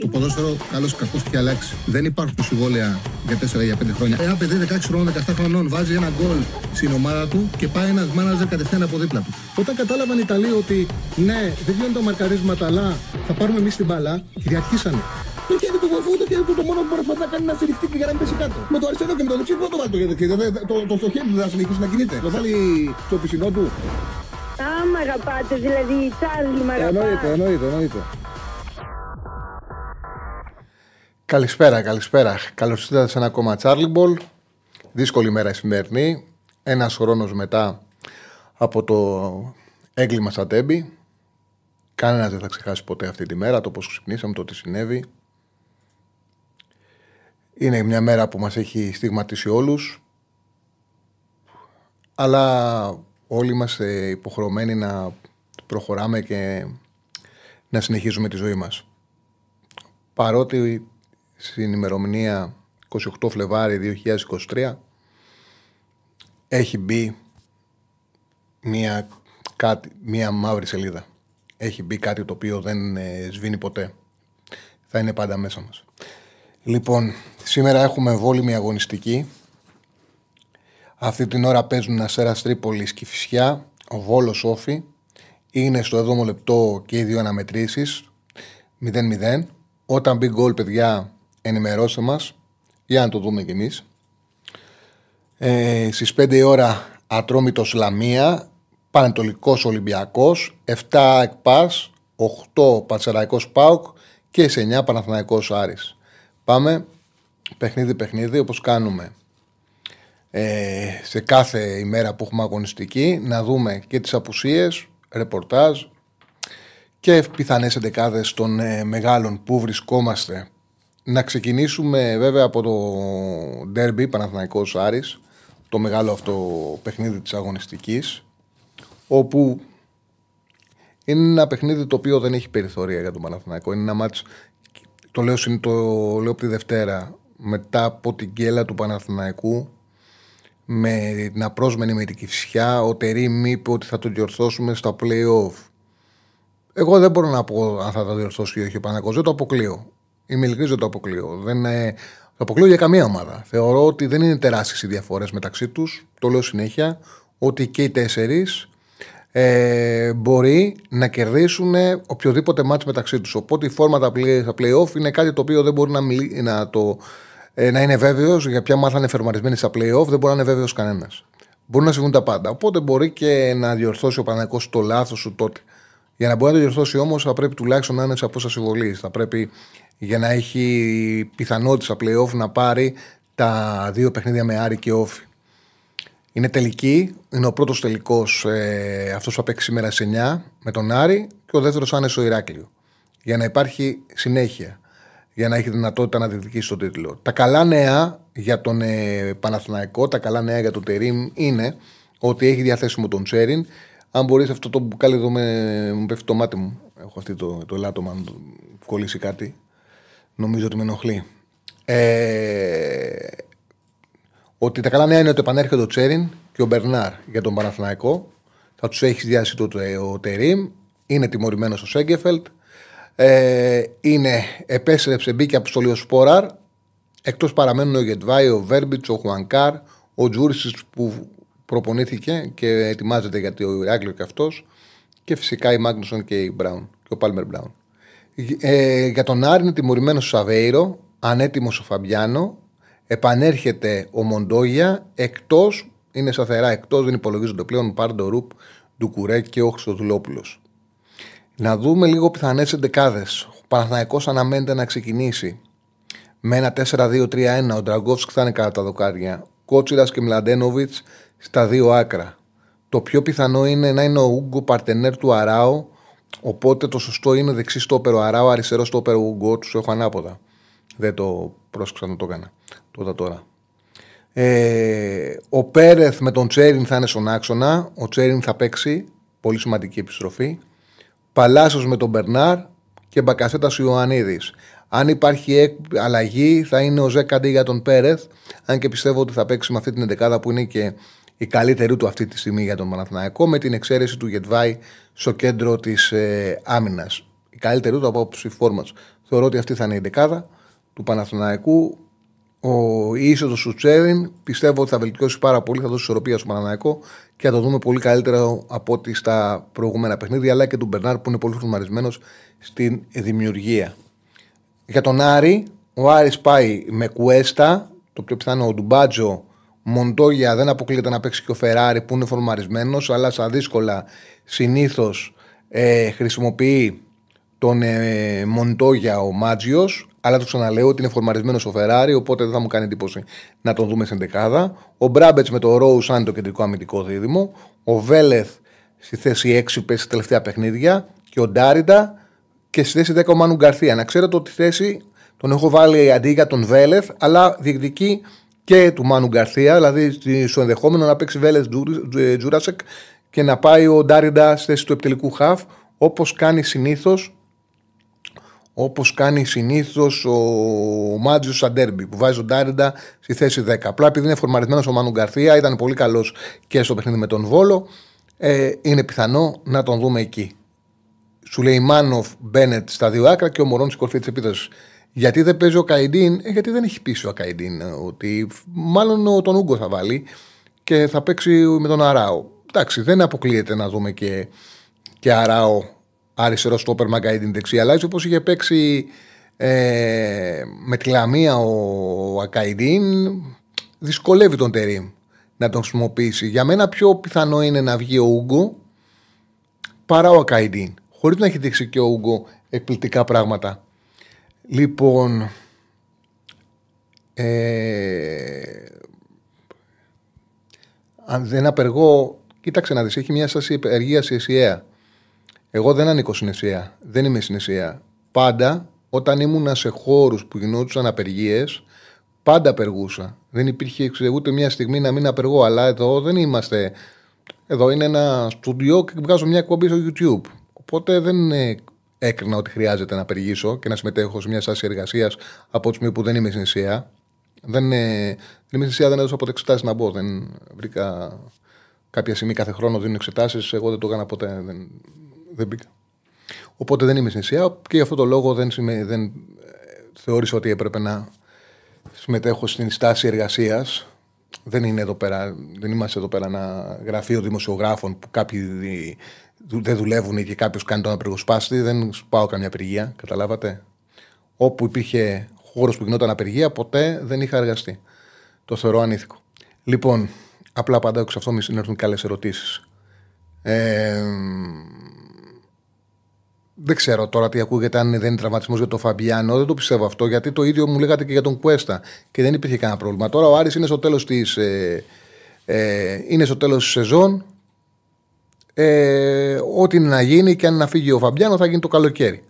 Το ποδόσφαιρο, καλό ή κακό, έχει αλλάξει. Δεν υπάρχουν συμβόλαια για 4 για 5 χρόνια. Ένα παιδί 16 χρόνων, 17 χρονών βάζει ένα γκολ στην ομάδα του και πάει ένας μάναζερ κατευθείαν από δίπλα του. Όταν κατάλαβαν οι Ιταλοί ότι ναι, δεν γίνονται τα μαρκαρίσματα, αλλά θα πάρουμε εμείς την μπαλά, κυριαρχήσανε. Το χέρι του βοηθού, το χέρι του το μόνο που μπορεί να κάνει να στηριχτεί και για να μην πέσει κάτω. Με το αριστερό και με το δεξί δεν το βάλει το χέρι. Το, το, το, χέρι του δεν θα συνεχίσει να κινείται. Το βάλει στο πισινό του. Α, μ' αγαπάτε, δηλαδή, Τσάρλι, μ' αγαπάτε. Εννοείται, εννοείται, εννοείται. Καλησπέρα, καλησπέρα. Καλώς ήρθατε σε ένα ακόμα Charlie Ball. Δύσκολη μέρα η σημερινή. Ένας χρόνο μετά από το έγκλημα στα Τέμπη. Κανένας δεν θα ξεχάσει ποτέ αυτή τη μέρα, το πώς ξυπνήσαμε, το τι συνέβη. Είναι μια μέρα που μας έχει στιγματίσει όλους αλλά όλοι είμαστε υποχρεωμένοι να προχωράμε και να συνεχίζουμε τη ζωή μας. Παρότι στην ημερομηνία 28 Φλεβάρι 2023 έχει μπει μια, κάτι, μια μαύρη σελίδα. Έχει μπει κάτι το οποίο δεν ε, σβήνει ποτέ. Θα είναι πάντα μέσα μας. Λοιπόν, σήμερα έχουμε βόλυμη αγωνιστική. Αυτή την ώρα παίζουν Αστέρα Τρίπολης και Φυσιά, ο Βόλος Όφη. Είναι στο 7ο λεπτό και οι δύο αναμετρήσεις. 0-0. Όταν μπει γκολ, παιδιά, ενημερώστε μας για να το δούμε κι εμείς. Ε, Στις 5 η ώρα Ατρόμητος Λαμία, Πανετολικός Ολυμπιακός, 7 Εκπά, 8 Πατσεραϊκό Πάουκ και σε 9 Παναθηναϊκός Άρης. Πάμε παιχνίδι παιχνίδι όπως κάνουμε ε, σε κάθε ημέρα που έχουμε αγωνιστική να δούμε και τις απουσίες, ρεπορτάζ και πιθανές εντεκάδες των ε, μεγάλων που βρισκόμαστε. Να ξεκινήσουμε βέβαια από το ντέρμπι Παναθηναϊκός Άρης, το μεγάλο αυτό παιχνίδι της αγωνιστικής, όπου είναι ένα παιχνίδι το οποίο δεν έχει περιθώρια για τον Παναθηναϊκό. Είναι ένα μάτς, το λέω, το λέω από τη Δευτέρα, μετά από την κέλα του Παναθηναϊκού με την απρόσμενη με την Κυφσιά, ο Τερήμ είπε ότι θα το διορθώσουμε στα play-off. Εγώ δεν μπορώ να πω αν θα το διορθώσει ή όχι ο Παναγό. Δεν το αποκλείω. Είμαι ειλικρινής, δεν το αποκλείω. Δεν, ε, το αποκλείω για καμία ομάδα. Θεωρώ ότι δεν είναι τεράστιες οι διαφορές μεταξύ τους. Το λέω συνέχεια. Ότι και οι τέσσερις ε, μπορεί να κερδίσουν οποιοδήποτε μάτς μεταξύ τους. Οπότε η φόρμα τα play-off είναι κάτι το οποίο δεν μπορεί να, να το ε, να είναι βέβαιος για ποια μάθα είναι φερμαρισμένη στα playoff, δεν μπορεί να είναι βέβαιος κανένας. Μπορεί να συμβούν τα πάντα. Οπότε μπορεί και να διορθώσει ο Παναγικός το λάθος σου τότε. Για να μπορεί να το διορθώσει όμως, θα πρέπει τουλάχιστον να είναι σε απόσταση βολής. Θα πρέπει για να έχει πιθανότητα στα playoff να πάρει τα δύο παιχνίδια με Άρη και Όφη. Είναι τελική, είναι ο πρώτος τελικός ε, αυτός που θα παίξει σήμερα σε 9 με τον Άρη και ο δεύτερος αν είναι στο Ηράκλειο. Για να υπάρχει συνέχεια για να έχει δυνατότητα να διεκδικήσει τον τίτλο. Τα καλά νέα για τον ε, Παναθηναϊκό, τα καλά νέα για τον Τερήμ είναι ότι έχει διαθέσιμο τον Τσέριν. Αν μπορείς αυτό το μπουκάλι εδώ με, μου πέφτει το μάτι μου. Έχω αυτή το, το ελάττωμα, αν κολλήσει κάτι. Νομίζω ότι με ενοχλεί. Ε, ότι τα καλά νέα είναι ότι επανέρχεται ο Τσέριν και ο Μπερνάρ για τον Παναθηναϊκό. Θα τους έχεις διάσει το, ο Τερήμ. Είναι τιμωρημένος ο Σέγκεφελτ. Ε, είναι, επέστρεψε, μπήκε αποστολή ο Σπόραρ. Εκτός παραμένουν ο Γετβάη, ο Βέρμπιτς, ο Χουανκάρ, ο Τζούρισι που προπονήθηκε και ετοιμάζεται για το Ηράκλειο και αυτός. Και φυσικά η Μάγνουσον και η Μπράουν και ο Πάλμερ Μπράουν. Ε, για τον Άρη είναι τιμωρημένος ο Σαβέιρο, ανέτοιμος ο Φαμπιάνο. Επανέρχεται ο Μοντόγια, εκτός, είναι σταθερά εκτός, δεν υπολογίζονται πλέον Πάρντο Ρουπ, Ντουκουρέ και ο Χρυστοδουλόπουλο. Να δούμε λίγο πιθανές εντεκάδες. Ο Παναθναϊκό αναμένεται να ξεκινήσει με ένα 4-2-3-1. Ο Ντραγκόφσκ θα είναι κατά τα δοκάρια. Κότσιρας και Μλαντένοβιτς στα δύο άκρα. Το πιο πιθανό είναι να είναι ο Ούγκο παρτενέρ του Αράου. Οπότε το σωστό είναι δεξί στο όπερο Αράου, αριστερός στο όπερο Ούγκο. Του έχω ανάποδα. Δεν το πρόσεξα να το έκανα. Τότε τώρα. Ε, ο Πέρεθ με τον Τσέριν θα είναι στον άξονα. Ο Τσέριν θα παίξει. Πολύ σημαντική επιστροφή. Παλάσιος με τον Μπερνάρ και Μπακασέτας Ιωαννίδης. Αν υπάρχει αλλαγή, θα είναι ο Ζέκ αντί για τον Πέρεθ. Αν και πιστεύω ότι θα παίξει με αυτή την 11 που είναι και η καλύτερη του αυτή τη στιγμή για τον Παναθηναϊκό, με την εξαίρεση του Γετβάη στο κέντρο της ε, άμυνας. καλύτερη του από άποψη φόρμα. Θεωρώ ότι αυτή θα είναι η δεκάδα του Παναθηναϊκού. Ο η είσοδο του Τσέριν πιστεύω ότι θα βελτιώσει πάρα πολύ, θα δώσει ισορροπία στο Παναθηναϊκό και θα το δούμε πολύ καλύτερα από ό,τι στα προηγούμενα παιχνίδια, αλλά και του Μπερνάρ που είναι πολύ φορμαρισμένο στην δημιουργία. Για τον Άρη, ο Άρης πάει με Κουέστα, το πιο πιθανό ο Ντουμπάτζο, Μοντόγια δεν αποκλείεται να παίξει και ο Φεράρι που είναι φορμαρισμένο, αλλά στα δύσκολα συνήθως ε, χρησιμοποιεί τον ε, Μοντόγια ο Μάτζιος. Αλλά το ξαναλέω ότι είναι φορμαρισμένος ο Φεράρι, οπότε δεν θα μου κάνει εντύπωση να τον δούμε στην δεκάδα. Ο Μπράμπετς με το Ρόου σαν το κεντρικό αμυντικό δίδυμο. Ο Βέλεθ στη θέση 6 πέσει τελευταία παιχνίδια. Και ο Ντάριντα και στη θέση 10 ο Μάνου Γκαρθία. Να ξέρετε ότι τη θέση τον έχω βάλει αντί για τον Βέλεθ, αλλά διεκδικεί και του Μάνου Γκαρθία, δηλαδή στο ενδεχόμενο να παίξει Βέλεθ Τζούρασεκ και να πάει ο Ντάριντα στη θέση του επιτελικού χαφ, όπως κάνει συνήθως όπως κάνει συνήθως ο Μάτζιος στα ντέρμπι που βάζει τον Ντάριντα στη θέση 10. Απλά επειδή είναι φορμαρισμένος ο Μάνου Γκαρθία, ήταν πολύ καλός και στο παιχνίδι με τον Βόλο, ε, είναι πιθανό να τον δούμε εκεί. Σουλεϊμάνοφ Μπένετ στα δύο άκρα και ο Μωρόν στην κορφή της επίθεσης. Γιατί δεν παίζει ο Καϊντίν, ε, γιατί δεν έχει πείσει ο Καϊντίν ε, ότι μάλλον τον Ούγκο θα βάλει και θα παίξει με τον Αράο. Εντάξει, δεν αποκλείεται να δούμε και, και Αράο αριστερό στόπερ Μαγκαϊντίν δεξί, αλλά όπως είχε παίξει ε, με τη Λαμία ο Ακαϊντίν, δυσκολεύει τον Τερήμ να τον χρησιμοποιήσει. Για μένα πιο πιθανό είναι να βγει ο Ούγκο παρά ο Ακαϊντίν. Χωρίς να έχει δείξει και ο Ούγκο εκπληκτικά πράγματα. Λοιπόν, ε, αν δεν απεργώ, κοίταξε να δεις, έχει μια στάση εργία η ΕΣΥΑ. Εγώ δεν ανήκω στην ΕΣΥΑ, δεν είμαι στην ΕΣΥΑ. Πάντα, όταν ήμουν σε χώρους που γινόντουσαν απεργίες, πάντα απεργούσα. Δεν υπήρχε ούτε μια στιγμή να μην απεργώ, αλλά εδώ δεν είμαστε. Εδώ είναι ένα στούντιο και βγάζω μια εκπομπή στο YouTube. Οπότε δεν έκρινα ότι χρειάζεται να απεργήσω και να συμμετέχω σε μια στάση εργασίας από τη στιγμή που δεν είμαι στην ΕΣΥΑ. Δεν, δεν είμαι στην ΕΣΥΑ, δεν έδωσα ποτέ εξετάσεις να μπω. Δεν βρήκα κάποια στιγμή κάθε χρόνο δίνουν εξετάσεις. Εγώ δεν το έκανα ποτέ. Δεν, δεν μπήκα. Οπότε δεν είμαι στην ΕΣΥΑ και γι' αυτό το λόγο δεν, δεν ε, θεώρησα ότι έπρεπε να συμμετέχω στην στάση εργασίας. Δεν, είναι εδώ πέρα, δεν είμαστε εδώ πέρα ένα γραφείο δημοσιογράφων που κάποιοι δεν δουλεύουν και κάποιος κάνει τον απεργοσπάστη. Δεν πάω καμιά απεργία, καταλάβατε. Όπου υπήρχε χώρος που γινόταν απεργία, ποτέ δεν είχα εργαστεί. Το θεωρώ ανήθικο. Λοιπόν, απλά απαντάω σε αυτό, μη συνέρθουν καλέ ερωτήσεις. Ε, δεν ξέρω τώρα τι ακούγεται αν δεν είναι τραυματισμός για τον Φαμπιάνο. Δεν το πιστεύω αυτό γιατί το ίδιο μου λέγατε και για τον Κουέστα και δεν υπήρχε κανένα πρόβλημα. Τώρα ο Άρης είναι στο τέλος της. Ε, ε, είναι στο τέλος της σεζόν. Ε, ό,τι να γίνει και αν να φύγει ο Φαμπιάνο θα γίνει το καλοκαίρι.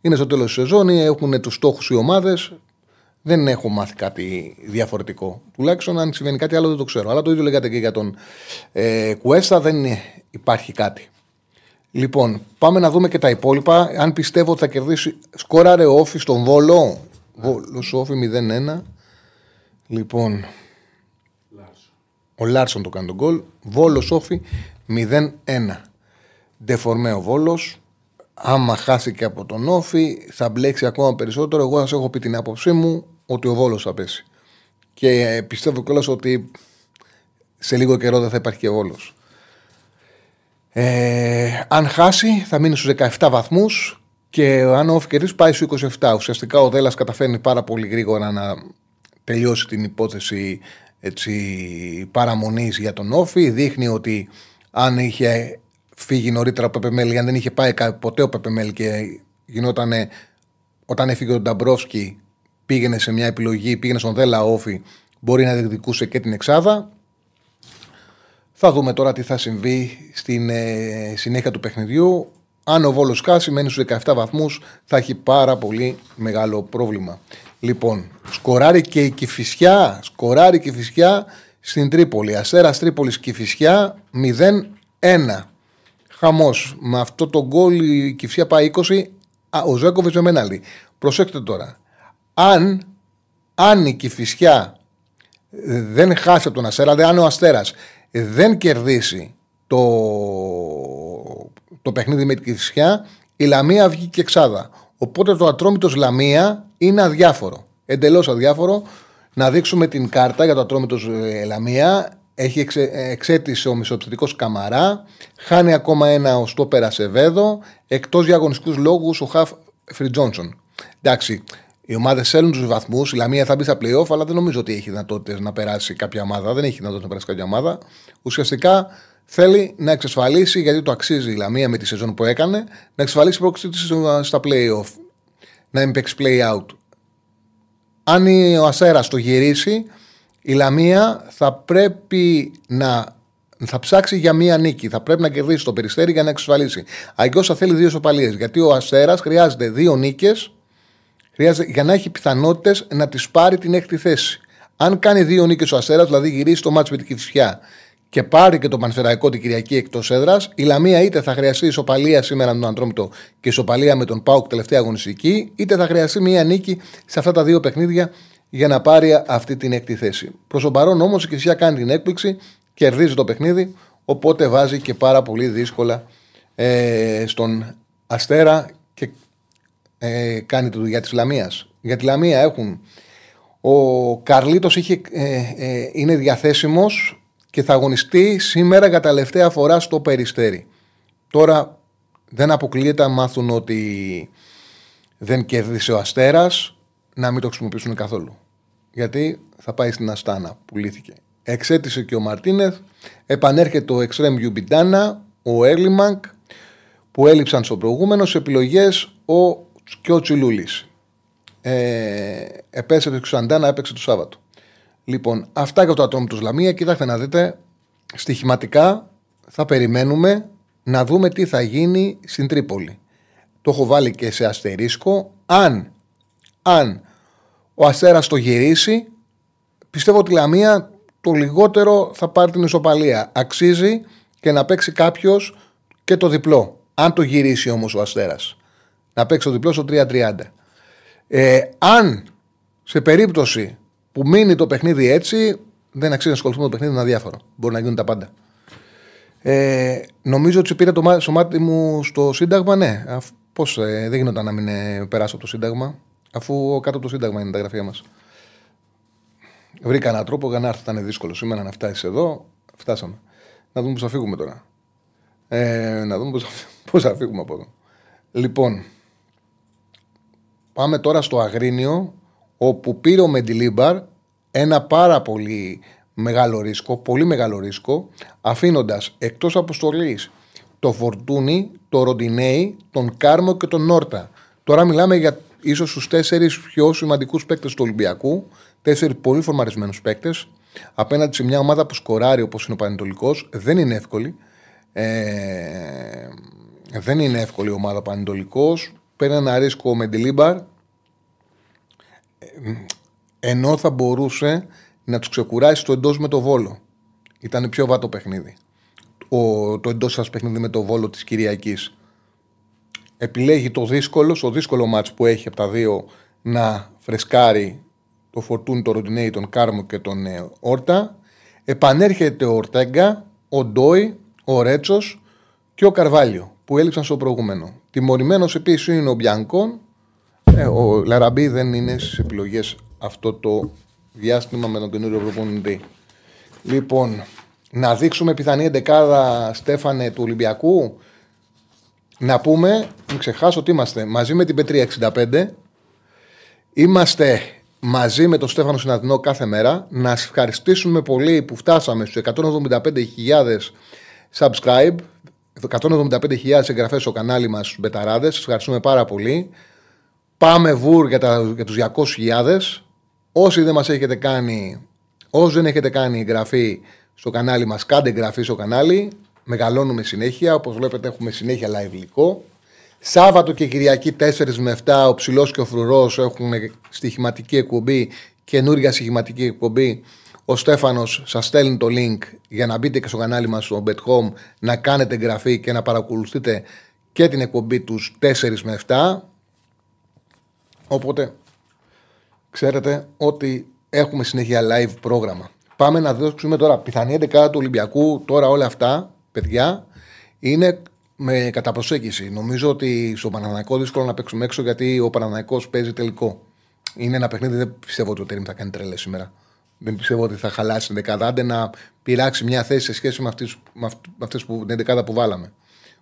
Είναι στο τέλος της σεζόν, έχουν τους στόχους οι ομάδες. Δεν έχω μάθει κάτι διαφορετικό. Τουλάχιστον αν συμβαίνει κάτι άλλο δεν το ξέρω. Αλλά το ίδιο λέγατε και για τον ε, Κουέστα, δεν υπάρχει κάτι. Λοιπόν, πάμε να δούμε και τα υπόλοιπα. Αν πιστεύω ότι θα κερδίσει. Σκόραρε ο Όφη στον Βόλο. Βόλος Όφη 0-1. Λοιπόν. Ο Λάρσον το κάνει τον γκολ. Βόλος Όφη 0-1. Ντεφορμαίο Βόλος. Άμα χάσει και από τον Όφη, θα μπλέξει ακόμα περισσότερο. Εγώ θα σας έχω πει την άποψή μου ότι ο Βόλος θα πέσει. Και πιστεύω κιόλας ότι σε λίγο καιρό δεν θα υπάρχει και Βόλος. Ε, αν χάσει, θα μείνει στους 17 βαθμούς και αν ο Όφη κερδίσει, πάει στους 27. Ουσιαστικά ο Δέλλα καταφέρνει πάρα πολύ γρήγορα να τελειώσει την υπόθεση έτσι, παραμονής για τον Όφη. Δείχνει ότι αν είχε φύγει νωρίτερα ο Πεπεμέλ, αν δεν είχε πάει ποτέ ο Πεπεμέλ και γινόταν όταν έφυγε ο Νταμπρόφσκι, πήγαινε σε μια επιλογή, πήγαινε στον Δέλα Όφη, μπορεί να διεκδικούσε και την Εξάδα. Θα δούμε τώρα τι θα συμβεί στην ε, συνέχεια του παιχνιδιού. Αν ο Βόλος κάσει, μένει στους 17 βαθμούς, θα έχει πάρα πολύ μεγάλο πρόβλημα. Λοιπόν, σκοράρει και η Κηφισιά, σκοράρει η Κηφισιά στην Τρίπολη. Αστέρας Τρίπολης Κηφισιά 0-1. Χαμός. Με αυτό το γκολ η Κηφισιά πάει 20. Α, ο Ζέκοβιτς με μέναλι. Προσέξτε τώρα. Αν, αν η Κηφισιά δεν χάσει από τον Αστέρα, δηλαδή αν ο Αστέρας δεν κερδίσει το, το παιχνίδι με την Κηφισιά, η Λαμία βγήκε εξάδα. Οπότε το ατρόμητος Λαμία είναι αδιάφορο. Εντελώς αδιάφορο. Να δείξουμε την κάρτα για το ατρόμητος ε, Λαμία. Έχει εξε, εξέτηση ο μισοεπιθετικό Καμαρά. Χάνει ακόμα ένα ο Στόπερα Σεβέδο. Εκτός για αγωνιστικούς λόγους ο Χαφ Φριτζόνσον. Εντάξει, οι ομάδες θέλουν τους βαθμούς. Η Λαμία θα μπει στα playoff, αλλά δεν νομίζω ότι έχει δυνατότητες να περάσει κάποια ομάδα. Δεν έχει δυνατότητα να περάσει κάποια ομάδα. Ουσιαστικά θέλει να εξασφαλίσει, γιατί το αξίζει η Λαμία με τη σεζόν που έκανε, να εξασφαλίσει πρόκληση της στα playoff. Να μην παίξει play out. Αν ο Ασέρα το γυρίσει, η Λαμία θα πρέπει να θα ψάξει για μία νίκη. Θα πρέπει να κερδίσει το περιστέρι για να εξασφαλίσει. Αγκώ θα θέλει δύο σοπαλίε. Γιατί ο Αστέρας χρειάζεται δύο νίκες για να έχει πιθανότητες να τη πάρει την έκτη θέση. Αν κάνει δύο νίκες ο Αστέρας, δηλαδή γυρίσει το μάτσο με την Κυφσιά και πάρει και το Πανφεραϊκό την Κυριακή εκτός έδρας, η Λαμία είτε θα χρειαστεί ισοπαλία σήμερα με τον Αντρόμητο και ισοπαλία με τον Πάουκ τελευταία αγωνιστική, είτε θα χρειαστεί μία νίκη σε αυτά τα δύο παιχνίδια για να πάρει αυτή την έκτη θέση. Προς το παρόν όμως η Κυφσιά κάνει την έκπληξη, κερδίζει το παιχνίδι, οπότε βάζει και πάρα πολύ δύσκολα ε, στον Αστέρα και ε, κάνει τη δουλειά της Λαμίας. Για τη Λαμία έχουν. Ο Καρλίτος ε, ε, είναι διαθέσιμος και θα αγωνιστεί σήμερα για τελευταία φορά στο περιστέρι. Τώρα δεν αποκλείεται αν μάθουν ότι δεν κέρδισε ο Αστέρας να μην το χρησιμοποιήσουν καθόλου. Γιατί θα πάει στην Αστάνα που λύθηκε. Εξέτησε και ο Μαρτίνεθ. Επανέρχεται ο Εξτρέμ Γιουμπιντάνα, ο Έρλιμανκ που έλειψαν στο προηγούμενο. Σε επιλογές ο και ο Τσιλούλη. Ε, επέστρεψε ο Σαντάνα, έπαιξε το Σάββατο. Λοιπόν, αυτά για το ατόμο του Λαμία. Κοιτάξτε να δείτε, στοιχηματικά θα περιμένουμε να δούμε τι θα γίνει στην Τρίπολη. Το έχω βάλει και σε αστερίσκο. Αν, αν ο Αστέρας το γυρίσει, πιστεύω ότι η Λαμία το λιγότερο θα πάρει την ισοπαλία. Αξίζει και να παίξει κάποιος και το διπλό. Αν το γυρίσει όμως ο Αστέρας να παίξει το διπλό στο 3-30. Ε, αν σε περίπτωση που μείνει το παιχνίδι έτσι, δεν αξίζει να ασχοληθούμε με το παιχνίδι, είναι αδιάφορο. Μπορεί να γίνουν τα πάντα. Ε, νομίζω ότι πήρε το μάτι μου στο Σύνταγμα, ναι. Πώς ε, δεν γινόταν να μην ε, περάσω από το Σύνταγμα, αφού κάτω από το Σύνταγμα είναι τα γραφεία μας. Βρήκα έναν τρόπο για να έρθει. Ήταν δύσκολο σήμερα να φτάσεις εδώ. Φτάσαμε. Να δούμε πώς θα φύγουμε τώρα. Ε, να δούμε πώς θα φύγουμε από εδώ. Λοιπόν, Πάμε τώρα στο Αγρίνιο, όπου πήρε ο Μεντιλίμπαρ ένα πάρα πολύ μεγάλο ρίσκο, πολύ μεγάλο ρίσκο, αφήνοντας εκτός αποστολής το Φορτούνι, το Ροντινέι, τον Κάρμο και τον Νόρτα. Τώρα μιλάμε για ίσως του τέσσερις πιο σημαντικούς παίκτες του Ολυμπιακού, τέσσερις πολύ φορμαρισμένους παίκτες, απέναντι σε μια ομάδα που σκοράρει όπως είναι ο Πανετολικός. Δεν είναι εύκολη. Ε, δεν είναι εύκολη η ομάδα Πανετολικός παίρνει ένα ρίσκο με Ντιλίμπαρ ενώ θα μπορούσε να τους ξεκουράσει το εντός με το βόλο. Ήταν πιο βάτο παιχνίδι. Ο, το εντός σας παιχνίδι με το βόλο της Κυριακής. Επιλέγει το δύσκολο, στο δύσκολο μάτς που έχει από τα δύο να φρεσκάρει το Φορτούν, το Ροντινέι, τον Κάρμο και τον ε, Όρτα. Επανέρχεται ο Ορτέγκα, ο Ντόι, ο Ρέτσος και ο Καρβάλιο που έλειψαν στο προηγούμενο. Τιμωρημένος επίσης είναι ο Μπιανκόν. Ε, ο Λαραμπή δεν είναι στις επιλογές αυτό το διάστημα με τον καινούριο προπονητή. Λοιπόν, να δείξουμε πιθανή εντεκάδα Στέφανε του Ολυμπιακού. Να πούμε, μην ξεχάσω ότι είμαστε μαζί με την Πετρία 65. Είμαστε μαζί με τον Στέφανο Συναδεινό κάθε μέρα. Να σας ευχαριστήσουμε πολύ που φτάσαμε στους 175.000 subscribe 175.000 εγγραφές στο κανάλι μας στους Μπεταράδες. Σας ευχαριστούμε πάρα πολύ. Πάμε βουρ για, τα, για τους 200.000. Όσοι δεν μας έχετε κάνει, όσοι δεν έχετε κάνει εγγραφή στο κανάλι μας, κάντε εγγραφή στο κανάλι. Μεγαλώνουμε συνέχεια. Όπως βλέπετε, έχουμε συνέχεια live υλικό. Σάββατο και Κυριακή 4 με 7 ο ψηλός και ο φρουρός έχουν στοιχηματική εκπομπή, καινούργια στοιχηματική εκπομπή ο Στέφανος σας στέλνει το link για να μπείτε και στο κανάλι μας στο BetHome να κάνετε εγγραφή και να παρακολουθείτε και την εκπομπή τους 4 με 7. Οπότε ξέρετε ότι έχουμε συνέχεια live πρόγραμμα. Πάμε να δώσουμε τώρα πιθανή 11 του Ολυμπιακού. Τώρα όλα αυτά, παιδιά, είναι με κατά προσέγγιση. Νομίζω ότι στο Παναναναϊκό δύσκολο να παίξουμε έξω γιατί ο Παναναναϊκό παίζει τελικό. Είναι ένα παιχνίδι, δεν πιστεύω ότι ο Τέριμ θα κάνει τρέλε σήμερα. Δεν πιστεύω ότι θα χαλάσει την δεκάδα. Άντε να πειράξει μια θέση σε σχέση με, αυτές, με αυτές που, την δεκάδα που βάλαμε.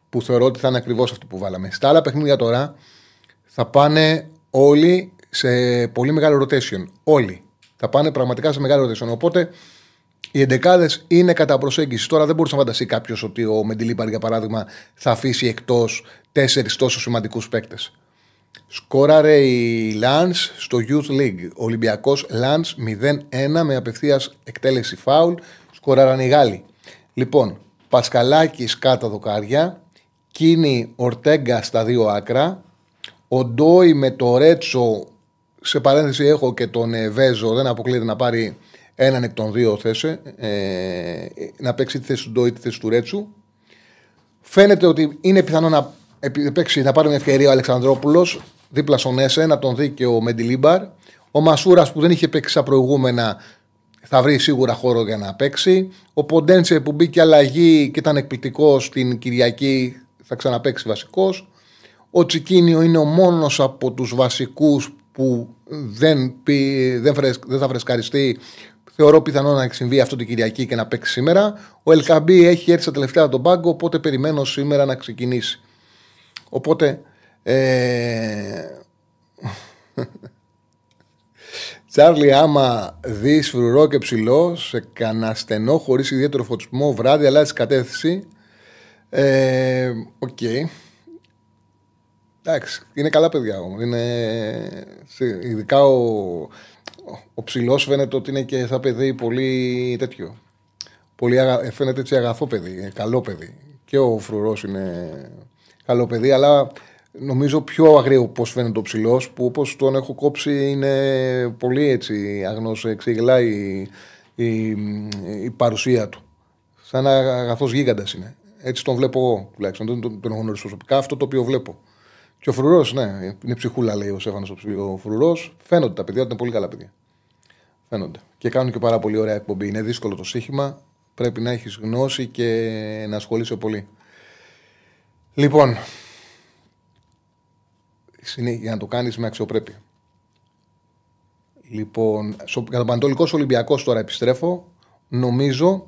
Που θεωρώ ότι θα είναι ακριβώς αυτό που βάλαμε. Στα άλλα παιχνίδια τώρα θα πάνε όλοι σε πολύ μεγάλο rotation. Όλοι. Θα πάνε πραγματικά σε μεγάλο rotation. Οπότε οι εντεκάδες είναι κατά προσέγγιση. Τώρα δεν μπορούσε να φανταστεί κάποιος ότι ο Μεντιλίπαρ, για παράδειγμα, θα αφήσει εκτός τέσσερις τόσο σημαντικούς παίκτες. Σκόραρε η Λαν στο Youth League. Ο Ολυμπιακός Λαν 0-1 με απευθείας εκτέλεση φάουλ. Σκόραραν οι Γάλλοι. Λοιπόν, Πασκαλάκη κάτω δοκάρια. Κίνη Ορτέγκα στα δύο άκρα. Ο Ντόι με το Ρέτσο. Σε παρένθεση έχω και τον Βέζο. Δεν αποκλείεται να πάρει έναν εκ των δύο θέσε. Ε, να παίξει τη θέση του Ντόι τη θέση του Ρέτσου. Φαίνεται ότι είναι πιθανό να παίξει, να πάρει μια ευκαιρία ο Αλεξανδρόπουλος δίπλα στον Έσε, να τον δει και ο Μεντιλίμπαρ. Ο Μασούρας που δεν είχε παίξει σαν προηγούμενα θα βρει σίγουρα χώρο για να παίξει. Ο Ποντένσε που μπήκε αλλαγή και ήταν εκπληκτικός στην Κυριακή θα ξαναπέξει βασικός. Ο Τσικίνιο είναι ο μόνος από τους βασικούς που δεν, δεν, δεν θα φρεσκαριστεί. Θεωρώ πιθανό να συμβεί αυτό την Κυριακή και να παίξει σήμερα. Ο Ελκαμπή έχει έρθει στα τελευταία από τον πάγκο, οπότε περιμένω σήμερα να ξεκινήσει. Οπότε. Ε... Τσάρλι, άμα δεις φρουρό και ψηλό σε κανένα στενό χωρίς ιδιαίτερο φωτισμό βράδυ, αλλάζει κατεύθυνση. Ε, οκ. Okay. Εντάξει, είναι καλά παιδιά όμως. Είναι... Ειδικά ο, ο ψηλός φαίνεται ότι είναι και θα παιδί πολύ τέτοιο. Πολύ αγα... Φαίνεται έτσι αγαθό παιδί, καλό παιδί. Και ο φρουρός είναι καλό παιδί, αλλά νομίζω πιο αγραίο πώς φαίνεται ο ψηλός, που όπως τον έχω κόψει είναι πολύ έτσι αγνός, εξηγελάει η, η, η, παρουσία του. Σαν ένα αγαθός γίγαντας είναι. Έτσι τον βλέπω εγώ τουλάχιστον. Δεν τον, τον έχω γνωρίσει προσωπικά, αυτό το οποίο βλέπω. Και ο φρουρός, ναι, είναι ψυχούλα, λέει ο Σέφανο ο φρουρός. Φαίνονται τα παιδιά ότι είναι πολύ καλά παιδιά. Φαίνονται. Και κάνουν και πάρα πολύ ωραία εκπομπή. Είναι δύσκολο το σύγχυμα. Πρέπει να έχεις γνώση και να ασχολείσαι πολύ. Λοιπόν, για να το κάνεις με αξιοπρέπεια. Λοιπόν, για τον Πανατολικό Ολυμπιακός τώρα επιστρέφω. Νομίζω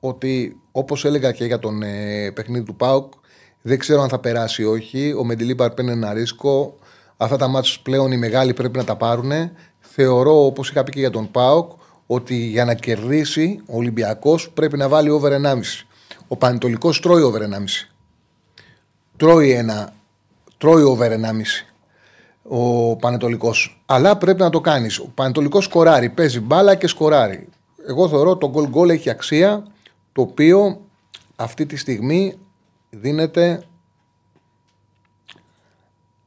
ότι όπως έλεγα και για τον ε, παιχνίδι του Πάουκ, δεν ξέρω αν θα περάσει ή όχι. Ο Μεντιλίμπαρ παίρνει ένα ρίσκο. Αυτά τα μάτια πλέον οι μεγάλοι πρέπει να τα πάρουν. Θεωρώ, όπως είχα πει και για τον Πάοκ, ότι για να κερδίσει ο Ολυμπιακός πρέπει να βάλει over 1,5. Ο Πανετολικός τρώει over 1,5. Τρώει ένα. Τρώει over 1,5 ο Πανετολικός. Αλλά πρέπει να το κάνεις. Ο Πανετολικός σκοράρει, παίζει μπάλα και σκοράρει. Εγώ θεωρώ το goal goal έχει αξία το οποίο αυτή τη στιγμή δίνεται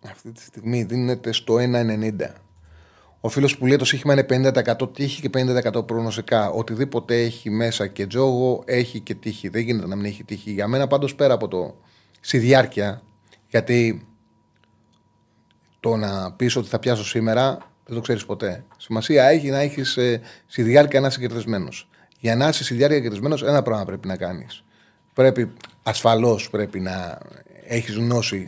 αυτή τη στιγμή δίνεται στο 1,90. Ο φίλος που λέει το σύγχυμα είναι 50% τύχη και 50% προγνωστικά; Οτιδήποτε έχει μέσα και τζόγο έχει και τύχη. Δεν γίνεται να μην έχει τύχη. Για μένα πάντως πέρα από το στη διάρκεια, γιατί το να πεις ότι θα πιάσω σήμερα δεν το ξέρεις ποτέ. Σημασία έχει να έχεις ε, στη διάρκεια να είσαι κερδισμένος. Για να είσαι στη διάρκεια κερδισμένος, ένα πράγμα πρέπει να κάνεις. Πρέπει, ασφαλώς πρέπει να έχεις γνώση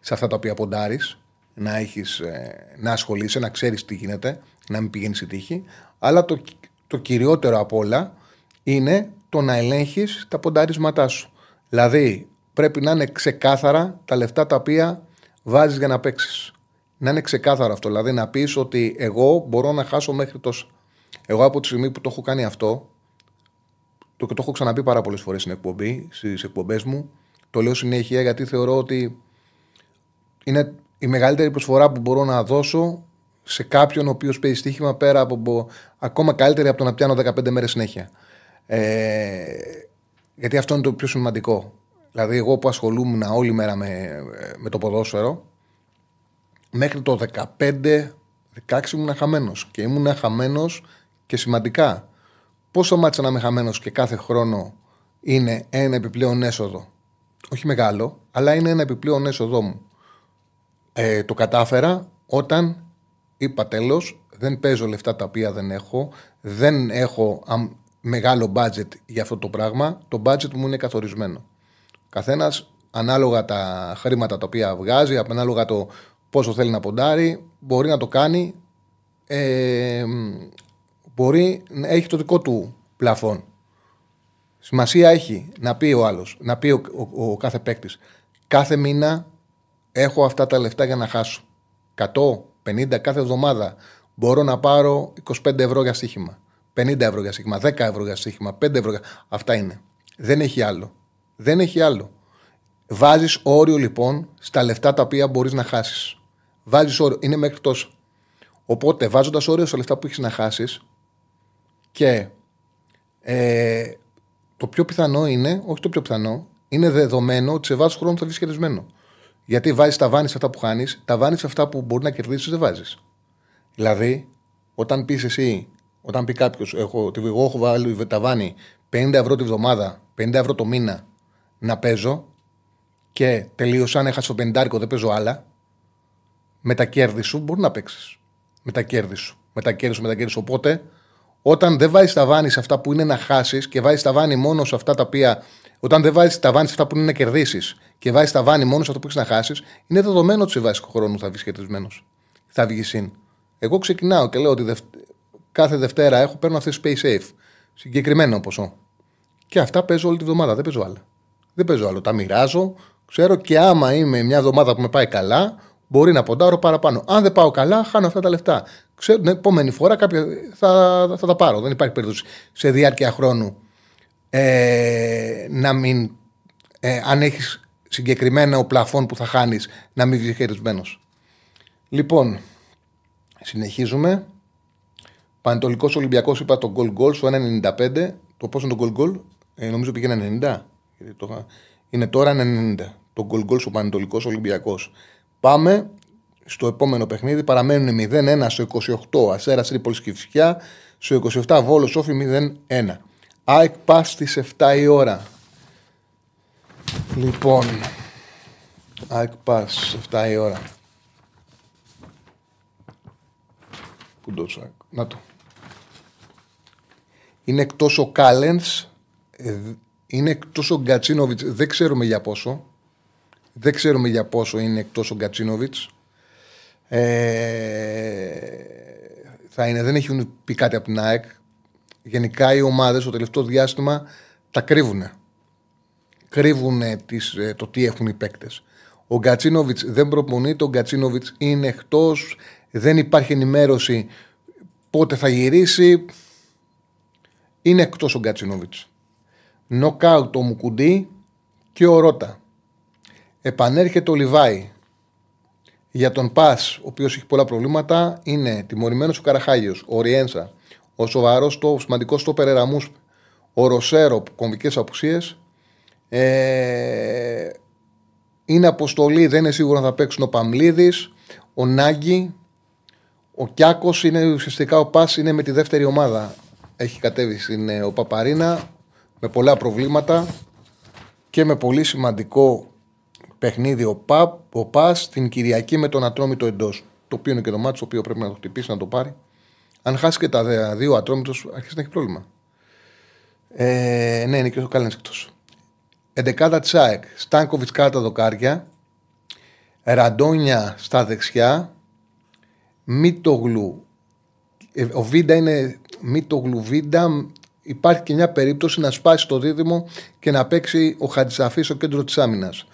σε αυτά τα οποία ποντάρεις, να, έχεις, ε, να ασχολείσαι, να ξέρεις τι γίνεται, να μην πηγαίνεις στη τύχη. Αλλά το, το κυριότερο απ' όλα είναι το να ελέγχεις τα ποντάρισματά σου. Δηλαδή, πρέπει να είναι ξεκάθαρα τα λεφτά τα οποία βάζεις για να παίξεις. Να είναι ξεκάθαρο αυτό. Δηλαδή, να πεις ότι εγώ μπορώ να χάσω μέχρι τόσο. Εγώ από τη στιγμή που το έχω κάνει αυτό, το, το έχω ξαναπεί πάρα πολλές φορές στην εκπομπή, στις εκπομπές μου, το λέω συνέχεια γιατί θεωρώ ότι είναι η μεγαλύτερη προσφορά που μπορώ να δώσω σε κάποιον ο οποίος παίζει στοίχημα πέρα από. ακόμα καλύτερη από το να πιάνω 15 μέρες συνέχεια. Ε, γιατί αυτό είναι το πιο σημαντικό. Δηλαδή, εγώ που ασχολούμουν όλη μέρα με, με το ποδόσφαιρο, μέχρι το 15-16 ήμουν χαμένος. Και ήμουν χαμένος και σημαντικά. Πόσο μάτσα να είμαι χαμένος και κάθε χρόνο είναι ένα επιπλέον έσοδο. Όχι μεγάλο, αλλά είναι ένα επιπλέον έσοδό μου. Ε, το κατάφερα όταν είπα τέλος, δεν παίζω λεφτά τα οποία δεν έχω, δεν έχω μεγάλο budget για αυτό το πράγμα. Το budget μου είναι καθορισμένο. Καθένας ανάλογα τα χρήματα τα οποία βγάζει, ανάλογα το πόσο θέλει να ποντάρει, μπορεί να το κάνει. Ε, μπορεί να έχει το δικό του πλαφόν. Σημασία έχει να πει ο άλλος, να πει ο, ο, κάθε παίκτης. Κάθε μήνα έχω αυτά τα λεφτά για να χάσω. 100, 50 κάθε εβδομάδα. Μπορώ να πάρω 25 ευρώ για στοίχημα. 50 ευρώ για στοίχημα, 10 ευρώ για στοίχημα, 5 ευρώ για. Αυτά είναι. Δεν έχει άλλο. Δεν έχει άλλο. Βάζεις όριο λοιπόν στα λεφτά τα οποία μπορείς να χάσεις. Βάζεις όριο. Είναι μέχρι τόσο. Οπότε βάζοντας όριο στα λεφτά που έχεις να χάσεις και ε, το πιο πιθανό είναι, όχι το πιο πιθανό, είναι δεδομένο ότι σε βάθος χρόνου θα βγει κερδισμένο. Γιατί βάζεις τα βάνης σε αυτά που χάνεις, τα βάνης σε αυτά που μπορεί να κερδίσεις δεν βάζεις. Δηλαδή, όταν πεις εσύ, όταν πει κάποιος, εγώ, εγώ έχω βάλει τα βάνη 50 ευρώ τη βδομάδα, 50 ευρώ το μήνα να παίζω και τελείωσα, αν έχασα το 50 δεν παίζω άλλα, με τα κέρδη σου μπορεί να παίξεις. Με τα κέρδη σου. Με τα κέρδη σου, με τα κέρδη σου. Οπότε, όταν δεν βάζεις τα βάνη σε αυτά που είναι να χάσεις και βάζεις τα βάνη μόνο σε αυτά τα οποία. Όταν δεν βάζεις τα βάνη σε αυτά που είναι να κερδίσεις και βάζεις τα βάνη μόνο σε αυτό που έχεις να χάσεις, είναι δεδομένο ότι σε βάση χρόνου θα βγεις κερδισμένος. Θα βγεις συν. Εγώ ξεκινάω και λέω ότι κάθε Δευτέρα έχω παίρνω αυτές τις pay safe. Συγκεκριμένο ποσό. Και αυτά παίζω όλη τη βδομάδα. Δεν παίζω άλλα. Δεν παίζω άλλο. Τα μοιράζω. Ξέρω και άμα είμαι μια εβδομάδα που με πάει καλά, μπορεί να ποντάρω παραπάνω. Αν δεν πάω καλά, χάνω αυτά τα λεφτά. Ξέρω την επόμενη φορά κάποια θα, θα τα πάρω. Δεν υπάρχει περίπτωση σε διάρκεια χρόνου ε, να μην. Ε, αν έχεις συγκεκριμένο πλαφόν που θα χάνεις, να μην βγεις χειρισμένο. Λοιπόν, συνεχίζουμε. Πανετολικός Ολυμπιακός είπα το goal goal στο 1,95. Το πόσο είναι το goal goal, ε, νομίζω πήγαινε 90. Είναι τώρα 90. Το goal goal στο Πανετολικός Ολυμπιακός. Πάμε στο επόμενο παιχνίδι. Παραμένουν 0-1 στο 28. Αστέρας Τρίπολης και Φυσιά. Στο 27 Βόλος Σόφι 0-1. ΑΕΚ πας στις 7 η ώρα. Λοιπόν, ΑΕΚ πας 7 η ώρα. Πού το Να το. Είναι εκτός ο Κάλενς. Ε, είναι εκτός ο Γκατσίνοβιτς. Δεν ξέρουμε για πόσο. Δεν ξέρουμε για πόσο είναι εκτός ο Γκατσίνοβιτς. Ε, θα είναι, δεν έχουν πει κάτι από την ΑΕΚ. Γενικά οι ομάδες το τελευταίο διάστημα τα κρύβουν. Κρύβουν τις, ε, το τι έχουν οι παίκτες. Ο Γκατσίνοβιτς δεν προπονείται, ο Γκατσίνοβιτς είναι εκτός. Δεν υπάρχει ενημέρωση πότε θα γυρίσει. Είναι εκτός ο Γκατσίνοβιτς. Νοκάουτ ο Μουκουντή και ο Ρότα. Επανέρχεται ο Λιβάη. Για τον Πας, ο οποίος έχει πολλά προβλήματα, είναι τιμωρημένος ο Καραχάγιος, ο Ριένσα, ο σοβαρός, το σημαντικός στο Περεραμού, ο Ροσέρο, κομβικές απουσίες. Ε, είναι αποστολή, δεν είναι σίγουρο να θα παίξουν ο Παμλίδης, ο Νάγκη, ο Κιάκος είναι ουσιαστικά ο Πας είναι με τη δεύτερη ομάδα. Έχει κατέβει στην ε, ο Παπαρίνα με πολλά προβλήματα και με πολύ σημαντικό παιχνίδι ο, Παπ, ο Πας την Κυριακή με τον Ατρόμητο εντός. Το οποίο είναι και το μάτι το οποίο πρέπει να το χτυπήσει, να το πάρει. Αν χάσει και τα δύο Ατρόμητος, αρχίζει να έχει πρόβλημα. Ε, ναι, είναι και ο Κάλεν εκτός. Εντεκάδα Τσάεκ, Στάνκοβιτς κάτω τα δοκάρια, Ραντόνια στα δεξιά, Μίτογλου. Ε, ο Βίντα είναι Μίτογλου Βίντα. Υπάρχει και μια περίπτωση να σπάσει το δίδυμο και να παίξει ο Χατζησαφής στο κέντρο της άμυνας.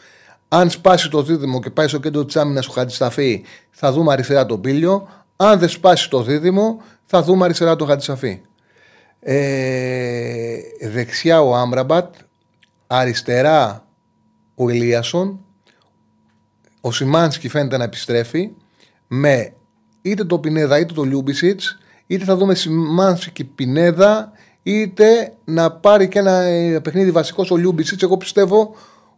Αν σπάσει το δίδυμο και πάει στο κέντρο της άμυνας ο Χατζησαφή, θα δούμε αριστερά τον Πίλιο. Αν δεν σπάσει το δίδυμο, θα δούμε αριστερά τον Χατζησαφή. Ε, δεξιά ο Άμραμπατ, αριστερά ο Ηλίασον, ο Σιμάνσκι φαίνεται να επιστρέφει με είτε το Πινέδα είτε το Λιούμπισιτς, είτε θα δούμε Σιμάνσκι Πινέδα, είτε να πάρει και ένα ε, παιχνίδι βασικό ο Λιούμπισιτς. Εγώ πιστεύω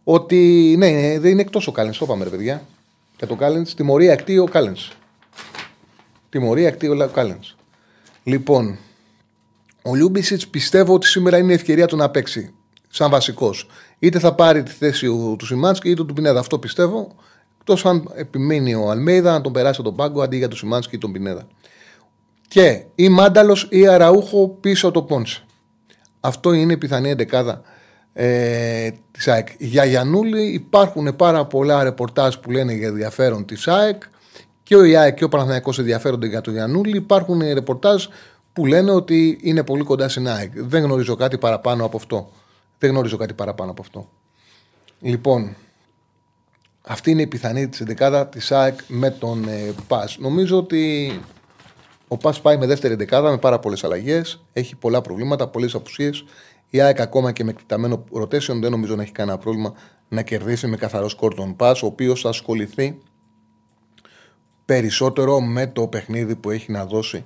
ότι ναι, δεν είναι εκτός ο Κάλεν. Το είπαμε, ρε παιδιά. Για το Κάλεν, τιμωρία εκτίει ο Κάλεν. Τιμωρία εκτίει ο Κάλεν. Λοιπόν, ο Λιούμπισιτς πιστεύω ότι σήμερα είναι η ευκαιρία του να παίξει σαν βασικός. Είτε θα πάρει τη θέση του Σιμάνσκι είτε του Πινέδα. Αυτό πιστεύω. Εκτός αν επιμείνει ο Αλμέιδα να τον περάσει τον πάγκο αντί για τον Σιμάνσκι ή τον Πινέδα. Και ή Μάνταλος ή Αραούχο πίσω το Πόντσε. Αυτό είναι η πιθανή εντεκάδα ε, της ΑΕΚ. Για Γιανούλη υπάρχουν πάρα πολλά ρεπορτάζ που λένε για ενδιαφέρον της ΑΕΚ και ο ΙΑΕ και ο Παναθηναϊκός ενδιαφέρονται για τον Γιανούλη. Υπάρχουν ρεπορτάζ που λένε ότι είναι πολύ κοντά στην ΑΕΚ. Δεν γνωρίζω κάτι παραπάνω από αυτό. Δεν γνωρίζω κάτι παραπάνω από αυτό. Λοιπόν, αυτή είναι η πιθανή της 11 της ΑΕΚ με τον ε, ΠΑΣ. Νομίζω ότι ο ΠΑΣ πάει με δεύτερη δεκάδα με πάρα πολλές αλλαγές. Έχει πολλά προβλήματα, πολλές απουσίες. Η ΑΕΚ ακόμα και με εκτεταμένο rotation δεν νομίζω να έχει κανένα πρόβλημα να κερδίσει με καθαρό σκορ τον ΠΑΣ, ο οποίος θα ασχοληθεί περισσότερο με το παιχνίδι που έχει να δώσει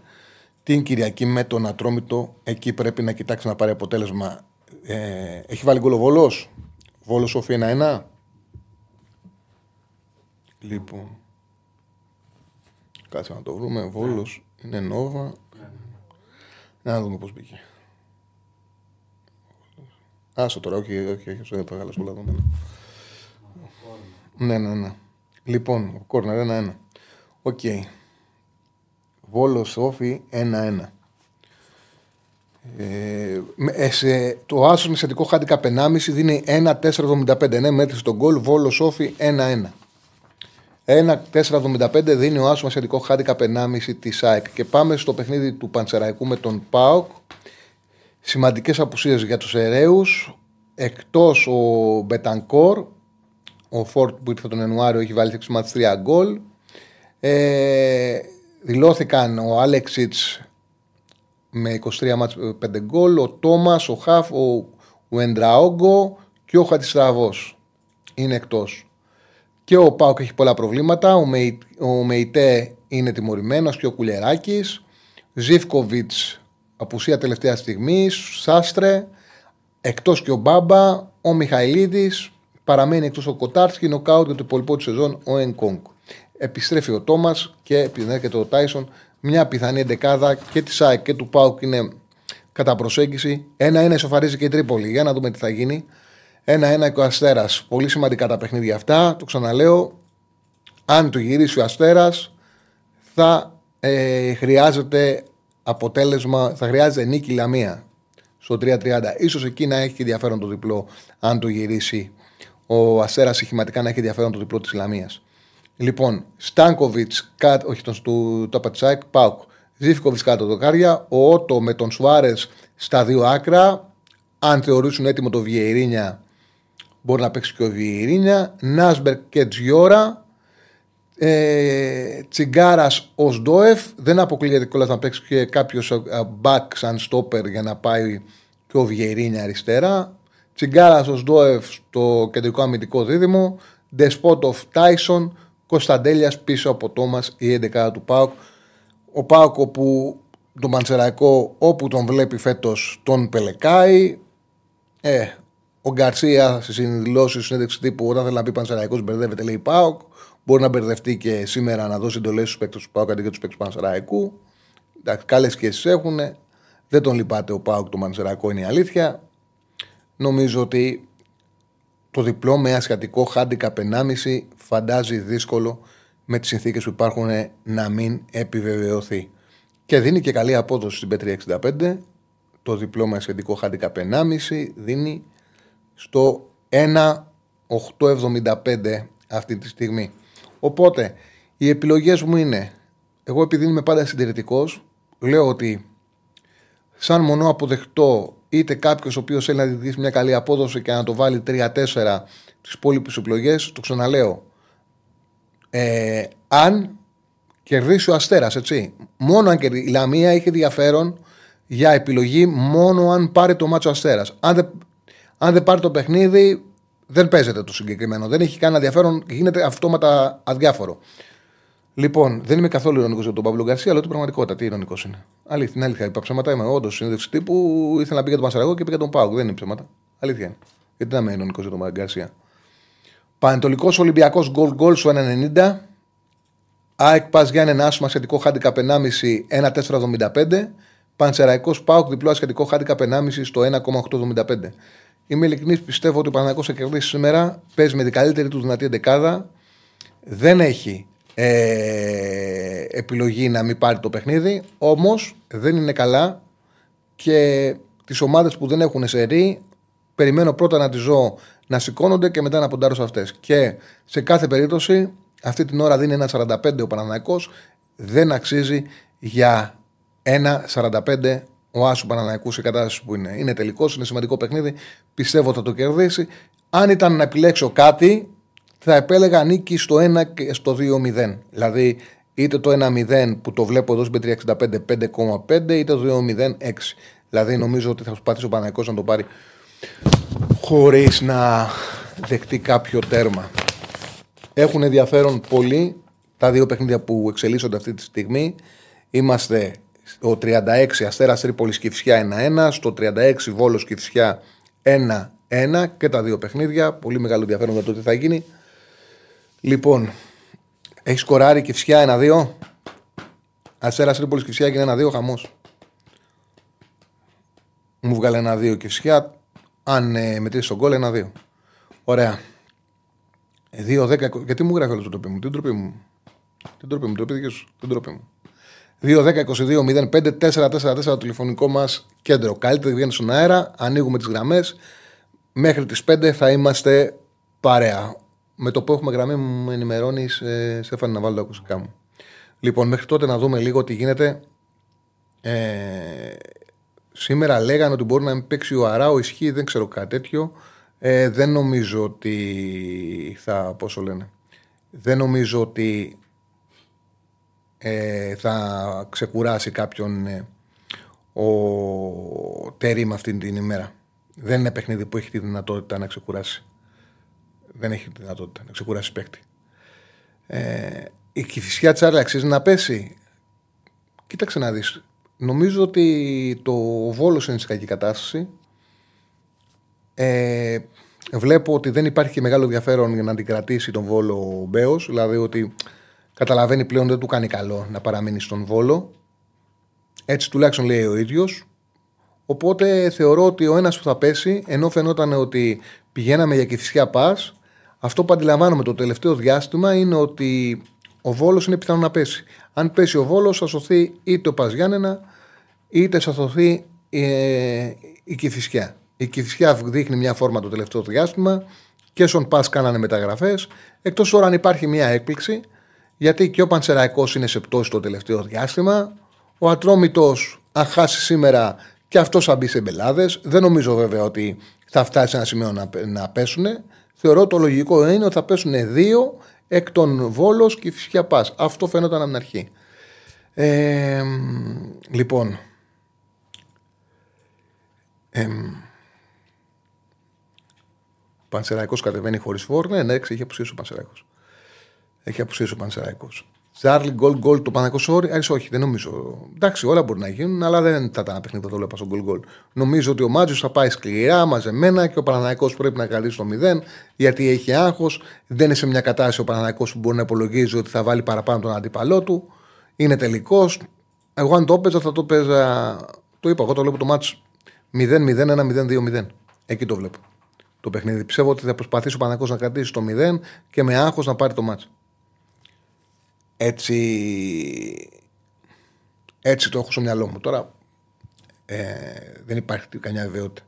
την Κυριακή με τον Ατρόμητο. Εκεί πρέπει να κοιτάξει να πάρει αποτέλεσμα. Ε, έχει βάλει γκολ ο Βόλος. Βόλος όφη 1-1. Λοιπόν. Κάτσε να το βρούμε. Βόλος είναι Νόβα. Να δούμε πώς μπήκε. Άσο τώρα, όχι, όχι, όχι, δεν το έβγαλα όλα δεδομένα. Ναι, ναι, ναι. Λοιπόν, ο Κόρνερ ένα-ένα. OK. Okay. Βόλος ΟΦΗ 1-1. Ε, σε, το άσο με σχετικό χάντικαπ 1,5 δίνει 1-4-75. Ναι, μέτρησε στον γκολ. Βόλος ΟΦΗ 1-1. 1-4-75 δίνει ο άσο με σχετικό χάντικαπ 1,5 της ΑΕΚ. Και πάμε στο παιχνίδι του Πανσερραϊκού με τον ΠΑΟΚ. Σημαντικές απουσίες για τους Σερραίους. Εκτός ο Μπετανκόρ, ο Φόρτ που ήρθε τον Ιανουάριο έχει βάλει 6 3 γκολ. Ε, δηλώθηκαν ο Άλεξιτς με 23 μάτς 5 γκολ, ο Τόμας, ο Χαφ, ο Ουεντραόγκο και ο Χατιστραβός. Είναι εκτός. Και ο Πάοκ έχει πολλά προβλήματα. Ο, Μεϊ, ο Μεϊτέ είναι τιμωρημένος και ο Κουλεράκης. Ζήφκοβιτς, απουσία τελευταία στιγμή. Σάστρε. Εκτός και ο Μπάμπα. Ο Μιχαηλίδης. Παραμένει εκτός ο Κοτάρσκι. Νοκάουτ για το υπόλοιπο της σεζόν ο Ενκόγκ επιστρέφει ο Τόμας και επιστρέφει ο Τάισον. Μια πιθανή εντεκάδα και της ΑΕΚ και του ΠΑΟΚ είναι κατά προσέγγιση. Ένα-ένα ισοφαρίζει και η Τρίπολη. Για να δούμε τι θα γίνει. Ένα-ένα και ο Αστέρας. Πολύ σημαντικά τα παιχνίδια αυτά. Το ξαναλέω. Αν το γυρίσει ο Αστέρας, θα ε, χρειάζεται αποτέλεσμα, θα χρειάζεται νίκη Λαμία στο 3-30. σω εκεί να έχει ενδιαφέρον το διπλό, αν το γυρίσει ο Αστέρας συχηματικά να έχει ενδιαφέρον το διπλό της Λαμίας. Λοιπόν, Στάνκοβιτς, όχι τον του Ταπατσάκ, Πάουκ. Ζήφκοβιτς κάτω δοκάρια. Ο Ότο με τον Σουάρες στα δύο άκρα. Αν θεωρήσουν έτοιμο το Βιερίνια, μπορεί να παίξει και ο Βιερίνια. Νάσμπερ και Τζιώρα. Ε, Τσιγκάρας ως Ντόεφ. Δεν αποκλείεται κιόλας να παίξει και κάποιος back σαν στόπερ για να πάει και ο Βιερίνια αριστερά. Τσιγκάρας ως Ντόεφ στο κεντρικό αμυντικό δίδυμο. Ντεσπότοφ Τάισον. Κωνσταντέλιας πίσω από Τόμας η 11 του Πάουκ. Ο Πάουκ όπου τον Μαντσεραϊκό όπου τον βλέπει φέτος τον πελεκάει. Ε, ο Γκαρσία στι συνδηλώσεις, συνέντευξη τύπου, όταν θέλει να πει Πανσεραϊκός, μπερδεύεται, λέει Πάοκ. Μπορεί να μπερδευτεί και σήμερα να δώσει εντολές στους παίκτες του Πάοκ αντί για τους παίκτες του Πανσεραϊκού. Εντάξει, καλές σχέσεις έχουν. Δεν τον λυπάται ο Πάοκ το Μανσεραϊκό, είναι η αλήθεια. Νομίζω ότι το διπλό με ασιατικό χάντικα 1,5 φαντάζει δύσκολο με τις συνθήκες που υπάρχουν να μην επιβεβαιωθεί. Και δίνει και καλή απόδοση στην P365. Το διπλό με ασιατικό χάντικα 1,5 δίνει στο 1,875 αυτή τη στιγμή. Οπότε οι επιλογές μου είναι, εγώ επειδή είμαι πάντα συντηρητικός, λέω ότι σαν μονό αποδεκτό είτε κάποιος ο οποίος θέλει να διδύσει μια καλή απόδοση και να το βάλει 3-4 τις υπόλοιπες επιλογές, το ξαναλέω. Ε, αν κερδίσει ο Αστέρας, έτσι. Μόνο αν κερδίσει. Η Λαμία έχει ενδιαφέρον για επιλογή μόνο αν πάρει το μάτσο Αστέρας. Αν, δεν, αν δεν πάρει το παιχνίδι, δεν παίζεται το συγκεκριμένο. Δεν έχει κανένα ενδιαφέρον και γίνεται αυτόματα αδιάφορο. Λοιπόν, δεν είμαι καθόλου ειρωνικό για τον Παύλο Γκαρσία, αλλά την πραγματικότητα. Τι ειρωνικό είναι. Αλήθεια, αλήθεια. Είπα ψέματα. Είμαι όντως συνέντευξη τύπου. Ήθελα να πει για τον Πασαραγό και πήγα τον Πάουκ. Δεν είναι ψέματα. Αλήθεια είναι. Γιατί να είμαι ειρωνικό για τον Γκαρσία. Πανετολικός Ολυμπιακός γκολ γκολ στο 1,90. ΑΕΚ Πας Γιάννη άσμα σχετικό χάντικα 1,5 1,475. Πανσεραϊκός Πάουκ διπλό σχετικό χάντικα 1,5 στο 1,875. Είμαι ειλικρινής, πιστεύω ότι ο Παναγικό θα κερδίσει σήμερα. Παίζει με την καλύτερη του δυνατή εντεκάδα. Δεν έχει ε, επιλογή να μην πάρει το παιχνίδι. Όμως δεν είναι καλά και τις ομάδες που δεν έχουν σερή Περιμένω πρώτα να τις ζω να σηκώνονται και μετά να ποντάρω σε αυτές. Και σε κάθε περίπτωση, αυτή την ώρα δίνει ένα 45 ο Παναναναϊκό, δεν αξίζει για ένα 45 ο Άσου Παναναναϊκού σε κατάσταση που είναι. Είναι τελικός, είναι σημαντικό παιχνίδι. Πιστεύω θα το κερδίσει. Αν ήταν να επιλέξω κάτι, θα επέλεγα νίκη στο 1 και στο 2-0. Δηλαδή, είτε το 1-0 που το βλέπω εδώ στην 365 5,5, είτε το 2-0 6. Δηλαδή, νομίζω ότι θα προσπαθήσει ο Παναναϊκός να το πάρει χωρίς να δεχτεί κάποιο τέρμα. Έχουν ενδιαφέρον πολύ τα δύο παιχνίδια που εξελίσσονται αυτή τη στιγμή. Είμαστε στο 36 Αστέρας Τρίπολης Κυφσιά 1-1, στο 36 Βόλος Κυφσιά 1-1 και τα δύο παιχνίδια. Πολύ μεγάλο ενδιαφέρον για το τι θα γίνει. Λοιπόν, έχει σκοράρει Κυφσιά 1-2. Αστέρας Τρίπολης Κυφσιά έγινε 1-2 χαμός. Μου βγάλε ένα-δύο Κυφσιά. Αν ε, μετρήσει τον κόλλο, ένα-δύο. Ωραία. 2-10. Γιατί μου γράφει όλο το τοπί μου, την τροπή μου. Την τροπή μου, το πει σου. Την τροπή μου. 2-10-22-05-4-4-4 το τηλεφωνικό μας κέντρο. Καλύτερα βγαίνει στον αέρα, ανοίγουμε τις γραμμές. Μέχρι τις 5 θα είμαστε παρέα. Με το που έχουμε γραμμή μου ενημερώνεις, ε, Στέφανη, να βάλω τα ακουστικά μου. Λοιπόν, μέχρι τότε να δούμε λίγο τι γίνεται. Ε, σήμερα λέγανε ότι μπορεί να μην παίξει ο Αράο, ισχύει, δεν ξέρω κάτι τέτοιο. Ε, δεν νομίζω ότι θα, πόσο λένε, δεν νομίζω ότι ε, θα ξεκουράσει κάποιον ε, ο Τέρι με αυτήν την ημέρα. Δεν είναι παιχνίδι που έχει τη δυνατότητα να ξεκουράσει. Δεν έχει τη δυνατότητα να ξεκουράσει παίκτη. Ε, η κυφισιά της αξίζει να πέσει. Κοίταξε να δεις. Νομίζω ότι το Βόλος είναι σε κακή κατάσταση. Ε, βλέπω ότι δεν υπάρχει και μεγάλο ενδιαφέρον για να αντικρατήσει τον Βόλο ο Μπέος. Δηλαδή ότι καταλαβαίνει πλέον δεν του κάνει καλό να παραμείνει στον Βόλο. Έτσι τουλάχιστον λέει ο ίδιος. Οπότε θεωρώ ότι ο ένας που θα πέσει, ενώ φαινόταν ότι πηγαίναμε για κυφισιά πας, αυτό που αντιλαμβάνομαι το τελευταίο διάστημα είναι ότι ο Βόλος είναι πιθανό να πέσει. Αν πέσει ο Βόλος, θα σωθεί είτε ο Παζιάννενα, είτε θα σωθεί ε, η Κυφυσιά. Η Κυφυσιά δείχνει μια φόρμα το τελευταίο διάστημα και στον Πας κάνανε μεταγραφές. Εκτός τώρα αν υπάρχει μια έκπληξη, γιατί και ο Πανσεραϊκός είναι σε πτώση το τελευταίο διάστημα. Ο Ατρόμητος, αν χάσει σήμερα, και αυτός θα μπει σε μπελάδες. Δεν νομίζω βέβαια ότι θα φτάσει σε ένα σημείο να, να πέσουν. Θεωρώ το λογικό είναι ότι θα πέσουν δύο εκ των Βόλος και η Φυσικά Πας. Αυτό φαίνονταν από την αρχή. Ε, λοιπόν. Ε, Πανσεραϊκός κατεβαίνει χωρίς φόρ. Ναι, ναι, έχει απουσίωση ο Πανσεραϊκός. Έχει απουσίωση ο Πανσεραϊκός. Τσάρλι, γκολ, γκολ, το Παναγικό όρι. όχι, δεν νομίζω. Εντάξει, όλα μπορεί να γίνουν, αλλά δεν θα ήταν ένα παιχνίδι που το βλέπα στον γκολ, γκολ. Νομίζω ότι ο Μάτζιος θα πάει σκληρά, μαζεμένα και ο Παναναναϊκό πρέπει να κρατήσει το 0, γιατί έχει άγχος. Δεν είναι σε μια κατάσταση ο Παναναναϊκό που μπορεί να υπολογίζει ότι θα βάλει παραπάνω τον αντίπαλό του. Είναι τελικός. Εγώ αν το έπαιζα θα το παίζα. Το είπα, εγώ το βλέπω το μάτσο 0-0-1-0-2-0. Εκεί το βλέπω. Το παιχνίδι. Πιστεύω ότι θα προσπαθήσει ο Παναγό να κρατήσει το 0 και με άγχος να πάρει το μάτσο. Έτσι, έτσι το έχω στο μυαλό μου. Τώρα ε, δεν υπάρχει καμιά βεβαιότητα.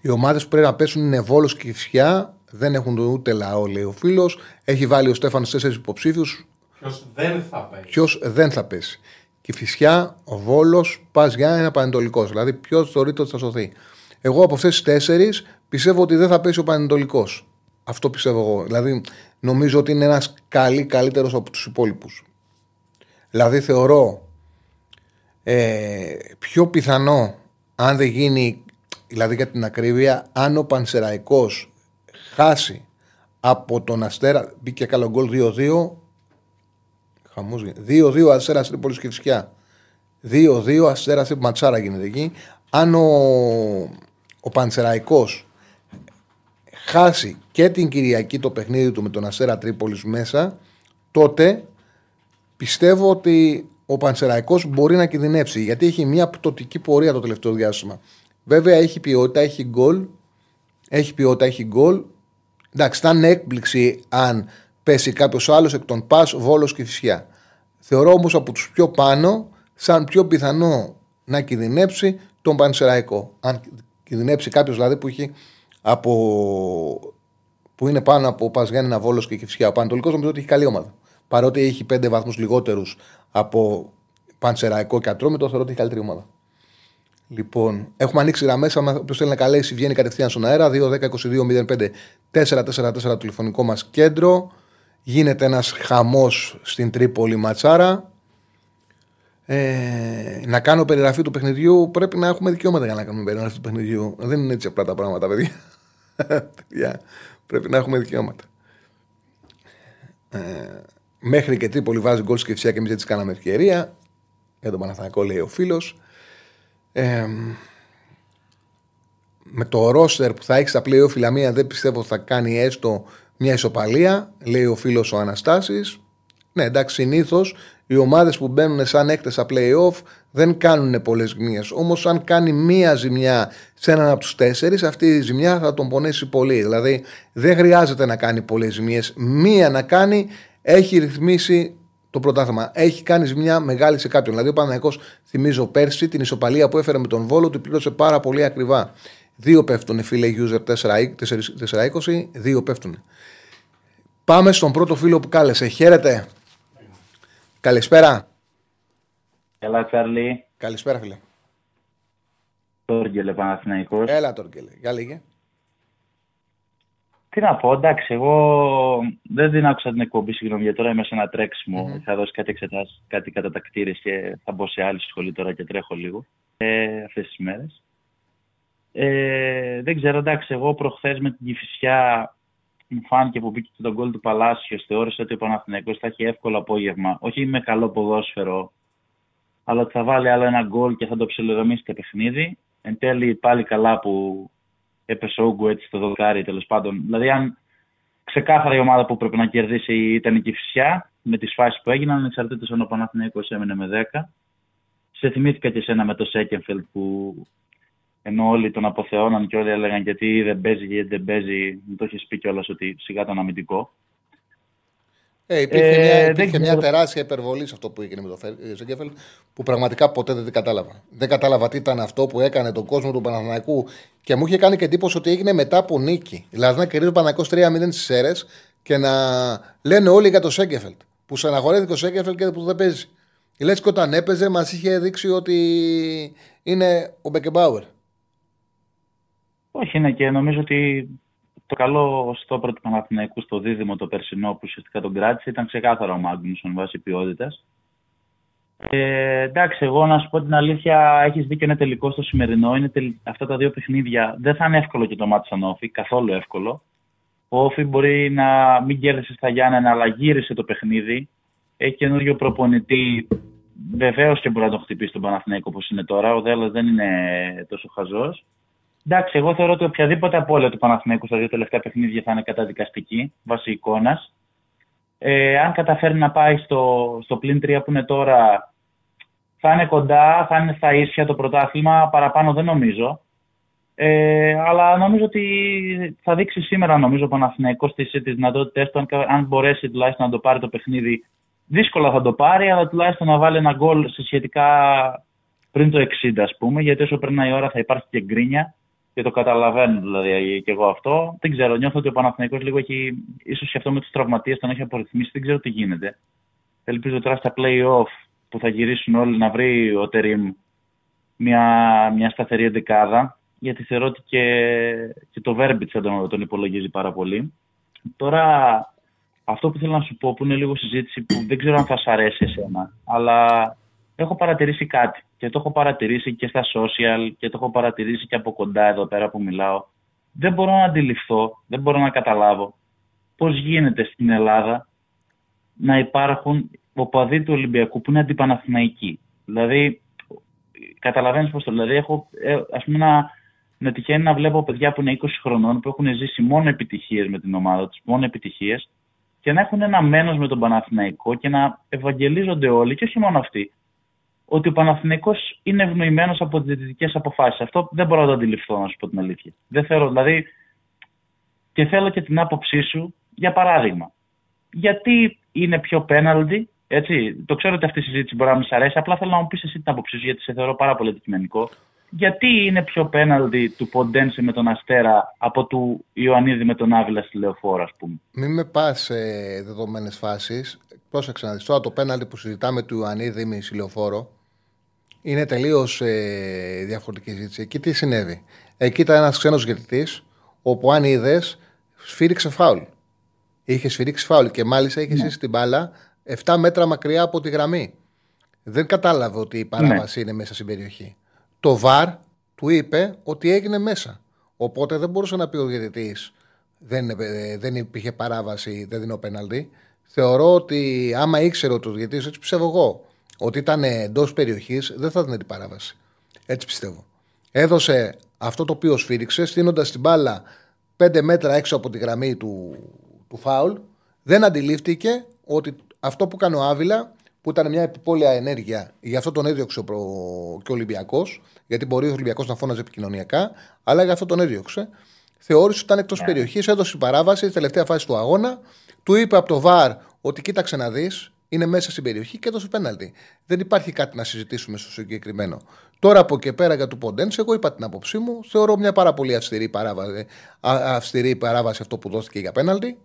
Οι ομάδες που πρέπει να πέσουν είναι Βόλος και Κυφσιά. Δεν έχουν ούτε λαό, λέει ο φίλος. Έχει βάλει ο Στέφανος τέσσερις υποψήφιους. Ποιος δεν θα πέσει. Ποιος δεν θα πέσει. Κυφσιά, ο Βόλος, πας για ένα πανετολικός. Δηλαδή, ποιος θεωρείται ότι θα σωθεί. Εγώ από αυτές τις τέσσερις πιστεύω ότι δεν θα πέσει ο πανετολικός. Αυτό πιστεύω εγώ. Δηλαδή, νομίζω ότι είναι ένας καλή, καλύτερος από τους υπόλοιπους. Δηλαδή, θεωρώ ε, πιο πιθανό, αν δεν γίνει, δηλαδή για την ακρίβεια, αν ο Πανσεραϊκός χάσει από τον Αστέρα, μπήκε καλό γκολ 2-2, χαμός 2-2 Αστέρα Τρίπολης και Φυσιά. 2-2 Αστέρα Ματσάρα γίνεται εκεί. Αν ο, ο Πανσεραϊκός χάσει και την Κυριακή το παιχνίδι του με τον Αστέρα Τρίπολης μέσα, τότε πιστεύω ότι ο Πανσεραϊκός μπορεί να κινδυνεύσει γιατί έχει μια πτωτική πορεία το τελευταίο διάστημα. Βέβαια έχει ποιότητα, έχει γκολ. Έχει ποιότητα, έχει γκολ. Εντάξει, θα είναι έκπληξη αν πέσει κάποιος άλλος εκ των Πας, Βόλος και Φυσιά. Θεωρώ όμως από τους πιο πάνω, σαν πιο πιθανό να κινδυνεύσει τον Πανσεραϊκό. Αν Κινδυνεύσει κάποιος δηλαδή που έχει από. που είναι πάνω από Παζιάννη Βόλο και Κυφσιά. Ο Πανατολικό νομίζω ότι έχει καλή ομάδα. Παρότι έχει πέντε βαθμούς λιγότερους από Πανσεραϊκό και Ατρόμητο, θεωρώ ότι έχει καλύτερη ομάδα. Λοιπόν, έχουμε ανοίξει γραμμές. Όποιος θέλει να καλέσει, βγαίνει κατευθείαν στον αέρα. 2-10-22-05-444 τηλεφωνικό μας κέντρο. Γίνεται ένας χαμός στην Τρίπολη Ματσάρα. Ε, να κάνω περιγραφή του παιχνιδιού πρέπει να έχουμε δικαιώματα για να κάνουμε περιγραφή του παιχνιδιού. Δεν είναι έτσι απλά τα πράγματα, παιδιά. πρέπει να έχουμε δικαιώματα. Ε, μέχρι και Τρίπολη βάζει γκολ και φυσικά και εμείς έτσι κάναμε ευκαιρία. Για τον Παναθανικό λέει ο φίλος. Ε, με το ρόστερ που θα έχει στα playoff η Λαμία δεν πιστεύω θα κάνει έστω μια ισοπαλία, λέει ο φίλος ο Αναστάσης. Ναι, εντάξει, συνήθως οι ομάδες που μπαίνουν σαν έκτες στα playoff δεν κάνουν πολλές ζημιές. Όμως, αν κάνει μία ζημιά σε έναν από τους τέσσερις, αυτή η ζημιά θα τον πονέσει πολύ. Δηλαδή, δεν χρειάζεται να κάνει πολλές ζημιές. Μία να κάνει έχει ρυθμίσει το πρωτάθλημα. Έχει κάνει ζημιά μεγάλη σε κάποιον. Δηλαδή, ο Παναγικό, θυμίζω πέρσι, την ισοπαλία που έφερε με τον Βόλο, του πλήρωσε πάρα πολύ ακριβά. Δύο πέφτουν, φίλε user 420, δύο πέφτουν. Πάμε στον πρώτο φίλο που κάλεσε. Χαίρετε. Καλησπέρα. Έλα, Τσάρλι. Καλησπέρα, φίλε. Τόργελε Παναθηναϊκός. Έλα, Τόργελε. Για λίγε. Τι να πω, εντάξει, εγώ δεν την άκουσα την εκπομπή, συγγνώμη, γιατί τώρα είμαι σε ένα τρέξιμο. Mm-hmm. Θα δώσει κάτι εξετάσεις, κάτι κατά τα κτίρια και θα μπω σε άλλη σχολή τώρα και τρέχω λίγο ε, αυτές τις μέρες. Ε, δεν ξέρω, εντάξει, εγώ προχθές με την Κυφυσιά μου φάνηκε που μπήκε τον γκολ του Παλάσιο. Θεώρησα ότι ο Παναθηναϊκός θα έχει εύκολο απόγευμα. Όχι με καλό ποδόσφαιρο, αλλά ότι θα βάλει άλλο ένα γκολ και θα το ψιλοδομήσει το παιχνίδι. Εν τέλει πάλι καλά που έπεσε ο έτσι στο δοκάρι τέλος πάντων. Δηλαδή, αν ξεκάθαρα η ομάδα που πρέπει να κερδίσει ήταν η Κυφσιά, με τις φάσεις που έγιναν, εξαρτήτω αν ο Παναθηναϊκός έμεινε με 10. Σε θυμήθηκα και εσένα με το Σέκενφελτ που ενώ όλοι τον αποθεώναν και όλοι έλεγαν γιατί δεν παίζει, γιατί δεν παίζει. Μου το έχεις πει κιόλας ότι σιγά τον αμυντικό. Ε, υπήρχε ε, μια, υπήρχε μια τεράστια υπερβολή σε αυτό που έγινε με το Σέγκεφελ που πραγματικά ποτέ δεν κατάλαβα. Δεν κατάλαβα τι ήταν αυτό που έκανε τον κόσμο του Παναθηναϊκού και μου είχε κάνει και εντύπωση ότι έγινε μετά από νίκη. Δηλαδή να κερδίζει ο Παναθηναϊκός 3-0 στις αίρε και να λένε όλοι για το Σέγκεφελ. Που στεναχωρέθηκε ο Σέγκεφελ και που δεν παίζει. Λε και όταν έπαιζε μας είχε δείξει ότι είναι ο Μπεκεμπάουερ. Όχι, είναι και νομίζω ότι το καλό στο πρώτο Παναθηναϊκού στο δίδυμο το περσινό που ουσιαστικά τον κράτησε ήταν ξεκάθαρο ο Μάγνουσον βάσει ποιότητας. Ε, εντάξει, εγώ να σου πω την αλήθεια, έχεις δίκιο, είναι τελικό στο σημερινό. Είναι τελ... Αυτά τα δύο παιχνίδια δεν θα είναι εύκολο και το μάτι σαν όφη, καθόλου εύκολο. Ο Όφη μπορεί να μην κέρδισε στα Γιάννενα, αλλά γύρισε το παιχνίδι. Έχει καινούριο προπονητή. Βεβαίως και μπορεί να τον χτυπήσει τον Παναθηναϊκό όπως είναι τώρα. Ο Δέλλα δεν είναι τόσο χαζός. Εντάξει, εγώ θεωρώ ότι οποιαδήποτε απώλεια του Παναθηναϊκού στα δύο τελευταία παιχνίδια θα είναι καταδικαστική, βάσει εικόνας. Ε, αν καταφέρει να πάει στο, στο πλήν 3 που είναι τώρα, θα είναι κοντά, θα είναι στα ίσια το πρωτάθλημα, παραπάνω δεν νομίζω. Ε, αλλά νομίζω ότι θα δείξει σήμερα νομίζω ο Παναθηναϊκός τις, τις δυνατότητες του, αν, αν μπορέσει τουλάχιστον να το πάρει το παιχνίδι. Δύσκολα θα το πάρει, αλλά τουλάχιστον να βάλει ένα γκολ σε σχετικά πριν το 60 ας πούμε, γιατί όσο περνάει η ώρα θα υπάρχει και γκρίνια και το καταλαβαίνω δηλαδή και εγώ αυτό. Δεν ξέρω, νιώθω ότι ο Παναθηναϊκός λίγο έχει, ίσως και αυτό με τους τραυματίες τον έχει απορριθμίσει, δεν ξέρω τι γίνεται. Ελπίζω τώρα στα play-off που θα γυρίσουν όλοι να βρει ο Τερίμ μια, μια σταθερή δεκάδα, γιατί θεωρώ ότι και, και το Βέρμπιτς τον, τον υπολογίζει πάρα πολύ. Τώρα, αυτό που θέλω να σου πω, που είναι λίγο συζήτηση που δεν ξέρω αν θα σ' αρέσει εσένα, αλλά έχω παρατηρήσει κάτι και το έχω παρατηρήσει και στα social και το έχω παρατηρήσει και από κοντά εδώ πέρα που μιλάω. Δεν μπορώ να αντιληφθώ, δεν μπορώ να καταλάβω πώς γίνεται στην Ελλάδα να υπάρχουν οπαδοί του Ολυμπιακού που είναι αντιπαναθηναϊκοί. Δηλαδή, καταλαβαίνεις πώς το δηλαδή, έχω, ε, ας πούμε, να, να τυχαίνει να βλέπω παιδιά που είναι 20 χρονών που έχουν ζήσει μόνο επιτυχίες με την ομάδα τους, μόνο επιτυχίες και να έχουν ένα μένος με τον Παναθηναϊκό και να ευαγγελίζονται όλοι και όχι μόνο αυτοί ότι ο Παναθηναϊκός είναι ευνοημένος από τις διαιτητικές αποφάσεις. Αυτό δεν μπορώ να το αντιληφθώ, να σου πω την αλήθεια. Δεν θέλω, δηλαδή, και θέλω και την άποψή σου, για παράδειγμα. Γιατί είναι πιο πέναλτι, έτσι. Το ξέρω ότι αυτή η συζήτηση μπορεί να μην αρέσει, απλά θέλω να μου πεις εσύ την άποψή σου, γιατί σε θεωρώ πάρα πολύ αντικειμενικό. γιατί είναι πιο πέναλτι του Ποντένσε με τον Αστέρα από του Ιωαννίδη με τον Άβυλα στη Λεωφόρα, ας πούμε; Μην με πας σε δεδομένες φάσεις. Πρόσεξε να δεις τώρα το πέναλτι που συζητάμε του Ιωαννίδη με Λεωφόρο είναι τελείως ε, διαφορετική ζήτηση. Εκεί τι συνέβη; Εκεί ήταν ένας ξένος διαιτητή, όπου αν είδες, σφύριξε φάουλ. Είχε σφυρίξει φάουλ και μάλιστα είχε ναι. την μπάλα 7 μέτρα μακριά από τη γραμμή. Δεν κατάλαβε ότι η παράβαση ναι. είναι μέσα στην περιοχή. Το βαρ του είπε ότι έγινε μέσα. Οπότε δεν μπορούσε να πει ο διαιτητή δεν, ε, δεν υπήρχε παράβαση, δεν δίνω πέναλτι. Θεωρώ ότι άμα ήξερε ότι ο διαιτητή, έτσι πιστεύω εγώ, ότι ήταν εντός περιοχής, δεν θα δίνει την παράβαση. Έτσι πιστεύω. Έδωσε αυτό το οποίο σφύριξε, στείνοντας την μπάλα 5 μέτρα έξω από τη γραμμή του, του φάουλ. Δεν αντιλήφθηκε ότι αυτό που έκανε ο Άβυλα, που ήταν μια επιπόλαια ενέργεια, γι' αυτό τον έδιωξε ο, και ο Ολυμπιακός, γιατί μπορεί ο Ολυμπιακός να φώναζε επικοινωνιακά, αλλά γι' αυτό τον έδιωξε. Θεώρησε ότι ήταν εκτός yeah. περιοχής, έδωσε παράβαση, στη τελευταία φάση του αγώνα. Του είπε από το ΒΑΡ ότι κοίταξε να δεις, είναι μέσα στην περιοχή και έδωσε πέναλτι. Δεν υπάρχει κάτι να συζητήσουμε στο συγκεκριμένο. Τώρα από και πέρα για του Ποντένς, εγώ είπα την άποψή μου. Θεωρώ μια πάρα πολύ αυστηρή παράβαση, αυστηρή παράβαση αυτό που δόθηκε για πέναλτι.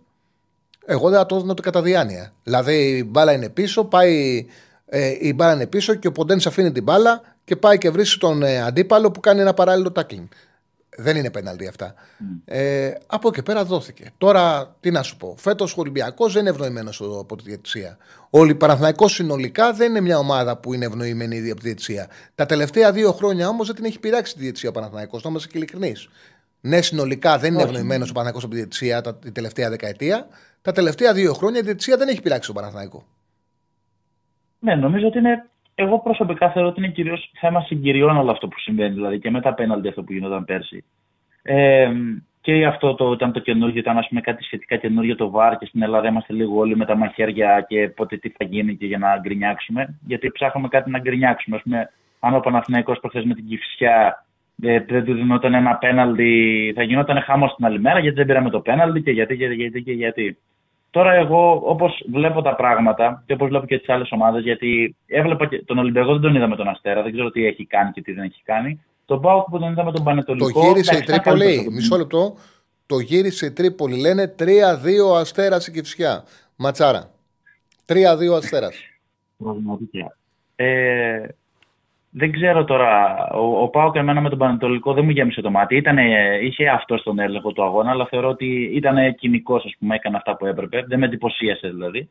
Εγώ δεν θα το έδινα ούτε κατά διάνοια. Δηλαδή η μπάλα είναι πίσω, πάει, ε, η μπάλα είναι πίσω και ο Ποντένς αφήνει την μπάλα και πάει και βρίσκει τον ε, αντίπαλο που κάνει ένα παράλληλο τάκλινγκ. Δεν είναι πέναλτι αυτά. Mm. Ε, από εκεί πέρα δόθηκε. Τώρα, τι να σου πω. Φέτος ο Ολυμπιακός δεν είναι ευνοημένος από τη διαιτησία. Ο Παναθηναϊκός συνολικά δεν είναι μια ομάδα που είναι ευνοημένη από τη διαιτησία. Τα τελευταία δύο χρόνια όμως δεν την έχει πειράξει τη διαιτησία ο Παναθηναϊκός. Να είμαστε και ειλικρινείς. Ναι, συνολικά δεν είναι ευνοημένος ο Παναθηναϊκός από τη διαιτησία τα, την τελευταία δεκαετία. Τα τελευταία δύο χρόνια η διαιτησία δεν έχει πειράξει τον Παναθηναϊκό. Ναι, νομίζω ότι είναι. Εγώ προσωπικά θεωρώ ότι είναι κυρίως θέμα συγκυριών όλο αυτό που συμβαίνει. Δηλαδή και με τα πέναλτι αυτό που γινόταν πέρσι. Ε, και αυτό το, ήταν το καινούργιο, ήταν ας πούμε, κάτι σχετικά καινούργιο το ΒΑΡ και στην Ελλάδα είμαστε λίγο όλοι με τα μαχαίρια και πότε τι θα γίνει και για να γκρινιάξουμε. Γιατί ψάχνουμε κάτι να γκρινιάξουμε. Ας πούμε, αν ο Παναθηναϊκός προχθές με την Κυφσιά ε, δεν του δινόταν ένα πέναλτι, θα γινόταν χάμος την άλλη μέρα γιατί δεν πήραμε το πέναλτι και γιατί και γιατί και γιατί. Τώρα εγώ όπως βλέπω τα πράγματα και όπως βλέπω και τις άλλες ομάδες, γιατί έβλεπα και τον Ολυμπιακό δεν τον είδα με τον Αστέρα, δεν ξέρω τι έχει κάνει και τι δεν έχει κάνει. Τον Πάοκ που τον είδαμε τον Πανετολικό. Το γύρισε η Τρίπολη. Μισό λεπτό. Το γύρισε η Τρίπολη. Λένε 3-2 αστέρα η Κυψιά. Ματσάρα. 3-2 αστέρας. ε, δεν ξέρω τώρα. Ο, ο Πάοκ εμένα με τον Πανετολικό δεν μου γέμισε το μάτι. Ήτανε, είχε αυτό στον έλεγχο του αγώνα, αλλά θεωρώ ότι ήταν κοινικός, ας πούμε, έκανε αυτά που έπρεπε. Δεν με εντυπωσίασε δηλαδή.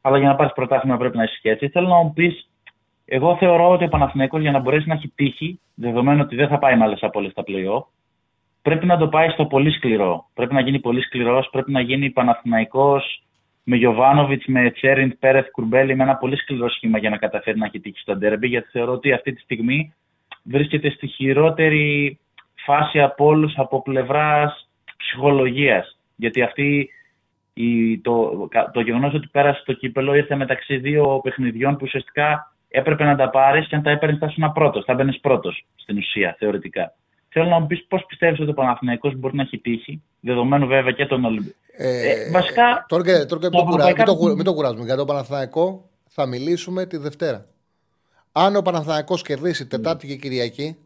Αλλά για να πάρεις πρωτάθλημα πρέπει να είσαι έτσι. Θέλω να μου πεις εγώ θεωρώ ότι ο Παναθηναϊκός για να μπορέσει να έχει τύχη, δεδομένου ότι δεν θα πάει με άλλες απόλυτε στα πλοίο, πρέπει να το πάει στο πολύ σκληρό. Πρέπει να γίνει πολύ σκληρός, πρέπει να γίνει Παναθηναϊκός με Γιωβάνοβιτς, με Τσέριντ, Πέρεθ, Κουρμπέλη, με ένα πολύ σκληρό σχήμα για να καταφέρει να έχει τύχη στο ντέρμπι, γιατί θεωρώ ότι αυτή τη στιγμή βρίσκεται στη χειρότερη φάση από όλους από πλευράς ψυχολογίας. Γιατί αυτή η, το, το γεγονός ότι πέρασε το κύπελο ήρθε μεταξύ δύο παιχνιδιών που ουσιαστικά έπρεπε να τα πάρεις και αν τα έπαιρνες θα ήσουν πρώτος. Θα μπαίνεις πρώτος στην ουσία, θεωρητικά. Θέλω να μου πεις πώς πιστεύεις ότι ο Παναθηναϊκός μπορεί να έχει τύχει, δεδομένου βέβαια και τον Ολυμπιακό. Ε, ε, βασικά. Τώρα και, τώρα και μην, το, μην το κουράζουμε. Για τον Παναθηναϊκό θα μιλήσουμε τη Δευτέρα. Αν ο Παναθηναϊκός κερδίσει Τετάρτη και Κυριακή,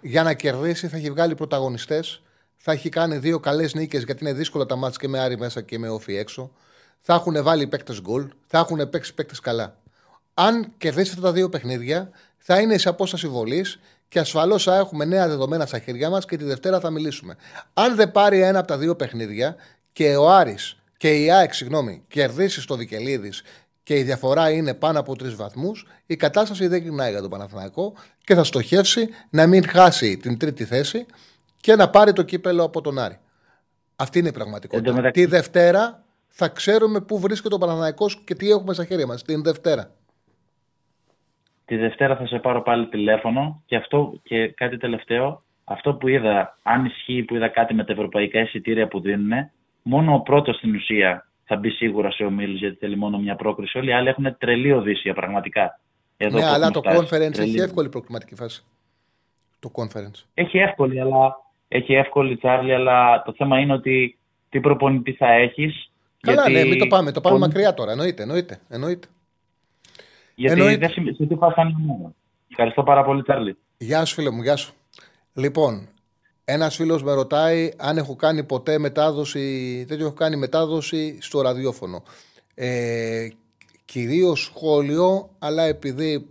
για να κερδίσει θα έχει βγάλει πρωταγωνιστές. Θα έχει κάνει δύο καλές νίκες γιατί είναι δύσκολα τα μάτια και με Άρη μέσα και με Όφη έξω. Θα έχουν βάλει παίκτες γκολ. Θα έχουν παίξει παίκτες καλά αν κερδίσει αυτά τα δύο παιχνίδια, θα είναι σε απόσταση βολής και ασφαλώς θα έχουμε νέα δεδομένα στα χέρια μας και τη Δευτέρα θα μιλήσουμε. Αν δεν πάρει ένα από τα δύο παιχνίδια και ο Άρης και η ΑΕΚ, συγγνώμη, κερδίσει στο Βικελίδης και η διαφορά είναι πάνω από τρεις βαθμούς, η κατάσταση δεν γυρνάει για τον Παναθηναϊκό και θα στοχεύσει να μην χάσει την τρίτη θέση και να πάρει το κύπελο από τον Άρη. Αυτή είναι η πραγματικότητα. Τη Δευτέρα θα ξέρουμε πού βρίσκεται ο Παναθηναϊκός και τι έχουμε στα χέρια μας. Την Δευτέρα. Τη Δευτέρα θα σε πάρω πάλι τηλέφωνο και αυτό και κάτι τελευταίο. Αυτό που είδα, αν ισχύει που είδα κάτι με τα ευρωπαϊκά εισιτήρια που δίνουν, μόνο ο πρώτος στην ουσία θα μπει σίγουρα σε ομίλους γιατί θέλει μόνο μια πρόκριση. Όλοι οι άλλοι έχουν τρελή οδύσσια πραγματικά. Εδώ ναι, αλλά το conference έχει εύκολη προκληματική φάση. Το conference. Έχει εύκολη, αλλά έχει εύκολη, Τσάρλι, αλλά το θέμα είναι ότι τι προπονητή θα έχεις. Καλά, γιατί... ναι, μην το πάμε. Το πάμε μακριά τώρα. Εννοείται, εννοείται. εννοείται. Γιατί Εννοεί... δεν σε τι φάση Ευχαριστώ πάρα πολύ, Τσάρλι. Γεια σου, φίλε μου, γεια σου. Λοιπόν, ένας φίλος με ρωτάει αν έχω κάνει ποτέ μετάδοση. Δεν έχω κάνει μετάδοση στο ραδιόφωνο. Ε, Κυρίως σχόλιο, αλλά επειδή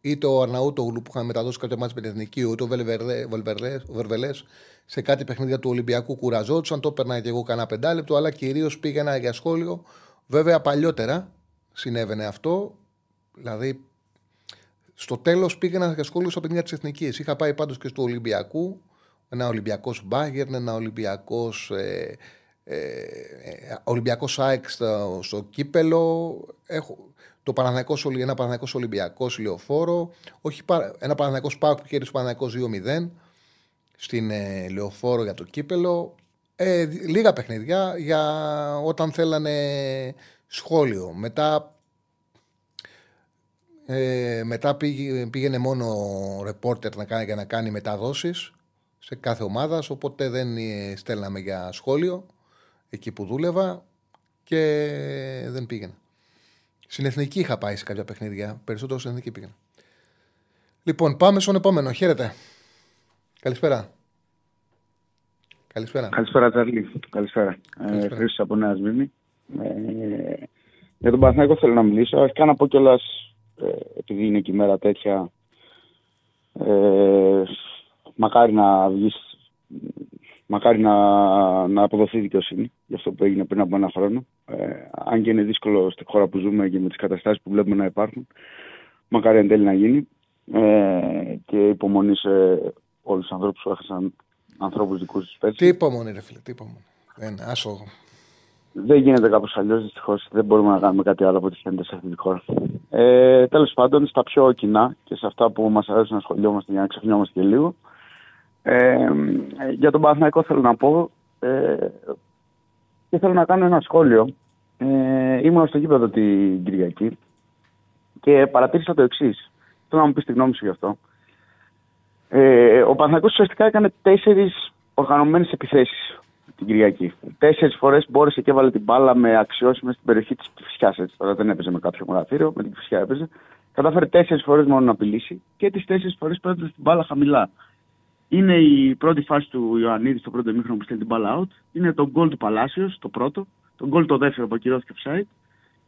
είτε ο Αρναούτογλου που είχαν μεταδώσει κάποια μάτια με την εθνική, είτε ο Βερβελές σε κάτι παιχνίδια του Ολυμπιακού κουραζόντουσαν. Το έπαιρνα και εγώ κανένα πεντάλεπτο, αλλά κυρίως πήγαινα για σχόλιο. Βέβαια, παλιότερα συνέβαινε αυτό. Δηλαδή, στο τέλος πήγαινα για σχόλιο στα παιχνίδια της Εθνικής. Είχα πάει πάντως και στο Ολυμπιακού. Ένα Ολυμπιακός Μπάγκερν, ένα Ολυμπιακός. Ε, ε, Ολυμπιακός Σάικ στο, στο κύπελο. Έχω, το Παναθηναϊκός, ένα Παναθηναϊκός Ολυμπιακός λεωφόρο. Όχι, ένα Παναθηναϊκός Σπάκ που κέρδισε Παναθηναϊκός 2-0 στην ε, λεωφόρο για το κύπελο. Ε, λίγα παιχνίδια για όταν θέλανε σχόλιο. Μετά, ε, μετά πήγαινε μόνο ρεπόρτερ να κάνει, για να κάνει μεταδόσεις σε κάθε ομάδα, οπότε δεν ε, στέλναμε για σχόλιο εκεί που δούλευα και δεν πήγαινα. Στην εθνική είχα πάει σε κάποια παιχνίδια, περισσότερο στην εθνική πήγαινα. Λοιπόν, πάμε στον επόμενο. Χαίρετε. Καλησπέρα. Καλησπέρα. Καλησπέρα, Τσαρλί. Καλησπέρα. Καλησπέρα. Ε, από Νέα Σμύρνη. Ε, για τον Παναθηναϊκό θέλω να μιλήσω. Αρχικά να πω κιόλας, ε, επειδή είναι και η μέρα τέτοια, ε, μακάρι να βγεις, μακάρι να, να αποδοθεί δικαιοσύνη για αυτό που έγινε πριν από ένα χρόνο. Ε, αν και είναι δύσκολο στη χώρα που ζούμε και με τις καταστάσεις που βλέπουμε να υπάρχουν, μακάρι εν τέλει να γίνει. Ε, και υπομονή σε όλους τους ανθρώπους που έχασαν ανθρώπους δικούς τους Τι υπομονή ρε φίλε, τι υπομονή. Δεν, άσο, δεν γίνεται κάπως αλλιώς, δυστυχώς. Δεν μπορούμε να κάνουμε κάτι άλλο από ό,τι φαίνεται σε αυτή τη χώρα. Ε, Τέλος πάντων, στα πιο κοινά και σε αυτά που μας αρέσουν να σχολιόμαστε για να ξεχνιόμαστε και λίγο. Ε, για τον Παναθηναϊκό θέλω να πω ε, και θέλω να κάνω ένα σχόλιο. Ε, ήμουν στο γήπεδο την Κυριακή και παρατήρησα το εξής. Θέλω να μου πεις τη γνώμη σου γι' αυτό. Ε, ο Παναθηναϊκός ουσιαστικά έκανε τέσσερις οργανωμένες επιθέσεις την Κυριακή. Τέσσερις φορές μπόρεσε και έβαλε την μπάλα με αξιώσιμε στην περιοχή της Κυφυσιά. Τώρα δεν έπαιζε με κάποιο μορατήριο, με την Κυφυσιά έπαιζε. Κατάφερε τέσσερις φορές μόνο να απειλήσει και τις τέσσερις φορές πέτρεψε την μπάλα χαμηλά. Είναι η πρώτη φάση του Ιωαννίδη στο πρώτο μήχρονο που στέλνει την μπάλα out. Είναι το γκολ του Παλάσιος, το πρώτο. Το γκολ το δεύτερο που ακυρώθηκε ψάιτ.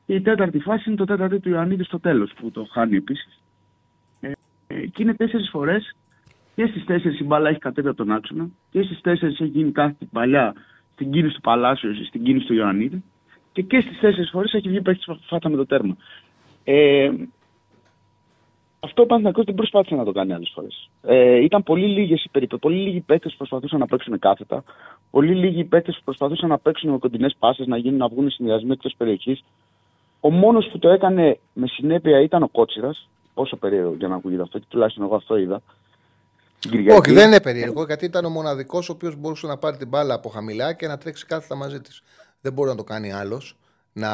Και η τέταρτη φάση είναι το τέταρτο του Ιωαννίδη στο τέλος που το χάνει επίσης. Ε, ε, και είναι τέσσερις φορές και στις τέσσερις η μπάλα έχει κατέβει από τον άξονα και στις τέσσερις έχει γίνει κάθε παλιά στην κίνηση του Παλάσιο, στην κίνηση του Ιωαννίδη και, και στις τέσσερις φορές έχει βγει παίχτη φάτα με το τέρμα. Ε, αυτό ο Παναθηναϊκός δεν προσπάθησε να το κάνει άλλες φορές. Ε, ήταν πολύ λίγες οι περίπτωσει. Πολύ λίγοι παίκτες που προσπαθούσαν να παίξουν κάθετα. Πολύ λίγοι παίκτες που προσπαθούσαν να παίξουν με κοντινές πάσες, να γίνουν να βγουν συνδυασμοί εκτός περιοχής. Ο μόνος που το έκανε με συνέπεια ήταν ο Κότσιρας. Πόσο περίεργο για να ακούγεται αυτό, και τουλάχιστον εγώ αυτό είδα. Όχι, δεν είναι περίεργο, γιατί ήταν ο μοναδικός ο οποίος μπορούσε να πάρει την μπάλα από χαμηλά και να τρέξει κάθετα μαζί της. Δεν μπορεί να το κάνει άλλος. Να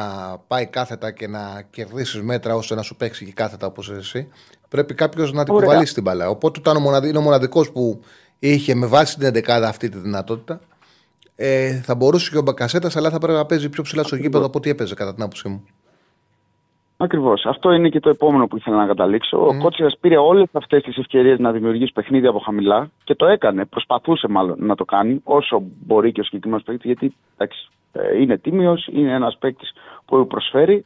πάει κάθετα και να κερδίσει μέτρα ώστε να σου παίξει και κάθετα όπως εσύ. Πρέπει κάποιος να την κουβαλήσει την μπάλα. Οπότε ήταν ο μοναδικό, είναι ο μοναδικός που είχε με βάση την 11 αυτή τη δυνατότητα. Ε, θα μπορούσε και ο Μπακασέτας, αλλά θα πρέπει να παίζει πιο ψηλά στο γήπεδο από ό,τι έπαιζε κατά την άποψή μου. Ακριβώς. Αυτό είναι και το επόμενο που ήθελα να καταλήξω. Mm. Ο Κότσιρα πήρε όλες αυτές τις ευκαιρίες να δημιουργήσει παιχνίδια από χαμηλά και το έκανε. Προσπαθούσε μάλλον να το κάνει όσο μπορεί και ο συγκεκριμένος παίκτης, γιατί εντάξει, ε, είναι τίμιος, είναι ένας παίκτης που προσφέρει,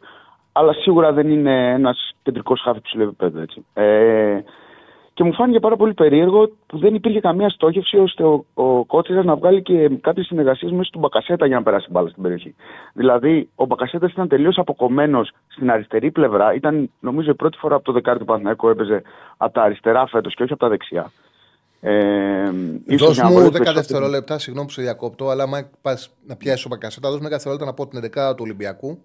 αλλά σίγουρα δεν είναι ένας κεντρικός χάφι ψηλού επίπεδου. Ε, και μου φάνηκε πάρα πολύ περίεργο που δεν υπήρχε καμία στόχευση ώστε ο, ο Κότσιρας να βγάλει και κάποιες συνεργασίες μέσα του Μπακασέτα για να περάσει μπάλα στην περιοχή. Δηλαδή, ο Μπακασέτας ήταν τελείως αποκομμένος στην αριστερή πλευρά. Ήταν, νομίζω, η πρώτη φορά από το δεκάρι του Παναθηναϊκού έπαιζε από τα αριστερά φέτος και όχι από τα δεξιά. Ε, δώσ' μου 10 δευτερόλεπτα, συγγνώμη που σε διακόπτω, αλλά άμα πας να πιάσεις ο Μπακασέτα, δώσ' μου 10 δευτερόλεπτα να πω την 11 του Ολυμπιακού.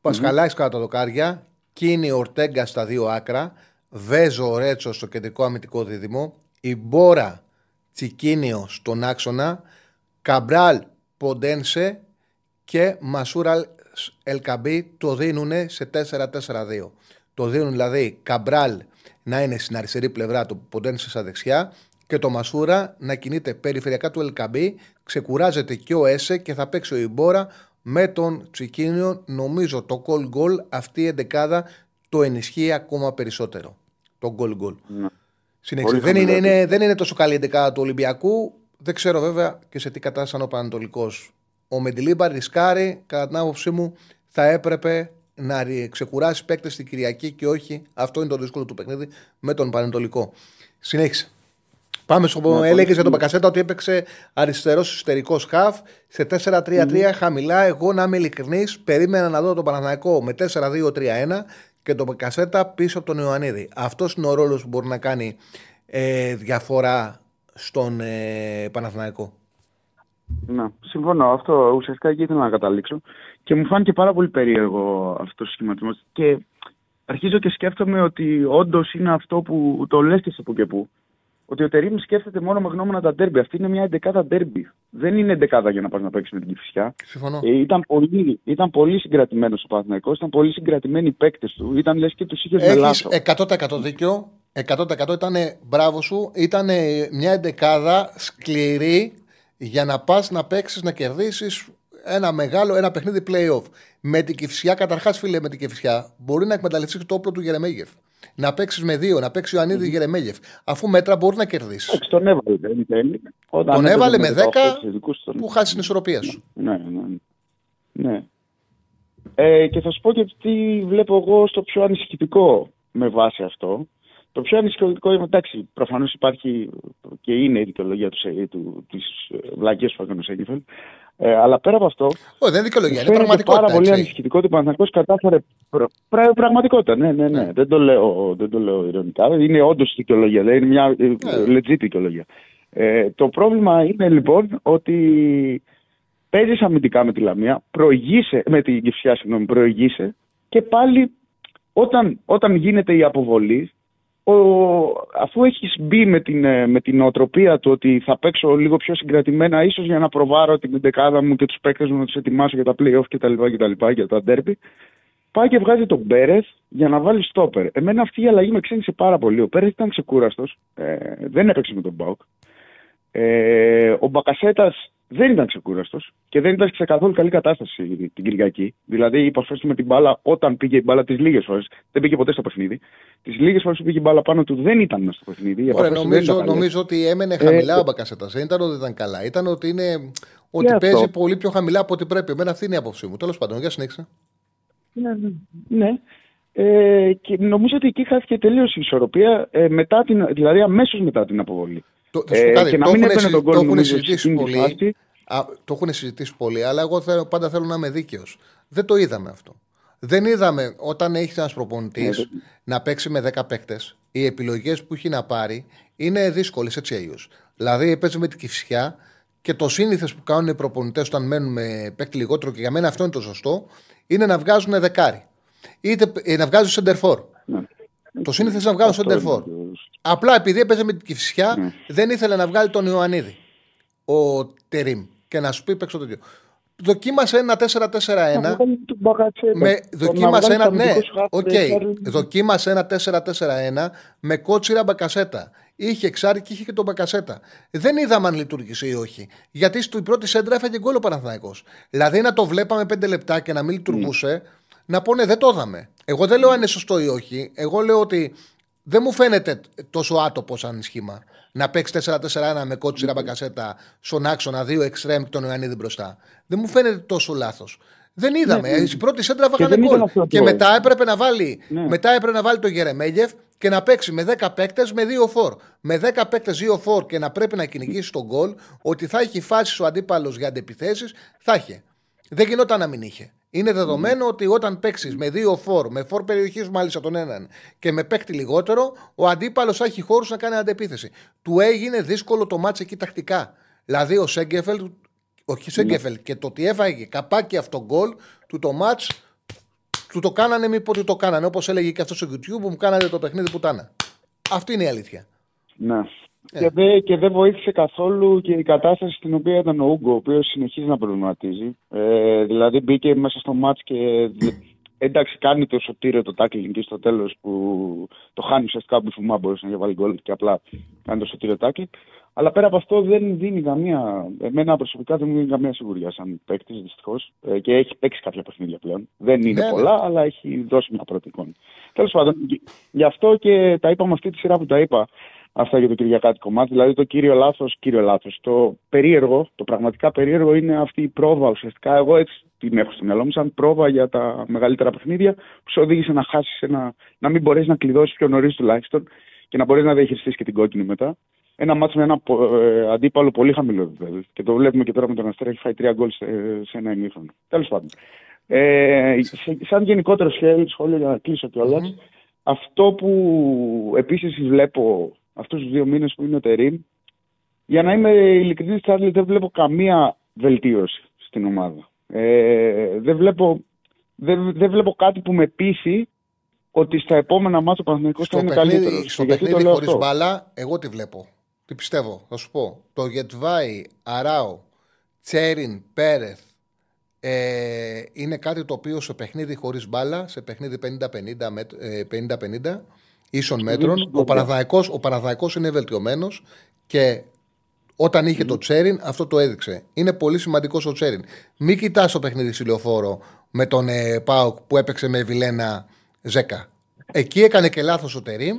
Πασχαλάκης mm-hmm. κατά τα δοκάρια, κίνη Ορτέγκα στα δύο άκρα, Βέζο Ρέτσος στο κεντρικό αμυντικό δίδυμο, η Μπόρα Τσικίνιο στον άξονα, Καμπράλ Ποντένσε και Μασούραλ Ελκαμπή το δίνουν σε 4-4-2. Το δίνουν δηλαδή Καμπράλ να είναι στην αριστερή πλευρά του Ποντένσε στα δεξιά και το Μασούρα να κινείται περιφερειακά του Ελκαμπή, ξεκουράζεται και ο Έσε και θα παίξει ο Ιμπόρα με τον Τσικίνιο. Νομίζω το goal goal αυτή η εντεκάδα το ενισχύει ακόμα περισσότερο. Το goal goal. Ναι. Συνέχισε. Πολύ Δεν είναι, χαμηλότερη. είναι, δεν είναι τόσο καλή η δεκάδα του Ολυμπιακού. Δεν ξέρω βέβαια και σε τι κατάσταση είναι ο Πανατολικό. Ο Μεντιλίμπα ρισκάρει, κατά την άποψή μου, θα έπρεπε να ρι- ξεκουράσει παίκτες την Κυριακή και όχι. Αυτό είναι το δύσκολο του παιχνίδι με τον Πανετολικό. Συνέχισε. Πάμε στο Ναι, πολύ έλεγες για τον σημαντικό. Μπακασέτα ότι έπαιξε αριστερός εσωτερικός χαφ σε 4-3-3 χαμηλά. Εγώ να είμαι ειλικρινής, περίμενα να δω τον Παναθηναϊκό με 4-2-3-1 και τον Μπακασέτα πίσω από τον Ιωαννίδη. Αυτός είναι ο ρόλος που μπορεί να κάνει ε, διαφορά στον ε, Παναθηναϊκό. Ναι, συμφωνώ. Αυτό ουσιαστικά εκεί ήθελα να καταλήξω. Και μου φάνηκε πάρα πολύ περίεργο αυτός ο σχηματισμός. Και αρχίζω και σκέφτομαι ότι όντως είναι αυτό που το λες και σε που και που. Ότι ο Τερήμ σκέφτεται μόνο με γνώμονα τα ντέρμπι. Αυτή είναι μια εντεκάδα ντέρμπι. Δεν είναι εντεκάδα για να πας να παίξεις με την Κυφσιά. Συμφωνώ. Ε, ήταν πολύ, ήταν πολύ συγκρατημένος ο Παναθηναϊκός, ήταν πολύ συγκρατημένοι οι παίκτες του. Ήταν λες και τους είχε με Έχεις λάθο. 100% δίκιο. 100% ήταν μπράβο σου. Ήταν μια εντεκάδα σκληρή για να πας να παίξεις, να κερδίσεις ένα μεγάλο ένα παιχνίδι playoff. Με την κυφσιά, καταρχάς, φίλε, με την κυφσιά μπορεί να εκμεταλλευτείς το όπλο του Γερεμέγεφ. Να παίξεις με δύο, να παίξει ο Ανίδη Γερεμέγεφ. Αφού μέτρα μπορεί να κερδίσεις. Εντάξει, τον έβαλε. Δεν τέλει. Όταν Τον έπαιζε έβαλε με 10 18 ειδικούς, τον- που χάσεις την ισορροπία σου. Ναι, ναι. ναι. Ε, και θα σου πω και τι βλέπω εγώ στο πιο ανησυχητικό με βάση αυτό. Το πιο ανησυχητικό είναι, εντάξει, προφανώς υπάρχει και είναι η δικαιολογία του, Σε- του, της ε, βλακίας που έκανε ο Σέγγεφελ. Ε, αλλά πέρα από αυτό, Όχι, δεν είναι δικαιολογία, είναι φαίνεται πραγματικότητα. πάρα πολύ έτσι. ανησυχητικό ότι ο Παναθηναϊκός κατάφερε. Πρα, πρα- πραγματικότητα, ναι, ναι, ναι. Δεν, το λέω, δεν το λέω ηρωνικά. Είναι όντως δικαιολογία. Δεν είναι μια ε, Ναι. legit δικαιολογία. Ε, το πρόβλημα είναι λοιπόν ότι παίζεις αμυντικά με τη Λαμία, προηγείσαι, με την Κυφσιά, συγγνώμη, προηγείσαι και πάλι όταν, όταν γίνεται η αποβολή, ο, αφού έχεις μπει με την, ε, με την οτροπία του ότι θα παίξω λίγο πιο συγκρατημένα ίσως για να προβάρω την δεκάδα μου και τους παίκτες μου να τους ετοιμάσω για τα play-off και τα λοιπά και τα λοιπά, για τα derby, πάει και βγάζει τον Πέρεθ για να βάλει στόπερ. Εμένα αυτή η αλλαγή με ξένησε πάρα πολύ. Ο Πέρεθ ήταν ξεκούραστος, ε, δεν έπαιξε με τον Μπάουκ. Ε, ο Μπακασέτας δεν ήταν ξεκούραστος και δεν ήταν σε καθόλου καλή κατάσταση την Κυριακή. Δηλαδή, υποσχέθηκε με την μπάλα όταν πήγε η μπάλα τις λίγες φορέ. Δεν πήγε ποτέ στο παιχνίδι. Τις λίγες φορέ που πήγε η μπάλα πάνω του δεν ήταν μέσα στο παιχνίδι. Οι Ωραία, επαφές του δεν νομίζω, ήταν καλές. νομίζω ότι έμενε χαμηλά Ε, ο Μπακασέτας. Δεν ήταν ότι ήταν καλά. Ήταν ότι, είναι, ότι αυτό. παίζει πολύ πιο χαμηλά από ό,τι πρέπει. Εμένα αυτή είναι η άποψή μου. Τέλος πάντων, για συνέχισε. Ναι, ναι. ναι. Ε, και νομίζω ότι εκεί χάθηκε τελείως η ισορροπία, ε, μετά την, δηλαδή αμέσως μετά την αποβολή. Το, θα σου πω Ε, κάτι, και να το μην έχουν έπαιρνε συζη- τον το γκολ έχουν νομίζω σε συζητήσει εκείνη τη πολύ. φάση. Α, το έχουν συζητήσει πολύ, αλλά εγώ θέλω, πάντα θέλω να είμαι δίκαιος. Δεν το είδαμε αυτό. Δεν είδαμε όταν έχεις ένας προπονητής Ναι, δεν- να παίξει με 10 παίκτες, οι επιλογές που έχει να πάρει είναι δύσκολες έτσι αλλιώς. Δηλαδή παίζει με την κυφσιά και το σύνηθες που κάνουν οι προπονητές όταν μένουν με παίκτη λιγότερο και για μένα αυτό είναι το σωστό, είναι να βγάζουν δεκάρι. Είτε ε, να βγάζουν σεντερφόρ. Ναι. Το σύνηθες να βγάλουν Αυτό σεντερφόρ. είναι το- Απλά επειδή έπαιζε με την Κυφσιά, Ναι. δεν ήθελε να βγάλει τον Ιωαννίδη. Ο Τερίμ. Και να σου πει παίξω το δύο. Δοκίμασε ένα 4-4-1. Να βγάλει τον Μπακασέτα. Με, Το να δοκίμασε βγάλει ένα, το ναι, αμυντικό σου χάφ, οκ. δεκάρι. Δοκίμασε ένα 4-4-1 με Κώτσιρα Μπακασέτα. Είχε εξάρι και είχε και τον Μπακασέτα. Δεν είδαμε αν λειτούργησε ή όχι. Γιατί στην πρώτη σέντρα έφαγε γκολ ο Παναθηναϊκός. Δηλαδή να το βλέπαμε 5 λεπτά και να μην λειτουργούσε, να πούνε δεν το είδαμε. Εγώ δεν λέω αν είναι σωστό ή όχι. Εγώ λέω ότι δεν μου φαίνεται τόσο άτοπο σαν σχήμα να παίξει 4-4-1 με κότσιρα μπακασέτα στον άξονα, δύο εξτρέμ και τον Ιωαννίδη μπροστά. Δεν μου φαίνεται τόσο λάθος. Δεν είδαμε. Η πρώτη σέντρα βάγανε δεν ήταν γκολ. αυτό Και το- μετά έπρεπε να βάλει, Ναι. μετά έπρεπε να βάλει τον Γερεμέγεφ και να παίξει με 10 παίκτες με 2 φορ. Με 10 παίκτες 2 φορ και να πρέπει να κυνηγήσει τον γκολ, ότι θα έχει φάσεις ο αντίπαλος για αντεπιθέσει, θα είχε. Δεν γινόταν να μην είχε. Είναι δεδομένο ότι όταν παίξεις με δύο φόρ, με φόρ περιοχής μάλιστα τον έναν και με παίκτη λιγότερο, ο αντίπαλος θα έχει χώρους να κάνει αντεπίθεση. Του έγινε δύσκολο το μάτσε εκεί τακτικά. Δηλαδή ο Σέγκεφελ, όχι Σέγκεφελ, και το ότι έφαγε καπάκι αυτό γκολ, του το μάτς του το κάνανε μη ότι το κάνανε. Όπως έλεγε και αυτός στο YouTube, μου κάνανε το παιχνίδι που ήταν. Αυτή είναι η αλήθεια. Ναι. Ε. Και, δεν, και δεν βοήθησε καθόλου και η κατάσταση στην οποία ήταν ο Ούγκο, ο οποίος συνεχίζει να προβληματίζει. Ε, δηλαδή μπήκε μέσα στο μάτς και δε- εντάξει κάνει το σωτήριο το tackling εκεί στο τέλος που το χάνει ουσιαστικά που φουμά μπορούσε να βάλει γκολ και απλά κάνει το σωτήριο tackling. Αλλά πέρα από αυτό δεν δίνει καμία. Εμένα προσωπικά δεν μου δίνει καμία σιγουριά σαν παίκτης, δυστυχώς. Ε, και έχει παίξει κάποια παιχνίδια πλέον. Δεν είναι Ναι, ναι. πολλά, αλλά έχει δώσει μια πρώτη εικόνα. Τέλος πάντων, γι- γι' αυτό και τα είπαμε αυτή τη σειρά που τα είπα. Αυτά για το Κυριακάτικο μάτι. Δηλαδή το κύριο λάθος, κύριο λάθος. Το περίεργο, το πραγματικά περίεργο είναι αυτή η πρόβα. Ουσιαστικά εγώ έτσι την έχω στο μυαλό μου, σαν πρόβα για τα μεγαλύτερα παιχνίδια που σε οδήγησε να χάσεις, ένα, να μην μπορέσεις να κλειδώσεις πιο νωρίς τουλάχιστον και να μπορείς να διαχειριστείς και την κόκκινη μετά. Ένα μάτσο με ένα ε, αντίπαλο πολύ χαμηλό επίπεδο. Και το βλέπουμε και τώρα με τον Αστέρα, έχει φάει τρία γκολ σε, σε ένα ημίχρονο. Τέλος πάντων. Ε, σαν γενικότερο σχόλιο, για να κλείσω κιόλας, mm-hmm. αυτό που επίσης βλέπω αυτούς τους δύο μήνες που είναι ο Τερίν, για να είμαι ειλικρινής, Τσάρλι, δεν βλέπω καμία βελτίωση στην ομάδα. Ε, δεν, βλέπω, δεν, δεν βλέπω κάτι που με πείσει ότι στα επόμενα μάτια ο Παναθηναϊκός θα είναι καλύτερος. Στο παιχνίδι χωρίς μπάλα, εγώ τι βλέπω. Τι πιστεύω, θα σου πω. Το Γετβάη, Αράο, Τσέριν, Πέρεθ ε, είναι κάτι το οποίο σε παιχνίδι χωρίς μπάλα, σε παιχνίδι 50-50 ε, ίσων μέτρων, ο Παναδαϊκός, ο Παναδαϊκός είναι βελτιωμένος και όταν είχε το Τσέριν, αυτό το έδειξε. Είναι πολύ σημαντικός ο Τσέριν. Μην κοιτάς το παιχνίδι συλλοφόρο με τον ε, Πάουκ που έπαιξε με Βιλένα Ζέκα. Εκεί έκανε και λάθος ο Τερίμ.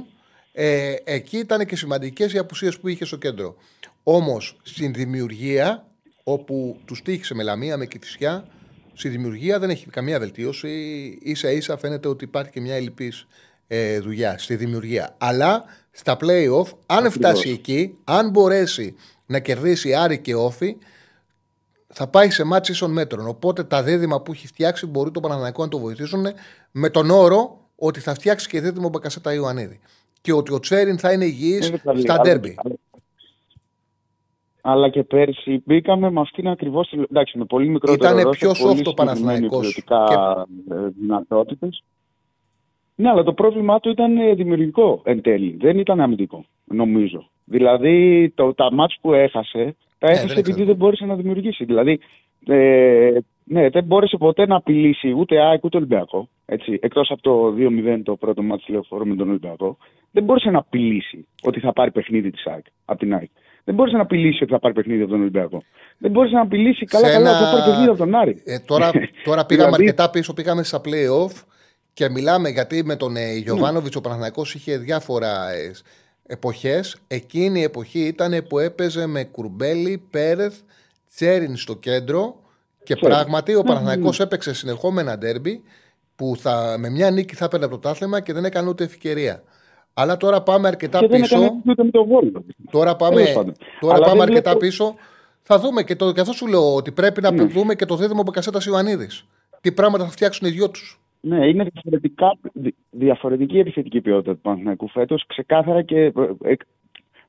Ε, εκεί ήταν και σημαντικές οι απουσίες που είχε στο κέντρο. Όμως στην δημιουργία, όπου τους τύχησε με λαμία, με κυφισιά, στη δημιουργία δεν έχει καμία βελτίωση. σα ίσα φαίνεται ότι υπάρχει και μια ελλειπής ε, δουλειά στη δημιουργία. Αλλά στα playoff, αν φτάσει εκεί, αν μπορέσει να κερδίσει Άρη και Όφη, θα πάει σε μάτς ίσων μέτρων. Οπότε τα δίδυμα που έχει φτιάξει μπορεί το Παναναναϊκό να το βοηθήσουν με τον όρο ότι θα φτιάξει και δίδυμο Μπακασέτα Ιωαννίδη. Και ότι ο Τσέριν θα είναι υγιής στα ντέρμπι. Αλλά και πέρσι μπήκαμε με αυτήν ακριβώς. Εντάξει, με πολύ μικρότερο Ήταν πιο soft το Παναθηναϊκός. Και... δυνατότητες. Ναι, αλλά το πρόβλημά του ήταν ε, δημιουργικό εν τέλει. Δεν ήταν αμυντικό, νομίζω. Δηλαδή το, τα μάτς που έχασε, τα ναι, έχασε επειδή δεν μπόρεσε να δημιουργήσει. Δηλαδή, ε, ναι, δεν μπόρεσε ποτέ να απειλήσει ούτε ΑΕΚ ούτε Ολυμπιακό. Έτσι, εκτός από το 2-0 το πρώτο μάτς λεωφόρο με τον Ολυμπιακό. Δεν μπόρεσε να απειλήσει ότι θα πάρει παιχνίδι της ΑΕΚ, από την ΑΕΚ. Δεν μπόρεσε να απειλήσει ότι θα πάρει παιχνίδι από τον Ολυμπιακό. Δεν μπόρεσε να απειλήσει καλά-καλά ότι θα πάρει παιχνίδι από τον Άρη. Ε, τώρα, τώρα πήγαμε δηλαδή... αρκετά πίσω, πήγαμε στα playoff και μιλάμε γιατί με τον ε, Γιωβάνοβιτς ο Παναθηναϊκός είχε διάφορα ε, εποχές. Εκείνη η εποχή ήταν που έπαιζε με Κουρμπέλι, Πέρεθ, Τσέριν στο κέντρο και πράγματι ο Παναθηναϊκός έπαιξε συνεχόμενα ντέρμπι που θα, με μια νίκη θα έπαιρνε το τάθλημα και δεν έκανε ούτε ευκαιρία. Αλλά τώρα πάμε αρκετά πίσω. Τώρα πάμε, τώρα πάμε αρκετά πίσω. Θα δούμε και, το, και αυτό σου λέω ότι πρέπει να ναι. δούμε και το δίδυμο Μπεκασέτας Ιωαννίδης. Τι πράγματα θα φτιάξουν οι δυο τους. Ναι, είναι διαφορετικά, διαφορετική επιθετική ποιότητα του Παναθηναϊκού φέτος. Ξεκάθαρα και ε,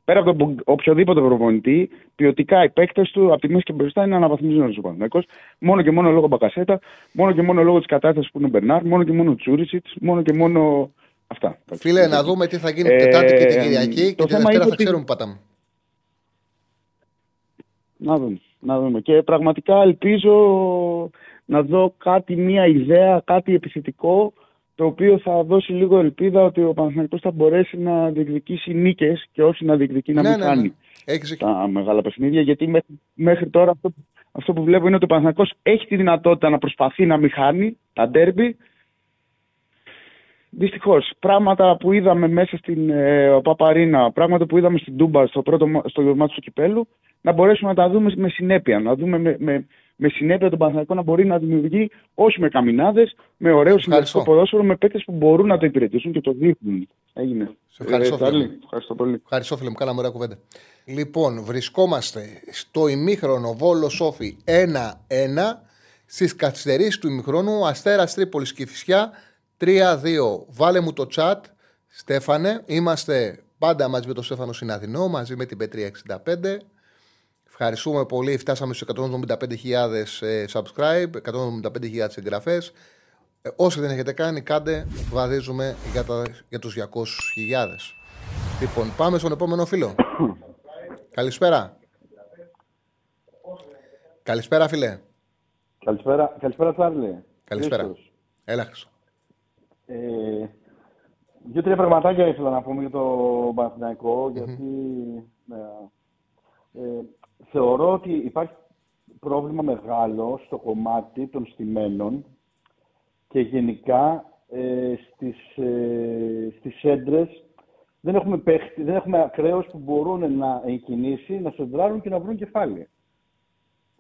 πέρα από τον οποιοδήποτε προπονητή, ποιοτικά οι παίκτες του από τη μέση και μπροστά είναι αναβαθμισμένος ο Παναθηναϊκός. Μόνο και μόνο λόγω Μπακασέτα, μόνο και μόνο λόγω της κατάστασης που είναι ο Μπερνάρ, μόνο και μόνο ο Τσούρισιτς, μόνο και μόνο. Αυτά. Φίλε, να δούμε τι θα γίνει την Τετάρτη και την Κυριακή και την Δευτέρα θα ξέρουμε που πατάμε. Να δούμε. Να δούμε. Και πραγματικά ελπίζω να δω κάτι, μια ιδέα, κάτι επιθετικό το οποίο θα δώσει λίγο ελπίδα ότι ο Παναθηναϊκός θα μπορέσει να διεκδικήσει νίκες και όχι να διεκδικεί να ναι, μην ναι, χάνει ναι. τα μεγάλα παιχνίδια γιατί μέχρι, μέχρι τώρα αυτό, αυτό που βλέπω είναι ότι ο Παναθηναϊκός έχει τη δυνατότητα να προσπαθεί να μην χάνει τα ντέρμπι Δυστυχώς, πράγματα που είδαμε μέσα στην ε, Παπαρίνα, πράγματα που είδαμε στην Τούμπα στο πρώτο στο μάτι του Κυπέλου, να μπορέσουμε να τα δούμε με συνέπεια. Να δούμε με, με, με συνέπεια τον Παναθηναϊκό να μπορεί να δημιουργεί όχι με καμινάδες, με ωραίο συνεργατικό ποδόσφαιρο, με παίκτες που μπορούν να το υπηρετήσουν και το δείχνουν. Έγινε. Σε ευχαριστώ, ε, ευχαριστώ πολύ. Ευχαριστώ, φίλε μου. Κάναμε ωραία κουβέντα. Λοιπόν, βρισκόμαστε στο ημίχρονο Βόλο Σόφι 1-1. Στις καθυστερήσεις του ημίχρονου Αστέρας Τρίπολης και Φυσιά 3-2. Βάλε μου το chat, Στέφανε. Είμαστε πάντα μαζί με τον Στέφανο Συναδεινό, μαζί με την Πετρία 65. Ευχαριστούμε πολύ. Φτάσαμε στους 175.000 ε, subscribe, 175.000 εγγραφές. Ε, όσοι δεν έχετε κάνει, κάντε. Βαδίζουμε για, τα, για τους 200.000. Λοιπόν, πάμε στον επόμενο φίλο. Καλησπέρα. Καλησπέρα, φίλε. Καλησπέρα, καλησπέρα Τσάρλι. Καλησπέρα. Έλα, ε, Δύο-τρία πραγματάκια ήθελα να πούμε για το παναθηναικο γιατί ε, ε, θεωρώ ότι υπάρχει πρόβλημα μεγάλο στο κομμάτι των στημένων και γενικά ε, στις, ε, στις έντρες δεν έχουμε, παίχτη, δεν έχουμε ακραίους που μπορούν να εγκινήσει, να σεντράρουν και να βρουν κεφάλι.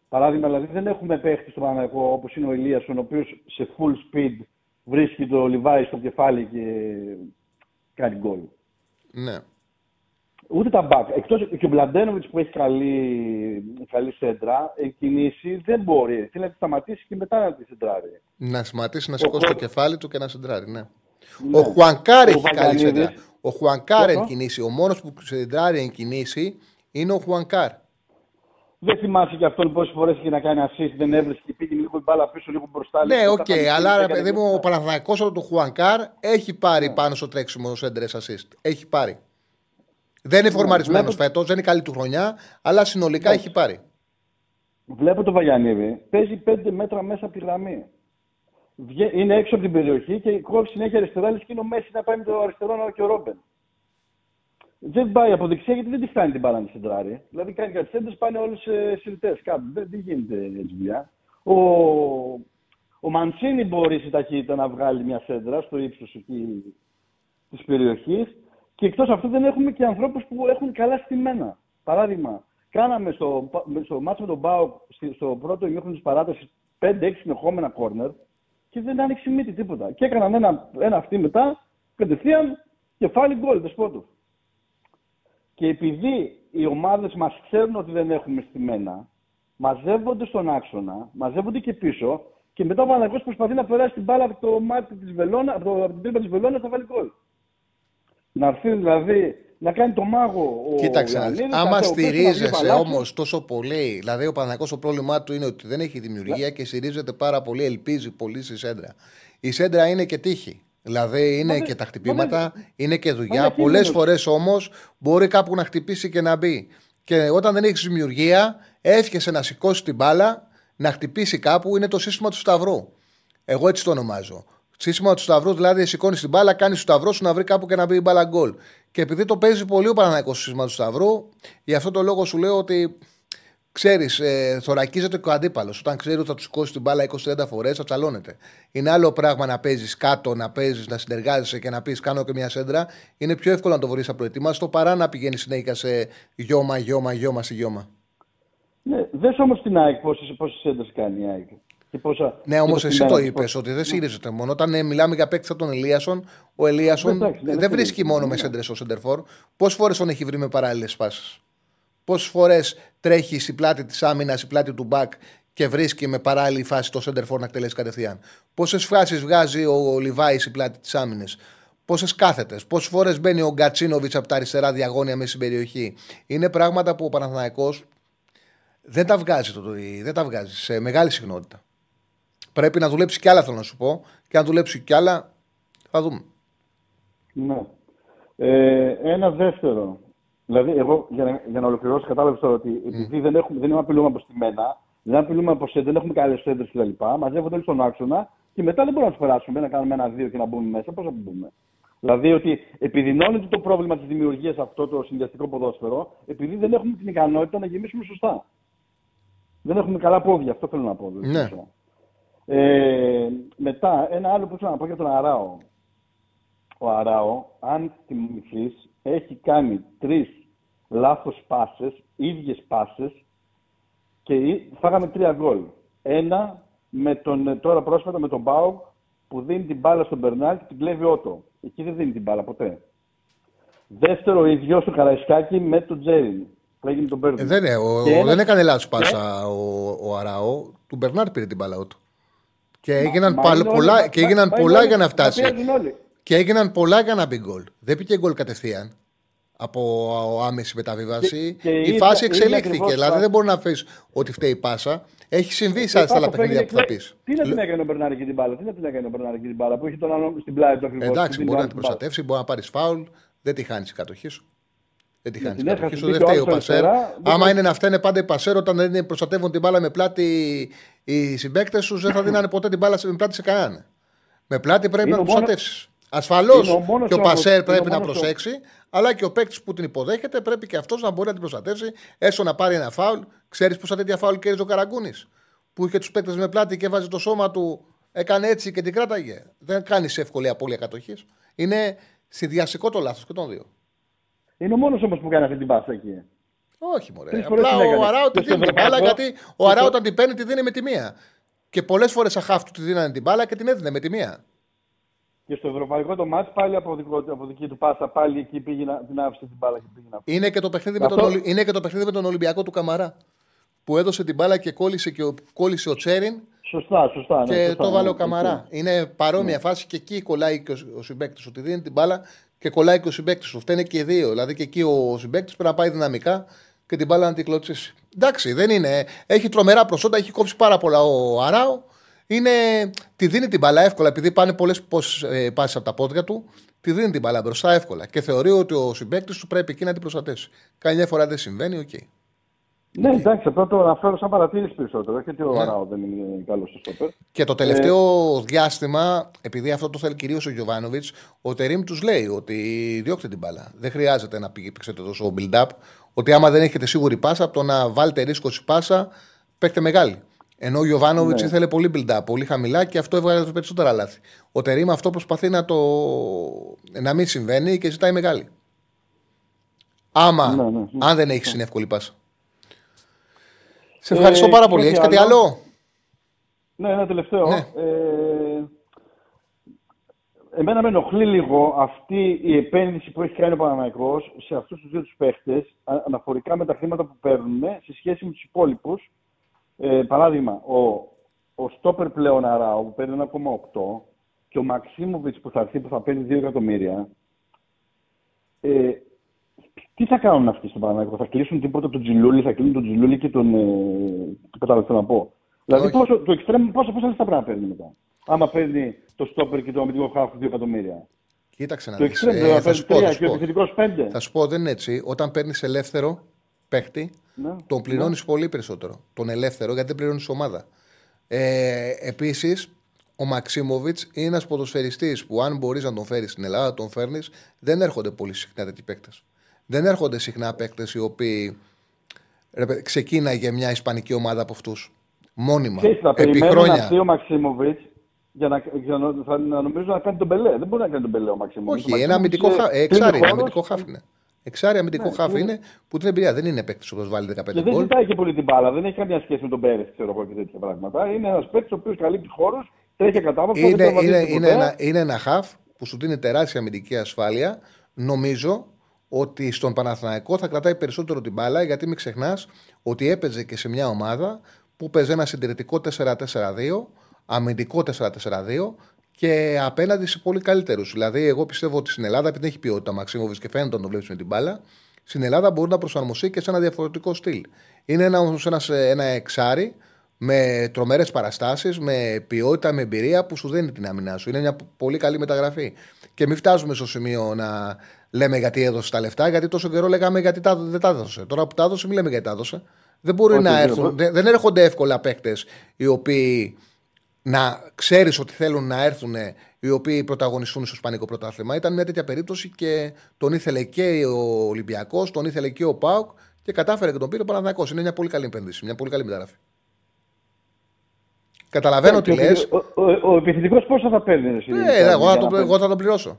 Παράδειγμα, δηλαδή δεν έχουμε παίχτη στο Παναγικό όπως είναι ο Ηλίασον, ο οποίος σε full speed βρίσκει το Λιβάι στο κεφάλι και κάνει γκολ. Ναι. Ούτε τα μπακ. Εκτός και ο Μλαντένοβιτς που έχει καλή, καλή σέντρα, εν κινήσει δεν μπορεί. Θέλει να τη σταματήσει και μετά να τη σεντράρει. Να σταματήσει να Ο σηκώσει το Χο- κεφάλι του και να σεντράρει, ναι. Ναι. Ο Χουανκάρ Ο έχει καλή Βαγιαννίδης- σέντρα. Ο Χουανκάρ Ποιο; εν κινήσει. Ο μόνος που σεντράρει εν κινήσει είναι ο Χουανκάρ. Δεν θυμάσαι και αυτόν πόσες φορές είχε να κάνει assist, δεν έβρισκε και πήγε λίγο η μπάλα πίσω, λίγο μπροστά. Ναι, λίγο οκ, μετά θα αλλά ρε έκανε παιδί μου, και ο αυτά. Παναθηναϊκός από του Χουανκάρ έχει πάρει πάνω στο τρέξιμο σέντρες assist. Έχει πάρει. Δεν είναι φορμαρισμένος βλέπω- φέτος, δεν είναι καλή του χρονιά, αλλά συνολικά έχει πάρει. Βλέπω το Βαγιαννίδη, παίζει 5 μέτρα μέσα από τη γραμμή. Βγε- Είναι έξω από την περιοχή και κόβει συνέχεια αριστερά, λες και είναι ο Μέσι να πάει με το αριστερό και ο Ρόμπεν. Δεν πάει από δεξιά γιατί δεν τη φτάνει την μπάλα να σεντράρει. Δηλαδή κάνει κάτι σέντρες, πάνε όλες σιλτέ κάπου. Δεν, δεν γίνεται έτσι δουλειά. Ο, ο Μαντσίνη μπορεί σε ταχύτητα να βγάλει μια σέντρα στο ύψος εκεί της περιοχής. Και εκτός αυτού δεν έχουμε και ανθρώπους που έχουν καλά στημένα. Παράδειγμα, κάναμε στο, στο μάτσο με τον Μπάουκ στη- στο πρώτο ημίχρονο της παράτασης 5-6 συνεχόμενα κόρνερ και δεν άνοιξε μύτη τίποτα. Και έκαναν ένα, ένα αυτή μετά, κατευθείαν κεφάλι γκολ, δεσπότου. Και επειδή οι ομάδες μας ξέρουν ότι δεν έχουμε στημένα, μαζεύονται στον άξονα, μαζεύονται και πίσω και μετά ο Παναγιώτης προσπαθεί να περάσει την μπάλα από το μάτι της Βελώνα, από, το, από την τρύπα της Βελώνας να βάλει γκολ. Να έρθει δηλαδή να κάνει το μάγο ο Κοίταξε, να δεις, Ιωαννίδης, άμα να το πέσει να βγει στηρίζεσαι παλάτι. όμως τόσο πολύ, δηλαδή ο Παναγιώ το πρόβλημά του είναι ότι δεν έχει δημιουργία και στηρίζεται πάρα πολύ, ελπίζει πολύ στη σέντρα. Η σέντρα είναι και τύχη. Δηλαδή είναι δεν- και τα μα χτυπήματα, είναι και δουλειά. είναι Πολλές κίνδυνος. φορές όμως μπορεί κάπου να χτυπήσει και να μπει. Και όταν δεν έχεις δημιουργία, εύχεσαι να σηκώσει την μπάλα, να χτυπήσει κάπου, είναι το σύστημα του Σταυρού. Εγώ έτσι το ονομάζω. Σύστημα του Σταυρού, δηλαδή σηκώνεις την μπάλα, κάνεις του Σταυρό σου να βρει κάπου και να μπει η μπάλα γκολ. Και επειδή το παίζει πολύ ο Παναναναϊκό σύστημα του Σταυρού, γι' αυτό το λόγο σου λέω ότι ξέρεις, ε, θωρακίζεται και ο αντίπαλος. Όταν ξέρει ότι θα του σηκώσει την μπάλα 20-30 φορές, θα τσαλώνεται. Είναι άλλο πράγμα να παίζεις κάτω, να παίζεις, να συνεργάζεσαι και να πεις κάνω και μια σέντρα. Είναι πιο εύκολο να το βρεις απροετοίμαστο παρά να πηγαίνει συνέχεια σε γιώμα, γιώμα, γιώμα σε γιώμα. Ναι, δες όμως την ΑΕΚ πόσες, πόσες έντρες κάνει η ΑΕΚ. Και πόσα, Ναι, όμως πόσα εσύ στημένα το της, είπες πόσα- ότι δεν σύρίζεται μόνο. Όταν ε, μιλάμε για παίκτη σαν τον Ελίασον, ο Ελίασον Εντάξει, ναι, δεν δεν βρίσκει σύρίζεται, μόνο ναι. με σέντρε ο Σεντερφόρ. Πόσες φορές τον έχει βρει με παράλληλες πάσει. Πόσες φορές τρέχει στην πλάτη της άμυνας, στην πλάτη του μπακ και βρίσκει με παράλληλη φάση το Σεντερφόρ να εκτελέσει κατευθείαν; Πόσες φάσεις βγάζει ο Λιβάης στην πλάτη της άμυνας; Πόσες κάθετες, πόσες φορές μπαίνει ο Γκατσίνοβιτς από τα αριστερά διαγώνια μέσα στην περιοχή; Είναι πράγματα που ο Παναθηναϊκός δεν τα βγάζει, το, δεν τα βγάζει σε μεγάλη συχνότητα. Πρέπει να δουλέψει κι άλλα, θέλω να σου πω. Και αν δουλέψει κι άλλα, θα δούμε. Ναι. Ε, ένα δεύτερο. Δηλαδή, εγώ για να, για να ολοκληρώσω, κατάλαβες τώρα ότι επειδή δεν, έχουμε, δεν απειλούμε από στημένα, δεν απειλούμε από σέντρε, δεν έχουμε καλές σέντρε κτλ. Μαζεύονται όλοι στον άξονα και μετά δεν μπορούμε να τους περάσουμε, να κάνουμε ένα-δύο και να μπούμε μέσα. Πώς θα μπούμε; Δηλαδή ότι επιδεινώνεται το πρόβλημα της δημιουργίας αυτό το συνδυαστικό ποδόσφαιρο, επειδή δεν έχουμε την ικανότητα να γεμίσουμε σωστά. Δεν έχουμε καλά πόδια, αυτό θέλω να πω. δηλαδή. Ναι. Ε, μετά, ένα άλλο που ήθελα να πω για τον Αράο. Ο Αράο, αν θυμηθείς, έχει κάνει τρεις λάθος πάσες, ίδιες πάσες και ή- φάγαμε τρία γκολ. Ένα με τον, τώρα πρόσφατα με τον Μπάουκ που δίνει την μπάλα στον Μπερνάρ και την κλέβει ότο. Εκεί δεν δίνει την μπάλα ποτέ. Δεύτερο, ο ίδιος ο Καραϊσκάκη με τον Τζέριν. Που έγινε τον Μπέρντ. Ε, δεν, είναι, ο, Και ένα- δεν έκανε λάθος πάσα ο, ο Αράο. Του Μπερνάρ πήρε την μπάλα του. Και έγιναν, Μα παλ- είναι όλοι- πολλά, μα- και έγιναν μα πολλά είναι για να όλοι- φτάσει. μα παίζουν όλοι. Και έγιναν πολλά για να μπει γκολ. Δεν πήγε γκολ κατευθείαν από άμεση μεταβίβαση. Και- και η ίδια- φάση ίδια εξελίχθηκε. ακριβώς Δηλαδή πα- δεν μπορεί να αφήσει ότι φταίει η πάσα. Έχει συμβεί Και στα στα άλλα Πάπα παιχνίδια που θα φεύγει πει. και- Τι να την έκανε ο Μπερνάρ εκεί την μπάλα, τι να την έκανε ο Μπερνάρ εκεί την μπάλα που έχει τον άλλο στην πλάτη του ακριβώς. Εντάξει, μπορεί να την προστατεύσει, μπορεί να πάρει φάουλ. Δεν τη χάνεις η κατοχή σου. Δεν τη Ναι, χάνεις η την κατοχή έχασε, σου. Δεν μπήκε ο φταίει ο άλλος Πασέρ. αριστερά, δεν Άμα θα- είναι να φταίνε πάντα οι Πασέρ όταν δεν προστατεύουν την μπάλα με πλάτη οι συμπαίκτες τους, δεν θα δίνανε ποτέ την μπάλα σε- με πλάτη σε κανέναν. Με πλάτη πρέπει Είναι να ο την μόνος- προστατεύσει. Ασφαλώς είναι ο μόνος και ο όμως- Πασέρ είναι ο πρέπει να μόνος προσέξει, αλλά και ο παίκτης που την υποδέχεται πρέπει και αυτός να μπορεί να την προστατεύσει, έστω να πάρει ένα φάουλ. Ξέρεις πόσα τέτοια φάουλ κέρδιζε ο Καραγκούνης. Που είχε τους παίκτες με πλάτη και βάζει το σώμα του, έκανε έτσι και την κράταγε. Δεν κάνεις σε εύκολη απώλεια κατοχής. Είναι συνδυαστικό το λάθος και των δύο. Είναι ο μόνος όμως που κάνει αυτή την πάσα εκεί. Όχι, μωρέ. Τρεις φορές Απλά την ο έκανε. Αράου τη Και στο δίνει την μπάλα ευρωπαϊκό- γιατί ο Αράου όταν την παίρνει τη δίνει με τη μία. Και πολλές φορές αχάφ του τη δίνανε την μπάλα και την έδινε με τη μία. Και στο ευρωπαϊκό το μάτς πάλι από, δικό, από δική του πάσα πάλι εκεί πήγε να την άφησε την μπάλα και πήγε να Είναι και, το παιχνίδι με τον, Αυτό- Ολυ- είναι και το παιχνίδι με τον Ολυμπιακό του Καμαρά. Που έδωσε την μπάλα και κόλλησε, και ο, κόλλησε ο Τσέριν Σωστά, σωστά. Ναι, και σωστά, το βάλε ο ναι, Καμαρά. Είναι παρόμοια φάση και εκεί κολλάει και ο, ο συμπέκτη. Ότι δίνει την μπάλα και κολλάει και ο συμπέκτη του. Φταίνε και οι δύο. Δηλαδή και εκεί ο συμπέκτη πρέπει να πάει δυναμικά και την μπάλα να την κλωτσίσει. Εντάξει, δεν είναι. Έχει τρομερά προσόντα, έχει κόψει πάρα πολλά ο Αράου. Είναι, τη δίνει την μπάλα εύκολα επειδή πάνε πολλές ε, πάσει από τα πόδια του. Τη δίνει την μπάλα μπροστά εύκολα και θεωρεί ότι ο συμπαίκτης του πρέπει εκεί να την προστατεύσει. Καμιά φορά δεν συμβαίνει, οκ. Ναι, εντάξει, απλά το αναφέρω σαν παρατήρηση περισσότερο. Όχι ότι ο Ναι. Αράο δεν είναι καλός στο στόπερ. Και το τελευταίο διάστημα, επειδή αυτό το θέλει κυρίως ο Γιοβάνοβιτς, ο Τερίμ τους λέει ότι διώξτε την μπάλα. Δεν χρειάζεται να παίξετε τόσο build-up. Ότι άμα δεν έχετε σίγουρη πάσα, από το να βάλετε ρίσκο στη πάσα, παίχτε μεγάλη. Ενώ ο Γιωβάνοβιτς Ναι. ήθελε πολύ build-up, πολύ χαμηλά και αυτό έβγαλε περισσότερα λάθη. Ο Τερήμ αυτό προσπαθεί να, το... να μην συμβαίνει και ζητάει μεγάλη. Άμα, Ναι, ναι, ναι. αν δεν έχεις είναι εύκολη πάσα. Σε ευχαριστώ Ε, πάρα και πολύ. όχι Έχεις κάτι άλλο; άλλο; Ναι, ένα τελευταίο. Ναι. Ε, εμένα με ενοχλεί λίγο αυτή η επένδυση που έχει κάνει ο Παναμαϊκός σε αυτούς τους δύο τους παίχτες α- αναφορικά με τα χρήματα που παίρνουν σε σχέση με τους υπόλοιπους. Ε, παράδειγμα, ο, ο Στόπερ πλέον Αράου που παίρνει 1,8 και ο Μαξίμοβιτς που θα έρθει που θα παίρνει 2 εκατομμύρια. Ε, τι θα κάνουν αυτοί στον Παναμαϊκό, θα κλείσουν τίποτα τον Τζιλούλη, θα κλείσουν τον Τζιλούλη και τον. Ε, κατάλαβε τι να πω. Δηλαδή, Όχι. πόσο, το εξτρέμ, πόσο, πόσα λεφτά πρέπει να παίρνει μετά; Άμα παίρνει το στόπερ και το αμυντικό χάφ 2 εκατομμύρια. Κοίταξε να Το δεις. εξτρέμ Ε, πρέπει να θα σου παίρνει πω, 3 θα και ο σου πω. επιθετικός 5. Θα σου πω, δεν είναι έτσι. Όταν παίρνεις ελεύθερο παίχτη, Ναι. τον πληρώνεις πολύ περισσότερο. Τον ελεύθερο, γιατί δεν πληρώνεις ομάδα. Ε, Επίσης, ο Μαξίμοβιτς είναι ένας ποδοσφαιριστής που, αν μπορείς να τον φέρεις στην Ελλάδα, τον φέρνεις. Δεν έρχονται πολύ συχνά τέτοιοι παίκτες. Δεν έρχονται συχνά παίκτες οι οποίοι ρε, παιδί, ξεκίναγε μια ισπανική ομάδα από αυτούς. Μόνιμα. Ξέρεις, θα Επί περιμένουν να χρόνια. έρθει ο Μαξίμοβιτς; Για να, για να, θα, να νομίζω να κάνει τον Μπελέ. Δεν μπορεί να κάνει τον Μπελέ ο Μαξίμοβιτ. Όχι, ένα αμυντικό χάφ. Εξάρι αμυντικό χάφ είναι. Εξάρι αμυντικό Ναι, χάφ είναι- είναι που την εμπειρία δεν είναι παίκτης όπως βάλει 15 Και δεν γκολ. ζητάει και πολύ την μπάλα. Δεν έχει καμία σχέση με τον Πέρες, ξέρω εγώ και τέτοια πράγματα. Είναι ένας παίκτης ο οποίος καλύπτει χώρους, τρέχει κατάβαση. Είναι, είναι, είναι, ένα, είναι ένα χαφ που σου δίνει τεράστια αμυντική ασφάλεια. Νομίζω ότι στον Παναθηναϊκό θα κρατάει περισσότερο την μπάλα γιατί μην ξεχνάς ότι έπαιζε και σε μια ομάδα που παίζει ένα συντηρητικό 4-4-2, αμυντικό 4-4-2 και απέναντι σε πολύ καλύτερους. Δηλαδή, εγώ πιστεύω ότι στην Ελλάδα, επειδή έχει ποιότητα ο Μαξίμοβιτ και φαίνεται να τον βλέπεις με την μπάλα, στην Ελλάδα μπορεί να προσαρμοστεί και σε ένα διαφορετικό στυλ. Είναι ένα, όμως ένας, ε, ένα εξάρι με τρομερές παραστάσεις, με ποιότητα, με εμπειρία που σου δίνει την άμυνά σου. Είναι μια πολύ καλή μεταγραφή. Και μην φτάσουμε στο σημείο να λέμε γιατί έδωσε τα λεφτά, γιατί τόσο καιρό λέγαμε γιατί τα, δεν τα έδωσε. Τώρα που τα έδωσε, μην λέμε γιατί τα έδωσε. Δεν μπορεί Όχι, να δεν- έρθουν, δεν, δεν έρχονται εύκολα παίκτες οι οποίοι να ξέρεις ότι θέλουν να έρθουν οι οποίοι πρωταγωνιστούν στο Ισπανικό πρωτάθλημα. Ήταν μια τέτοια περίπτωση και τον ήθελε και ο Ολυμπιακός, τον ήθελε και ο Πάουκ και κατάφερε και τον πήρε ο Παναθηναϊκός. Είναι μια πολύ καλή επένδυση, μια πολύ καλή μεταγραφή. Καταλαβαίνω τι λες. Ο, ο, ο επιθετικός πόσο θα παίρνει, εσύ, Ε, για εγώ, να θα το, παίρνει; εγώ θα τον πληρώσω.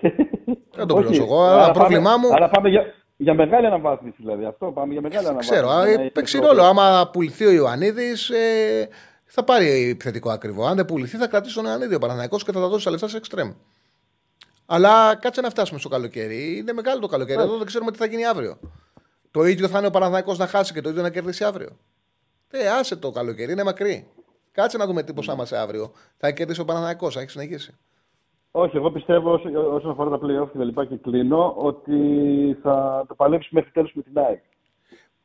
Δεν τον Όχι, πληρώσω εγώ. άρα Αλλά πρόβλημά πάμε- μου. Άρα πάμε για, για μεγάλη αναβάθμιση δηλαδή. Αυτό πάμε για μεγάλη αναβάθμιση. Ξέρω, Για να ε, έχει παίξει πρόβλημα. ρόλο. Άμα πουληθεί ο Ιωαννίδης, ε, θα πάρει επιθετικό ακριβό. Αν δεν πουληθεί, θα κρατήσει τον Ιωαννίδη ο Παναθηναϊκός και θα τα δώσει τα λεφτά σε εξτρέμ. Αλλά κάτσε να φτάσουμε στο καλοκαίρι. Είναι μεγάλο το καλοκαίρι. Εδώ δεν ξέρουμε τι θα γίνει αύριο. Το ίδιο θα είναι ο Παναθηναϊκός να χάσει και το ίδιο να κερδίσει αύριο. Ε, άσε το καλοκαίρι, είναι μακρύ. Κάτσε να δούμε τι ποσά είμαστε αύριο. Θα κερδίσει ο Παναθηναϊκός, θα έχει συνεχίσει. Όχι, εγώ πιστεύω όσο- όσον αφορά τα playoff και τα λοιπά και κλείνω ότι θα το παλέψει μέχρι τέλος με την ΑΕΚ.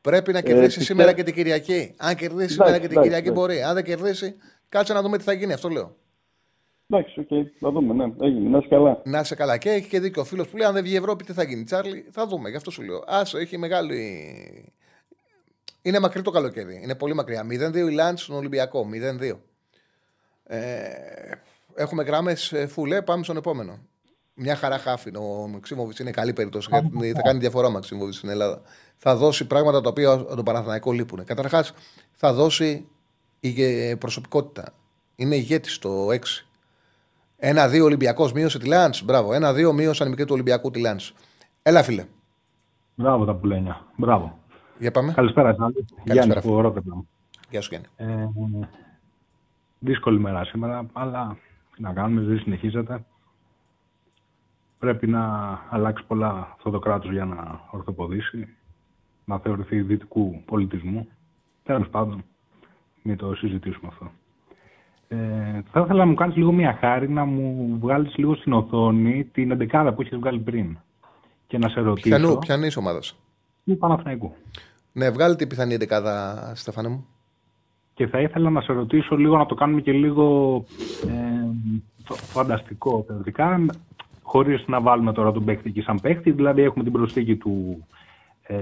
Πρέπει να κερδίσει πιστεύω- σήμερα και την Κυριακή. Αν κερδίσει Εντάξει, σήμερα και την εντάξει, Κυριακή εντάξει. μπορεί. Αν δεν κερδίσει, κάτσε να δούμε τι θα γίνει. Αυτό λέω. Εντάξει, οκ, θα δούμε, ναι, έγινε, να είσαι καλά. Να είσαι καλά. Και έχει και δίκιο ο φίλος που λέει: Αν δεν βγει η Ευρώπη, τι θα γίνει. Τσάρλι, θα δούμε. Γι' αυτό σου λέω. Άσο, έχει μεγάλη. Είναι μακρύ το καλοκαίρι. Είναι πολύ μακριά. 0-2 η Λάντς στον Ολυμπιακό. 0-2. Ε, έχουμε γραμμές φουλ, ε. Πάμε στον επόμενο. Μια χαρά χάφη. Ο Μαξίμοβιτς είναι καλή περίπτωση. γιατί θα κάνει διαφορά ο Μαξίμοβιτς στην Ελλάδα. Θα δώσει πράγματα τα οποία τον Παναθηναϊκό λείπουν. Καταρχάς, θα δώσει ηγε- προσωπικότητα. Είναι ηγέτης στο 6. Ένα-δύο Ολυμπιακός μείωσε τη Λάντ. Μπράβο. Ένα-δύο μείωσαν οι μικροί του Ολυμπιακού τη Λάντ. Έλα, φίλε. Μπράβο τα πουλένια. Μπράβο. Για πάμε. Καλησπέρα, Σάλη. Γιάννη, Καλησπέρα. που Ρότερνταμ. Γεια σου, Γιάννη. Ε, δύσκολη μέρα σήμερα, αλλά τι να κάνουμε, δεν συνεχίζεται. Πρέπει να αλλάξει πολλά αυτό το κράτος για να ορθοποδήσει, να θεωρηθεί δυτικού πολιτισμού. Τέλος πάντων, μην το συζητήσουμε αυτό. Ε, θα ήθελα να μου κάνεις λίγο μια χάρη να μου βγάλεις λίγο στην οθόνη την εντεκάδα που έχεις βγάλει πριν και να σε ρωτήσω Πιανού, πιανή ομάδας. του Παναθηναϊκού. Ναι, βγάλε την πιθανή εντεκάδα, Στέφανε μου. Και θα ήθελα να σε ρωτήσω λίγο, να το κάνουμε και λίγο ε, φ- φανταστικό θεωρητικά, χωρίς να βάλουμε τώρα τον παίχτη εκεί σαν παίχτη, δηλαδή έχουμε την προσθήκη του, ε,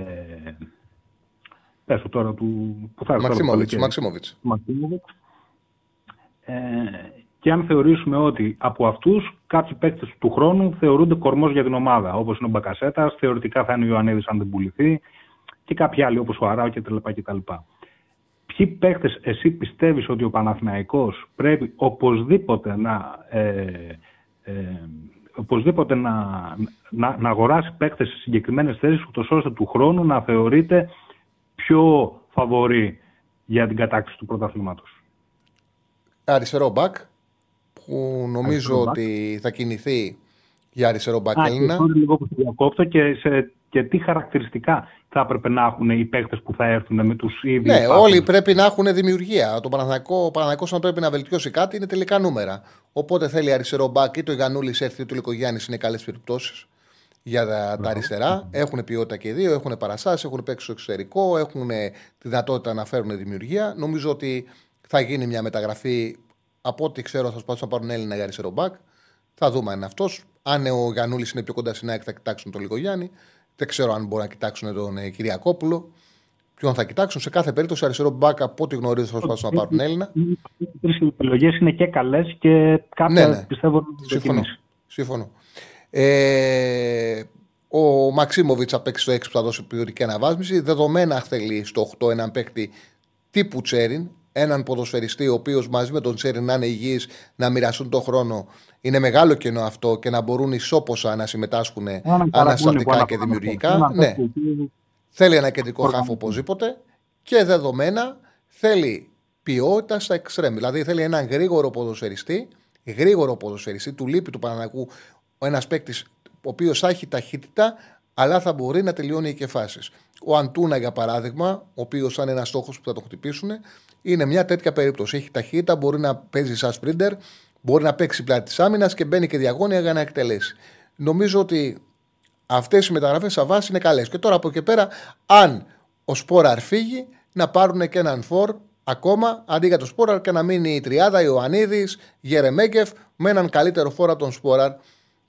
πες το τώρα, του, που θα έρθει τώρα το Μαξίμοβιτ. καλοκαίρι, Μαξίμοβιτ. του Μαξίμοβιτς. Ε, και αν θεωρήσουμε ότι από αυτούς κάποιοι παίκτες του χρόνου θεωρούνται κορμός για την ομάδα, όπως είναι ο Μπακασέτας, θεωρητικά θα είναι ο Ιωαννίδης αν δεν πουληθεί, και κάποιοι άλλοι όπως ο Αράου κτλ. κτλ. Ποιοι παίκτες εσύ πιστεύεις ότι ο Παναθηναϊκός πρέπει οπωσδήποτε να, ε, ε, οπωσδήποτε να, να, να αγοράσει παίκτες σε συγκεκριμένες θέσεις ούτως ώστε του χρόνου να θεωρείται πιο φαβορή για την κατάκτηση του πρωταθλήματος. Αριστερό μπακ, που νομίζω Αριστερό μπακ. ότι θα κινηθεί για αριστερό μπακ Α, και Έλληνα. sorry λίγο που σε διακόπτω και, σε, και τι χαρακτηριστικά θα έπρεπε να έχουν οι παίκτες που θα έρθουν με τους ίδιους Ναι, υπάρχοντες. όλοι πρέπει να έχουν δημιουργία. Το Παναθηναϊκό, ο Παναθηναϊκός αν πρέπει να βελτιώσει κάτι είναι τελικά νούμερα. Οπότε θέλει αριστερό μπακ, είτε ο Γιανούλη έρθει, είτε ο Λικογιάννη είναι καλές περιπτώσεις για τα, τα αριστερά. Έχουν ποιότητα και οι δύο, έχουν παραστάσεις, έχουν παίξει στο εξωτερικό, έχουν τη δυνατότητα να φέρουν δημιουργία. Νομίζω ότι θα γίνει μια μεταγραφή. Από ό,τι ξέρω, θα σπάσουν να πάρουν Έλληνα για αριστερό μπακ. Θα δούμε αν είναι αυτός. Αν ο Γιανούλης είναι πιο κοντά στην ΑΕΚ, θα κοιτάξουν τον Λικογιάννη. Δεν ξέρω αν μπορούν να κοιτάξουν τον ε, Κυριακόπουλο. Ποιον θα κοιτάξουν; Σε κάθε περίπτωση, αριστερό μπακ, από ό,τι γνωρίζω, θα προσπαθήσουν να πάρουν Έλληνα. Οι τρεις επιλογές είναι και καλές και κάποια Ναι, ναι. πιστεύω Συμφωνώ. Συμφωνώ. Ε, ο Μαξίμοβιτς θα παίξει στο 6 που θα δώσει ποιοτική αναβάθμιση. Δεδομένα θέλει στο 8 έναν παίκτη τύπου Τσέριν. Έναν ποδοσφαιριστή ο οποίος μαζί με τον Τσέριν να είναι υγιής, να μοιραστούν τον χρόνο. Είναι μεγάλο κενό αυτό και να μπορούν ισόποσα να συμμετάσχουν αναστατικά και δημιουργικά. Ναι. Θέλει ένα κεντρικό χάφο οπωσδήποτε και δεδομένα θέλει ποιότητα στα εξτρέμ. Δηλαδή θέλει έναν γρήγορο ποδοσφαιριστή, γρήγορο ποδοσφαιριστή, του λείπει του Πανανακού ο ένας παίκτης ο οποίος θα έχει ταχύτητα, αλλά θα μπορεί να τελειώνει και φάσει. Ο Αντούνα, για παράδειγμα, ο οποίος θα είναι ένας στόχος που θα το χτυπήσουν, είναι μια τέτοια περίπτωση. Έχει ταχύτητα, μπορεί να παίζει σαν σπρίντερ, μπορεί να παίξει πλάτη της άμυνας και μπαίνει και διαγώνια για να εκτελέσει. Νομίζω ότι αυτές οι μεταγραφές σαν βάση είναι καλές. Και τώρα από εκεί πέρα, αν ο Σπόραρ φύγει, να πάρουν και έναν φόρ ακόμα αντί για τον Σπόραρ και να μείνει η τριάδα Ιωαννίδης, Γερεμέγκεφ με έναν καλύτερο φόρα τον Σπόραρ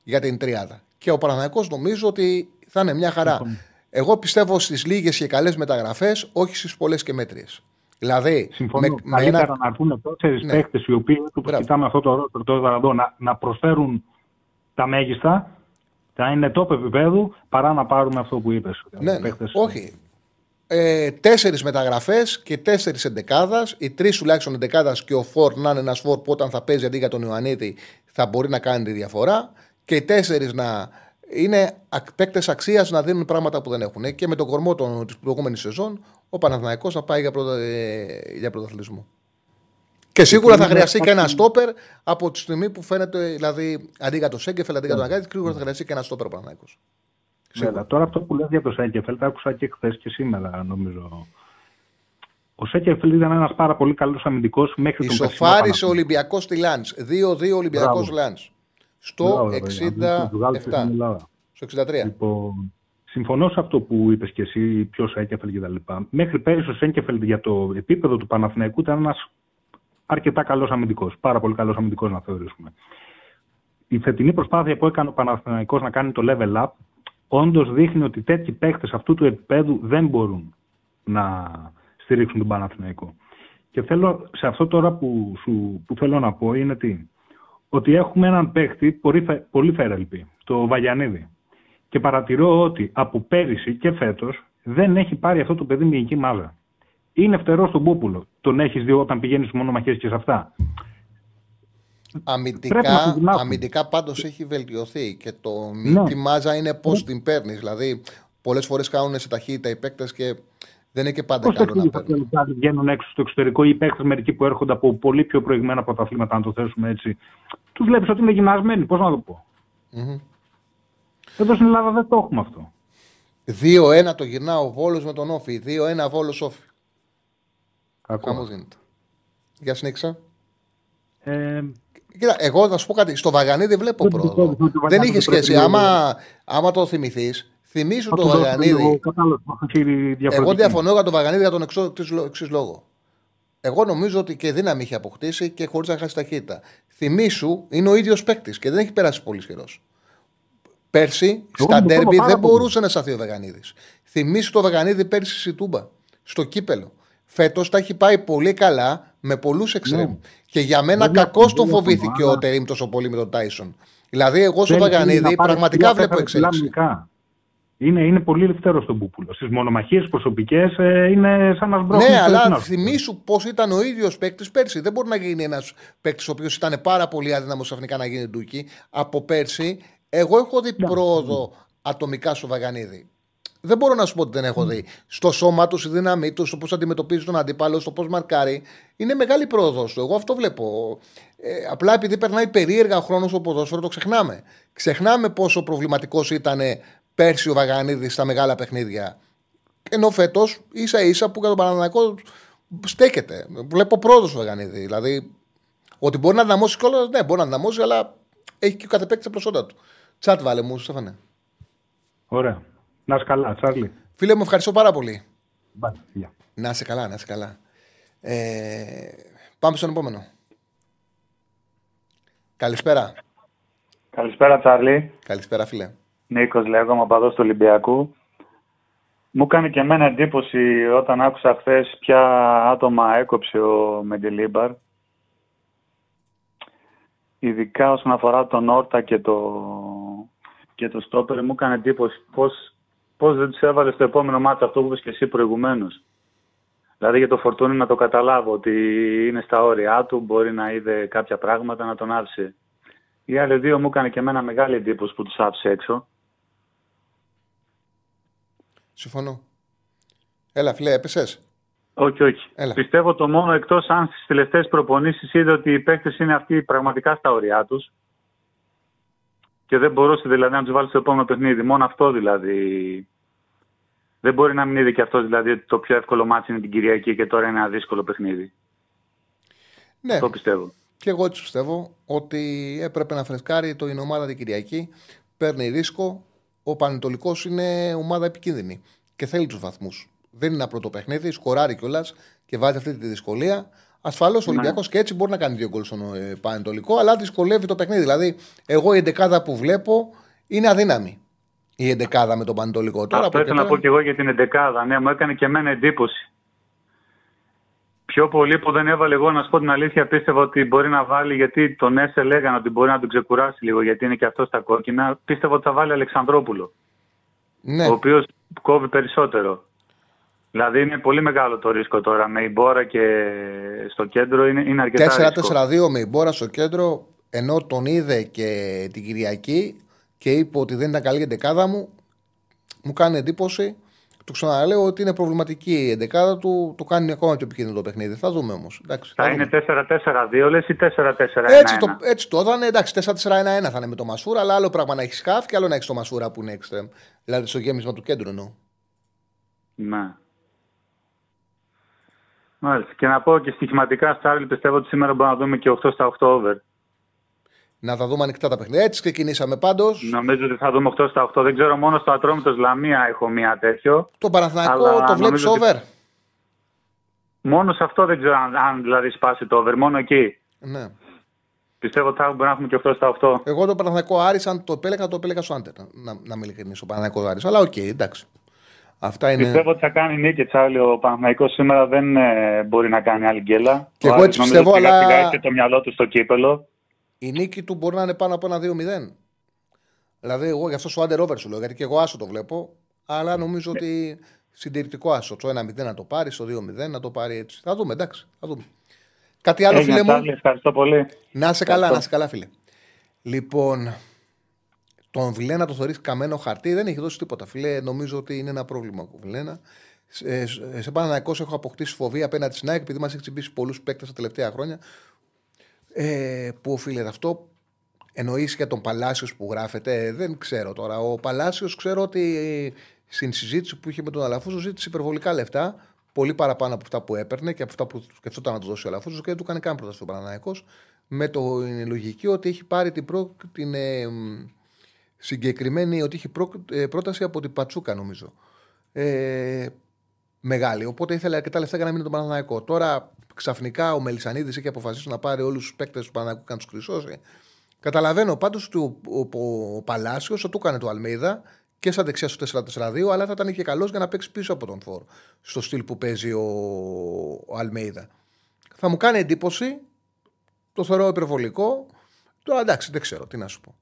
για την τριάδα. Και ο Παναθηναϊκός νομίζω ότι θα είναι μια χαρά. Εγώ πιστεύω στις λίγες και καλές μεταγραφές, όχι στις πολλές και μέτριες. Δηλαδή, Συμφωνώ. με, με Καλύτερα ένα, να έρθουν τέσσερι Ναι. παίχτε οι οποίοι που Μπράβο. κοιτάμε αυτό το ρόλο τώρα εδώ να, να προσφέρουν τα μέγιστα, θα είναι top επίπεδου, παρά να πάρουμε αυτό που είπες. Ναι, ναι, όχι. Ε, τέσσερις μεταγραφές και τέσσερις εντεκάδας. Οι τρεις τουλάχιστον εντεκάδας και ο Φόρ να είναι ένας Φόρ που όταν θα παίζει αντί για τον Ιωαννίδη θα μπορεί να κάνει τη διαφορά. Και οι τέσσερις να είναι παίκτες αξίας να δίνουν πράγματα που δεν έχουν. Και με τον κορμό της προηγούμενης σεζόν ο Παναθηναϊκός θα πάει για, πρωτα, ε, για πρωταθλητισμό. Και σίγουρα θα χρειαστεί και ένα στόπερ από τη στιγμή που φαίνεται, δηλαδή αντί για το Σέγκεφελ, αντί για τον Αγκάτη, γρήγορα θα χρειαστεί και ένα στόπερ ο Παναθηναϊκός. Βέβαια. Τώρα αυτό που λες για το Σέκεφελ, τα άκουσα και χθες και σήμερα νομίζω. Ο Σέκεφελ ήταν ένας πάρα πολύ καλός αμυντικός μέχρι τον περσινό Ισοφάρισε ο Παναθηναϊκό. Ολυμπιακός στη Λάντ. 2-2 Ολυμπιακός Μπράβο. Λάντ. Στο Μπράβο, ρε παιδιά. Τους βγάλετε στην 67. Ελλάδα. Στο 63. Λοιπόν, συμφωνώ σε αυτό που είπες και εσύ, ποιος Σέκεφελ κτλ. Μέχρι πέρυσι ο Σέκεφελ για το επίπεδο του Παναθηναϊκού ήταν ένας αρκετά καλός αμυντικός. Πάρα πολύ καλός αμυντικός να θεωρήσουμε. Η φετινή προσπάθεια που έκανε ο Παναθηναϊκός να κάνει το level up, όντως δείχνει ότι τέτοιοι παίχτε αυτού του επίπεδου δεν μπορούν να στηρίξουν τον Παναθηναϊκό. Και θέλω, σε αυτό τώρα που, σου, που θέλω να πω είναι τι. Ότι έχουμε έναν παίχτη πολύ, φε- πολύ φέρελπη, το Βαγιανίδη. Και παρατηρώ ότι από πέρυσι και φέτος δεν έχει πάρει αυτό το παιδί μυϊκή μάζα. Είναι φτερό στον Πούπουλο. Τον έχεις δει όταν πηγαίνεις στους μονομαχίε και σε αυτά; Αμυντικά, να τη μάθουν. αμυντικά πάντως έχει βελτιωθεί και το Ναι. τι μάζα είναι πώς την παίρνεις. Δηλαδή, πολλές φορές κάνουν σε ταχύτητα οι παίκτες και δεν είναι και πάντα Πώς το καλό να εξηγείς παίρνουν. ότι οι βγαίνουν έξω στο εξωτερικό ή οι παίχτε μερικοί που έρχονται από πολύ πιο προηγμένα πρωταθλήματα, αν το θέσουμε έτσι. Τους βλέπεις ότι είναι γυμνασμένοι, πώς να το πω. Μμμ. Εδώ στην Ελλάδα δεν το έχουμε αυτό. 2-1 το γυρνάω ο Βόλος με τον Όφη. 2-1 Βόλος Όφη. Κακό. Κάμω δίνεται. Για συνέχισα. Ε, Κοίτα, εγώ θα σου πω κάτι. Στο Βαγανίδη βλέπω Δεν πρόοδο. πιστεύω ότι ο Δεν Βαγανίδη είχε πρέπει σχέση. να- Άμα, άμα το θυμηθείς, θυμήσου θα το του δώσω Βαγανίδη. λίγο κατάλογο που έχει διαφορετική. Εγώ διαφωνώ για τον Βαγανίδη για τον εξή λόγο. Εγώ νομίζω ότι και δύναμη είχε αποκτήσει και χωρίς να χάσει ταχύτητα. Θυμήσου είναι ο ίδιος παίκτης και δεν έχει περάσει πολύ καιρός. Πέρσι Εγώ στα τον πιστεύω ντέρμπι πάρα δεν πολύ. μπορούσε να σταθεί ο Βαγανίδη. Θυμήσου το Βαγανίδη πέρσι στη Τούμπα, στο κύπελο. Φέτος τα έχει πάει πολύ καλά με πολλούς εξτρέμ. Και για μένα Ναι. Δεν κακώ διαφωνώ, τον δεν διαφωνώ, φοβήθηκε ο αλλά- Τερήμ τόσο πολύ με τον Τάισον. Δηλαδή, εγώ στο Θέλει να Βαγανίδη πάρει πραγματικά ψηλά βλέπω πέφερε ψηλά εξέλιξη. αμυντικά. Είναι, είναι πολύ ελευθερό στον Πούπουλο. Στις μονομαχίες προσωπικές είναι σαν να σμπρώχνει. Ναι, στο αλλά εθνό. θυμήσου πώς ήταν ο ίδιος παίκτης πέρσι. Δεν μπορεί να γίνει ένας παίκτης ο οποίος ήταν πάρα πολύ άδυναμος ξαφνικά να γίνει ντούκι. Από πέρσι, εγώ έχω δει πρόοδο ατομικά στο Βαγανίδη. Δεν μπορώ να σου πω ότι δεν έχω δει. Στο σώμα του, στη δύναμή του, στο πώς αντιμετωπίζει τον αντίπαλο, στο πώς μαρκάρει. Είναι μεγάλη πρόοδος του. Εγώ αυτό βλέπω. Ε, απλά επειδή περνάει περίεργα ο χρόνος στο ποδόσφαιρο, το ξεχνάμε. Ξεχνάμε πόσο προβληματικός ήταν πέρσι ο Βαγανίδης στα μεγάλα παιχνίδια. Ενώ φέτος ίσα ίσα που για τον Παναναναϊκό στέκεται. Βλέπω πρόοδος στο Βαγανίδη. Δηλαδή, ότι μπορεί να δυναμώσει κιόλας, ναι, μπορεί να δυναμώσει, αλλά έχει και ο κάθε παίκτης τα προσόντα του. Τσάτ βάλε μου, Στέφανε. Ωραία. Να είσαι καλά, Τσάρλι. Φίλε μου, ευχαριστώ πάρα πολύ. Bye. Γεια. Να είσαι καλά, να είσαι καλά. Ε, πάμε στον επόμενο. Καλησπέρα. Καλησπέρα, Τσάρλι. Καλησπέρα, φίλε. Νίκος λέγομαι, παδός του Ολυμπιακού. Μου έκανε και εμένα εντύπωση όταν άκουσα χθες ποια άτομα έκοψε ο Μεντιλίμπαρ. Ειδικά όσον αφορά τον Όρτα και το, και το Στόπερ, μου έκανε εντύπωση πώς, πώς δεν τους έβαλε στο επόμενο μάτσο αυτό που είπες και εσύ προηγουμένως. Δηλαδή για το Φορτούνι να το καταλάβω ότι είναι στα όρια του, μπορεί να είδε κάποια πράγματα να τον άφησε. Οι άλλοι δύο μου έκανε και εμένα μεγάλη εντύπωση που τους άφησε έξω. Συμφωνώ. Έλα, φίλε, έπεσες; Όχι, όχι. Έλα. Πιστεύω το μόνο εκτός αν στις τελευταίες προπονήσεις είδε ότι οι παίκτες είναι αυτοί πραγματικά στα ωριά τους. Και δεν μπορούσε δηλαδή να τους βάλει στο επόμενο παιχνίδι. Μόνο αυτό δηλαδή. Δεν μπορεί να μην είδε και αυτός δηλαδή ότι το πιο εύκολο μάτι είναι την Κυριακή και τώρα είναι ένα δύσκολο παιχνίδι. Ναι, Το πιστεύω. και εγώ έτσι πιστεύω ότι έπρεπε να φρεσκάρει το η ομάδα την Κυριακή. Παίρνει ρίσκο. Ο Πανετολικός είναι ομάδα επικίνδυνη και θέλει τους βαθμούς. Δεν είναι ένα πρώτο παιχνίδι, σκοράρει κιόλας και βάζει αυτή τη δυσκολία. Ασφαλώς ο Ολυμπιακός και έτσι μπορεί να κάνει δύο γκολ στον ε, Πανετολικό, αλλά δυσκολεύει το παιχνίδι. Δηλαδή, εγώ η εντεκάδα που βλέπω είναι αδύναμη. Η εντεκάδα με τον Πανετολικό. Τώρα Αυτό από ήθελα να εκεί πω και εγώ για την εντεκάδα. Ναι, μου έκανε και εμένα εντύπωση. Πιο πολύ που δεν έβαλε εγώ, να σου πω την αλήθεια, πίστευα ότι μπορεί να βάλει, γιατί τον Έσε λέγανε ότι μπορεί να τον ξεκουράσει λίγο, γιατί είναι και αυτός στα κόκκινα. Πίστευα ότι θα βάλει Αλεξανδρόπουλο, Ναι, ο οποίος κόβει περισσότερο. Δηλαδή είναι πολύ μεγάλο το ρίσκο τώρα. Με η Μπόρα και στο κέντρο είναι, είναι αρκετά ρίσκο. 4-4-2 με η Μπόρα στο κέντρο, ενώ τον είδε και την Κυριακή και είπε ότι δεν ήταν καλή η εντεκάδα μου, μου κάνει εντύπωση. Του ξαναλέω ότι είναι προβληματική η εντεκάδα του, το κάνει ακόμα πιο επικίνδυνο το παιχνίδι. Θα δούμε όμως. Θα είναι 4-4-2 λες ή 4-4-1. Έτσι το, έτσι το έδανε. Εντάξει, 4-4-1-1 θα είναι με το Μασούρα, αλλά άλλο πράγμα να έχεις χαφ και άλλο να έχεις το Μασούρα που είναι extreme. Δηλαδή στο γέμισμα του κέντρου εννοώ. Ναι. Μάλιστα. Και να πω και στοιχηματικά, Στάρλι, πιστεύω ότι σήμερα μπορούμε να δούμε και 8 στα 8 over. Να τα δούμε ανοιχτά τα παιχνίδια. Έτσι ξεκινήσαμε πάντως. Νομίζω ότι θα δούμε 8 στα 8. Δεν ξέρω, μόνο στο Ατρόμητος Λαμία έχω μία τέτοιο. Το Παναθηναϊκό Αλλά το βλέπεις νομίζω ότι- over; Μόνο σε αυτό δεν ξέρω αν, αν δηλαδή σπάσει το over. Μόνο εκεί. Ναι. Πιστεύω ότι θα μπορούμε να έχουμε και 8 στα 8. Εγώ το Παναθηναϊκό Άρης, αν το επέλεγα, το επέλεγα στο under. Να, να 'μαι ειλικρινής, ο Παναθηναϊκός Άρης. Αλλά οκ, εντάξει. Αυτά είναι. Πιστεύω ότι θα κάνει νίκη Τσάρλι. Ο Παναθηναϊκός σήμερα δεν ε, μπορεί να κάνει άλλη γκέλα. Και Ο εγώ Άρης έτσι νομίζω πιστεύω, ότι σιγά αλλά- σιγά έχει το μυαλό του στο κύπελο. Η νίκη του μπορεί να είναι πάνω από ένα 2-0. Δηλαδή, εγώ γι' αυτό σου άντερ over σου λέω, γιατί και εγώ άσο το βλέπω. Αλλά νομίζω ότι συντηρητικό άσο. Το 1-0 να το πάρει, το 2-0 να το πάρει έτσι. Θα δούμε, εντάξει. Θα δούμε. Κάτι άλλο, Έγινε, φίλε μου. Τσάρλι, ευχαριστώ πολύ. Να σε καλά, να σε καλά, φίλε. Λοιπόν, τον Βιλένα το θεωρείς καμένο χαρτί, δεν έχει δώσει τίποτα. Φίλε, νομίζω ότι είναι ένα πρόβλημα ο Βιλένα. Σε, σε, σε Παναναϊκό έχω αποκτήσει φοβία απέναντι στην ΑΕΚ επειδή μας έχει τσιμπήσει πολλούς παίκτες τα τελευταία χρόνια. Ε, πού οφείλεται αυτό, εννοείς για τον Παλάσιος που γράφεται, ε, δεν ξέρω τώρα. Ο Παλάσιος ξέρω ότι στην συζήτηση που είχε με τον Αλαφούζο ζήτησε υπερβολικά λεφτά, πολύ παραπάνω από αυτά που έπαιρνε και από αυτά που σκεφτόταν να του δώσει ο Αλαφούζος και δεν του κάνει καν πρόταση στον Παναναϊκό. Με το είναι λογική ότι έχει πάρει την, προ, την ε, μ, συγκεκριμένη, ότι έχει προ, ε, πρόταση από την Πατσούκα νομίζω. Ε, μεγάλη. Οπότε ήθελε αρκετά λεφτά για να μείνει τον Παναναϊκό. Τώρα ξαφνικά ο Μελισανίδης έχει αποφασίσει να πάρει όλους τους παίκτες του Παναναϊκού και να τους χρυσώσει. Καταλαβαίνω πάντως ότι ο, ο, ο, ο Παλάσιος θα του έκανε το Αλμίδα και σαν δεξιά στο 4-4-2, αλλά θα ήταν και καλός για να παίξει πίσω από τον Φόρ. Στο στυλ που παίζει ο, ο Αλμέιδα. Θα μου κάνει εντύπωση. Το θεωρώ υπερβολικό. Τώρα εντάξει, δεν ξέρω τι να σου πω.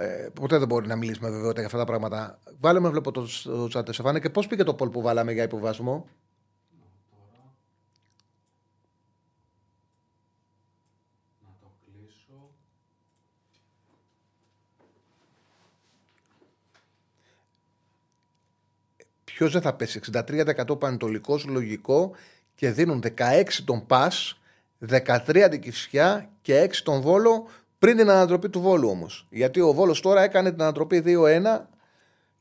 Ε, ποτέ δεν μπορεί να μιλήσει με βεβαιότητα για αυτά τα πράγματα. Βάλε με, βλέπω το, το τσάτε Σεφάνε και πώς πήγε το πόλ που βάλαμε για υποβασμό. Να το κλείσω. Ποιος δεν θα πέσει; 63% πανετολικός, λογικό και δίνουν 16 τον Πας, 13 την Κυφσιά και 6 τον Βόλο πριν την ανατροπή του Βόλου όμως. Γιατί ο Βόλος τώρα έκανε την ανατροπή 2-1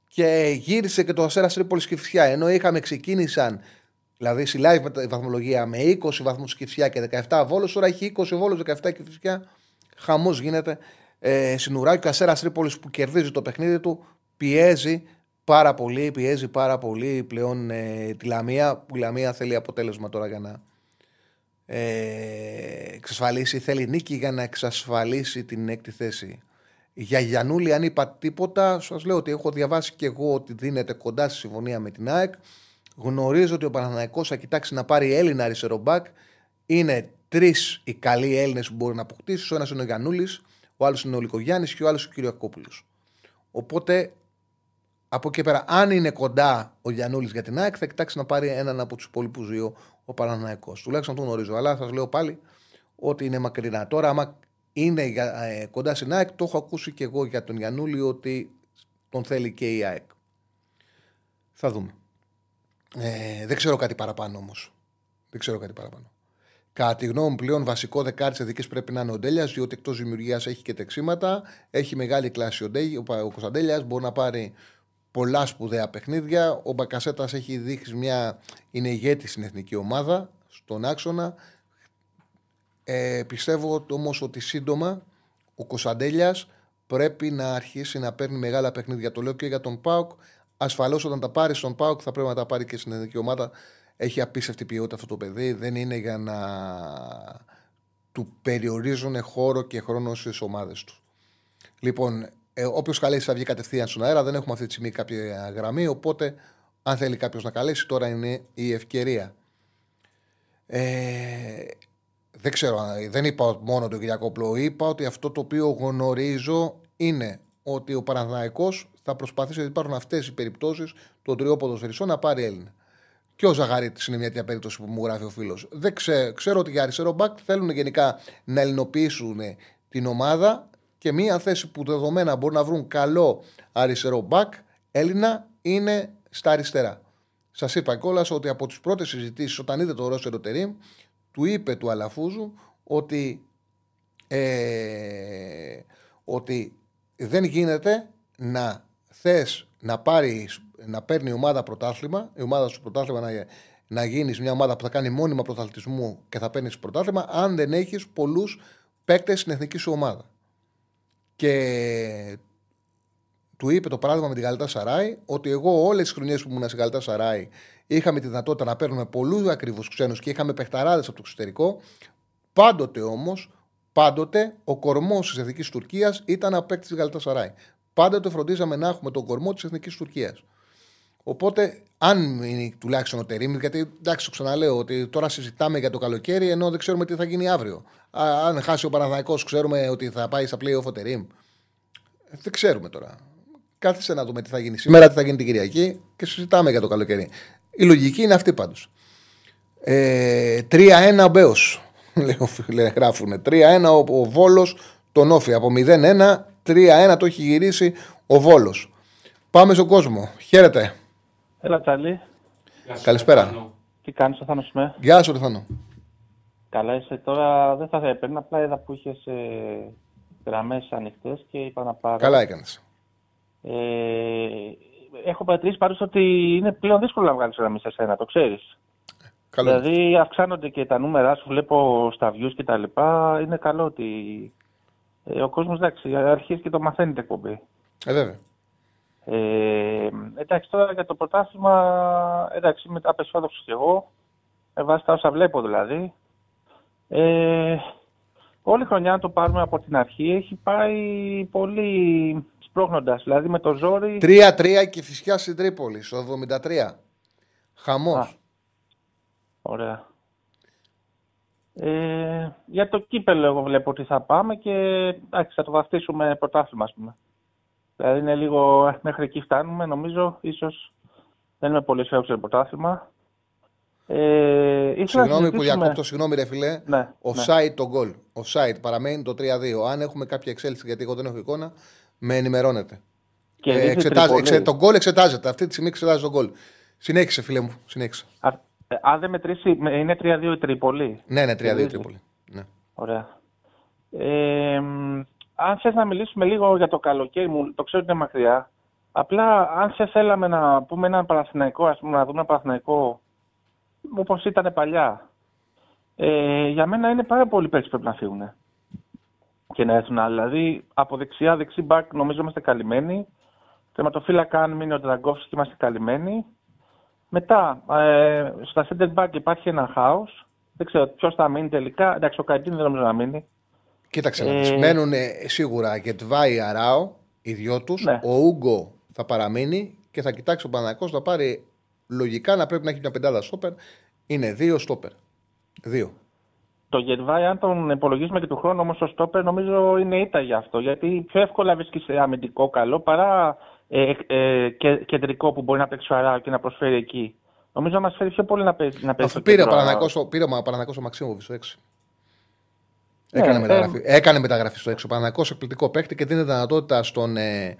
και γύρισε και το Αστέρα Τρίπολης Κυφσιά. Ενώ είχαμε ξεκίνησαν, δηλαδή στη live με τη βαθμολογία με 20 βαθμούς Κυφσιά και 17 Βόλος, τώρα έχει 20 Βόλος, 17 Κυφσιά. Χαμός γίνεται. Ε, Συνουράκι και ο Αστέρα Τρίπολης που κερδίζει το παιχνίδι του πιέζει πάρα πολύ, πιέζει πάρα πολύ πλέον ε, τη Λαμία, που η Λαμία θέλει αποτέλεσμα τώρα για να ε, εξασφαλίσει, θέλει νίκη για να εξασφαλίσει την έκτη θέση. Για Γιανούλη, αν είπα τίποτα, σας λέω ότι έχω διαβάσει και εγώ ότι δίνεται κοντά στη συμφωνία με την ΑΕΚ. Γνωρίζω ότι ο Παναναϊκός θα κοιτάξει να πάρει Έλληνα αριστερό μπακ. Είναι τρεις οι καλοί Έλληνες που μπορεί να αποκτήσεις. Ο ένας είναι ο Γιανούλης, ο άλλος είναι ο Λικογιάννη και ο άλλος ο Κυριακόπουλος. Οπότε από εκεί πέρα, αν είναι κοντά ο Γιανούλης για την ΑΕΚ, θα κοιτάξει να πάρει έναν από τους υπόλοιπους δύο ο Παναναναϊκός. Τουλάχιστον το γνωρίζω. Αλλά σας λέω πάλι ότι είναι μακρινά. Τώρα, άμα είναι για, ε, κοντά στην ΑΕΚ, το έχω ακούσει και εγώ για τον Γιανούλη ότι τον θέλει και η ΑΕΚ. Θα δούμε. Ε, δεν ξέρω κάτι παραπάνω όμως. Δεν ξέρω κάτι παραπάνω. Κατά τη γνώμη μου, πλέον βασικό δεκάρι της Εθνικής πρέπει να είναι ο Ντέλιας, διότι εκτός δημιουργίας έχει και τεξίματα. Έχει μεγάλη κλάση ο, Ντέ, ο, ο Κωνσταντέλιας, μπορεί να πάρει πολλά σπουδαία παιχνίδια. Ο Μπακασέτας έχει δείξει μια. είναι ηγέτης στην εθνική ομάδα, στον άξονα. Ε, πιστεύω όμως ότι σύντομα ο Κωνσταντέλιας πρέπει να αρχίσει να παίρνει μεγάλα παιχνίδια. Το λέω και για τον Πάουκ. Ασφαλώς όταν τα πάρει στον Πάουκ θα πρέπει να τα πάρει και στην εθνική ομάδα. Έχει απίστευτη ποιότητα αυτό το παιδί. Δεν είναι για να του περιορίζουν χώρο και χρόνο στις ομάδες του. Λοιπόν, ε, Όποιο καλέσεις θα βγει κατευθείαν στον αέρα. Δεν έχουμε αυτή τη στιγμή κάποια γραμμή. Οπότε, αν θέλει κάποιος να καλέσει, τώρα είναι η ευκαιρία. Ε, δεν ξέρω, δεν είπα μόνο τον Κυριακόπλο. Είπα ότι αυτό το οποίο γνωρίζω είναι ότι ο Παναθηναϊκός θα προσπαθήσει, γιατί υπάρχουν αυτές οι περιπτώσεις των τριών ποδοσφαιριστών να πάρει Έλληνα. Και ο Ζαγαρίτης είναι μια τέτοια περίπτωση που μου γράφει ο φίλος. Δεν ξέρω, ξέρω ότι για αριστερό μπακ θέλουν γενικά να ελληνοποιήσουν την ομάδα και μία θέση που δεδομένα μπορούν να βρουν καλό αριστερό μπακ Έλληνα είναι στα αριστερά. Σας είπα κιόλας ότι από τις πρώτες συζητήσεις, όταν είδε το Ρώσο Τερήμ, του είπε του Αλαφούζου ότι, ε, ότι δεν γίνεται να θες να, πάρεις, να παίρνει η ομάδα πρωτάθλημα, η ομάδα σου πρωτάθλημα να, να γίνεις μια ομάδα που θα κάνει μόνιμα πρωταθλητισμού και θα παίρνεις πρωτάθλημα, αν δεν έχεις πολλούς παίκτες στην εθνική σου ομάδα. Και του είπε το παράδειγμα με την Γαλατά Σαράι ότι εγώ όλες τις χρονιές που ήμουν στην Γαλατά Σαράι είχαμε τη δυνατότητα να παίρνουμε πολλούς ακριβούς ξένους και είχαμε παιχταράδες από το εξωτερικό. Πάντοτε όμως, πάντοτε ο κορμός της εθνικής Τουρκίας ήταν απέκτης της Γαλατά Σαράι. Πάντοτε φροντίζαμε να έχουμε τον κορμό της εθνικής Τουρκίας. Οπότε, αν είναι τουλάχιστον ο Τερήμ, γιατί εντάξει, το ξαναλέω ότι τώρα συζητάμε για το καλοκαίρι ενώ δεν ξέρουμε τι θα γίνει αύριο. Α, αν χάσει ο Παναδάκο, ξέρουμε ότι θα πάει στα playoff ο Τερήμ. Δεν ξέρουμε τώρα. Κάθισε να δούμε τι θα γίνει σήμερα, τι θα γίνει την Κυριακή και συζητάμε για το καλοκαίρι. Η λογική είναι αυτή πάντως. Ε, 3-1 ο Μπέος. Λέω, φίλε, γράφουνε. 3-1 ο, ο Βόλος τον Όφη. Από 0-1, 3-1 το έχει γυρίσει ο Βόλος. Πάμε στον κόσμο. Χαίρετε. Έλα, Τσάλι. Καλησπέρα. Τι κάνεις, ο Θάνος είμαι. Γεια σου, Ρεθάνο. Καλά είσαι. Τώρα δεν θα έπαιρνα, απλά είδα που είχες ε, γραμμές ανοιχτές και είπα να πάρω. Καλά έκανες. Ε, έχω παρατηρήσει πάντως ότι είναι πλέον δύσκολο να βγάλεις γραμμή σε σένα, το ξέρεις. Καλό. Δηλαδή αυξάνονται και τα νούμερα σου, βλέπω στα views και τα λοιπά. Είναι καλό ότι ε, ο κόσμος εντάξει, αρχίζει και το μαθαίνει την εκπομπή. Ε, βέβαια. Ε, εντάξει, τώρα για το πρωτάθλημα, εντάξει, είμαι απεσιόδοξος κι εγώ. Με βάση τα όσα βλέπω δηλαδή. Ε, όλη η χρονιά, αν το πάρουμε από την αρχή, έχει πάει πολύ σπρώχνοντας. Δηλαδή με το ζόρι. 3-3 και φυσικά στην Τρίπολη, στο 73. Χαμός. Α. Ωραία. Ε, για το κύπελο εγώ βλέπω ότι θα πάμε και εντάξει, θα το βαφτίσουμε πρωτάθλημα, ας πούμε. Δηλαδή είναι λίγο, ε, μέχρι εκεί φτάνουμε, νομίζω, ίσως δεν είμαι πολύ αισιόδοξο για το πρωτάθλημα. Ε, ήθελα να Συγγνώμη που συζητήσουμε- διακόπτω, συγγνώμη ρε φιλέ. Ναι, Offside το goal. Offside παραμένει το 3-2. Αν έχουμε κάποια εξέλιξη, γιατί εγώ δεν έχω εικόνα, με ενημερώνετε. Και Ε, δείχνει εξετάζε, Τρίπολη. εξε, το γκολ εξετάζεται. Αυτή τη στιγμή εξετάζει το γκολ. Συνέχισε, φίλε μου. Συνέχισε. Α, ε, αν δεν μετρήσει, με- είναι 3-2 η Τρίπολη. Ναι, ναι, 3-2 Κερδίζει. Τρίπολη. Ναι. Ωραία. Ε, μ, αν θες να μιλήσουμε λίγο για το καλοκαίρι μου, το ξέρω ότι είναι μακριά. Απλά αν σε θέλαμε να πούμε έναν Παναθηναϊκό, ας πούμε, να δούμε ένα Παναθηναϊκό όπως ήταν παλιά. Ε, για μένα είναι πάρα πολλοί παίκτες που πρέπει να φύγουν. Και να έρθουν άλλοι. Δηλαδή, από δεξιά, δεξί μπακ νομίζω είμαστε καλυμμένοι. Τερματοφύλακα, αν μείνει ο Τραγκόφσκι, είμαστε καλυμμένοι. Μετά, ε, στα center back υπάρχει ένα χάος. Δεν ξέρω ποιος θα μείνει τελικά. Εντάξει, ο Καϊτίν δεν νομίζω να μείνει. Κοίταξε να Ε, δεις. Μένουν ε, σίγουρα Γετβάη Αράο, οι δυο τους. Ναι. Ο Ούγκο θα παραμείνει και θα κοιτάξει ο Παναγιακό να πάρει λογικά να πρέπει να έχει μια πεντάδα στόπερ. Είναι δύο στόπερ. Δύο. Το Γετβάη, αν τον υπολογίσουμε και του χρόνου όμως ο Στόπερ, νομίζω είναι ήττα για αυτό. Γιατί πιο εύκολα βρίσκει αμυντικό καλό παρά ε, ε, και, κεντρικό που μπορεί να παίξει ο Αράο και να προσφέρει εκεί. Νομίζω μας φέρει πιο πολύ να παίζει. Να παίζει Αφού στο πήρε ο κέντρο Παναγιακός ο- πήρε ο Παναγιακός ο Μαξίμοβιτ στο 6. Ναι, Έκανε, ε, μεταγραφή, έκανε μεταγραφή στο 6. Ο Παναγιακός εκπληκτικό παίκτη και δίνει δυνατότητα στον, ε,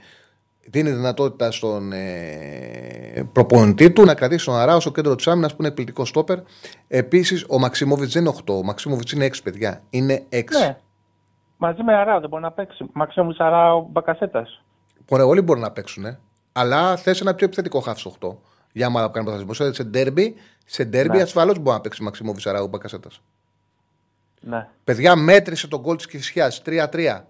δίνει δυνατότητα στον ε, προπονητή του να κρατήσει τον Αράο στο κέντρο της άμυνας που είναι εκπληκτικό στόπερ. Επίσης, ο Μαξίμοβιτ δεν είναι 8. Ο Μαξίμοβιτ είναι 6, παιδιά. Είναι 6. Ναι. Μαζί με Αράο δεν μπορεί να παίξει. Μαξίμου Αράο Μπακασέτας. Μπορεί, όλοι μπορούν να παίξουν. Ε. Αλλά θες ένα πιο επιθετικό χάφ στο 8. Για μάλλον που κάνει πρωταθλητισμό. Σε ντέρμπι, σε ντέρμπι Ναι. ασφαλώς μπορεί να παίξει Μαξίμοβιτ Αράου Μπακασέτας. Ναι. Παιδιά, μέτρησε τον γκολ της Κυφυσιά 3-3.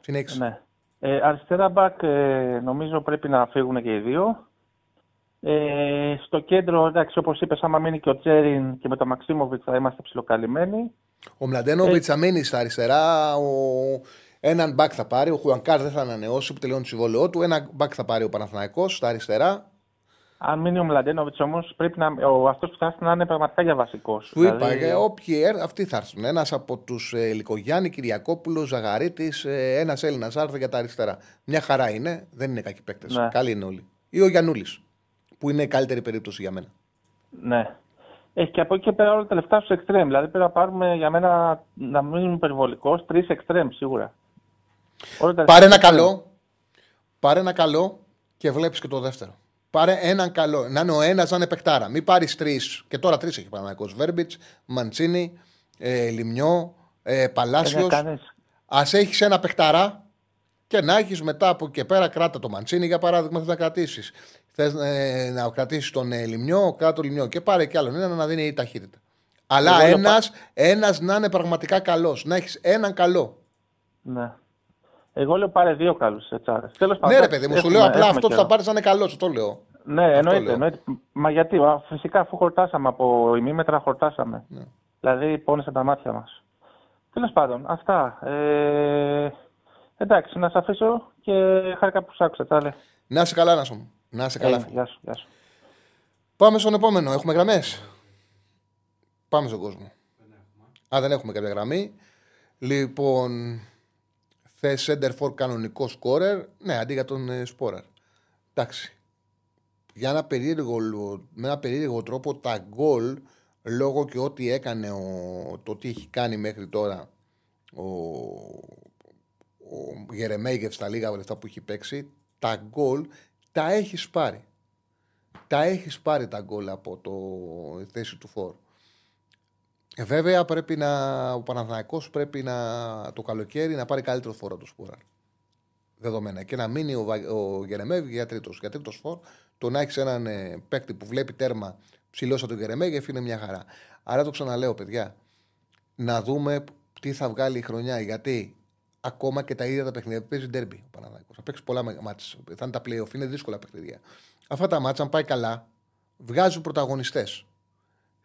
Συνέχισε. Ναι. Ε, αριστερά μπακ ε, νομίζω πρέπει να φύγουν και οι δύο. Ε, στο κέντρο, εντάξει, όπως είπες, άμα μείνει και ο Τσέριν και με τον Μαξίμοβιτς θα είμαστε ψιλοκαλυμμένοι. Ο Μλαντένοβιτς Ε. θα μείνει στα αριστερά. Ο... Έναν μπακ θα πάρει. Ο Χουανκάρ δεν θα ανανεώσει που τελειώνει το συμβόλαιό του. Ένα μπακ θα πάρει ο Παναθηναϊκός στα αριστερά. Αν μείνει ο Μλαντένοβιτ όμω, πρέπει να. Ο, αυτός που θα έρθει να είναι πραγματικά για βασικός. Σου είπα, ε, όποιοι έρθουν, αυτοί θα έρθουν. Ένας από τους ε, Λικογιάννη, Κυριακόπουλο, Ζαγαρίτης, ε, ένας Έλληνας άρθρο για τα αριστερά. Μια χαρά είναι, δεν είναι κακοί παίκτες. Ναι. Καλοί είναι όλοι. Ή ο Γιανούλη, που είναι η καλύτερη περίπτωση για μένα. Ναι. Έχει και από εκεί και πέρα όλα τα λεφτά στους εξτρέμ. Δηλαδή πρέπει να πάρουμε για μένα, να μην είμαι υπερβολικό, τρεις εξτρέμ σίγουρα. Όλα τα Πάρε λεφτά ένα εξτρέμ. καλό. Πάρε ένα καλό και βλέπεις και το δεύτερο. Πάρε έναν καλό. Να είναι ο ένας να είναι παικτάρα. Μην πάρεις τρεις. Και τώρα τρεις έχει Παναγικός. Βέρμπιτς, Μαντσίνη, ε, Λιμιό, ε, Παλάσιος. Ε, ναι, κάνεις. Α έχεις ένα παιχταρά και να έχεις μετά από εκεί και πέρα κράτα το Μαντσίνη για παράδειγμα. Θες να κρατήσεις. Θες ε, να κρατήσεις τον ε, Λιμιό, κράτα το Λιμιό και πάρε κι άλλον ένα να δίνει ταχύτητα. Αλλά Εγώ λέω ένας ένας να είναι πραγματικά καλός. Να έχεις έναν καλό. Ναι. Εγώ λέω πάρε δύο καλούς ετσάρε. ναι, ρε παιδί μου, σου λέω απλά αυτό που θα πάρεις να είναι καλό. Το λέω. Ναι, Αυτό εννοείται, λέω. εννοείται. Μα γιατί, α, φυσικά αφού χορτάσαμε από ημίμετρα, χορτάσαμε. Ναι. Δηλαδή πόνεσαν τα μάτια μας. Τέλος πάντων, αυτά. Ε, εντάξει, να σε αφήσω και χάρηκα που σ' άκουσα. Τσάλε. Να είσαι καλά, να σου. Να είσαι καλά. Ε, φίλε. γεια σου, γεια σου. Πάμε στον επόμενο. Έχουμε γραμμές; Πάμε στον κόσμο. Α, δεν έχουμε κάποια γραμμή. Λοιπόν, θε center for κανονικό σκόρερ. Ναι, αντί για τον ε, Σπόραρ. Εντάξει. Για ένα περίεργο, λο- με ένα περίεργο τρόπο τα γκολ λόγω και ό,τι έκανε, ο, το τι έχει κάνει μέχρι τώρα ο, ο Γερεμέγεφ στα λίγα λεφτά που έχει παίξει, τα γκολ τα έχει πάρει. Τα έχει πάρει τα γκολ από το θέση του φόρ. Ε, βέβαια πρέπει να, ο Παναθηναϊκός πρέπει να, το καλοκαίρι να πάρει καλύτερο φόρο του Σπούρα. Δεδομένα. Και να μείνει ο, Βα- ο Γερεμέγεφ για τρίτος. Για τρίτος φόρ, το να έχεις έναν ε, παίκτη που βλέπει τέρμα ψηλός από τον Γερεμέγεφ είναι μια χαρά. Άρα το ξαναλέω, παιδιά, να δούμε τι θα βγάλει η χρονιά. Γιατί ακόμα και τα ίδια τα παιχνίδια παίζει ντέρμπι ο Παναθηναϊκός. Θα παίξεις πολλά μάτια. Θα είναι τα playoff, είναι δύσκολα παιχνίδια. Αυτά τα μάτια, αν πάει καλά, βγάζουν πρωταγωνιστές.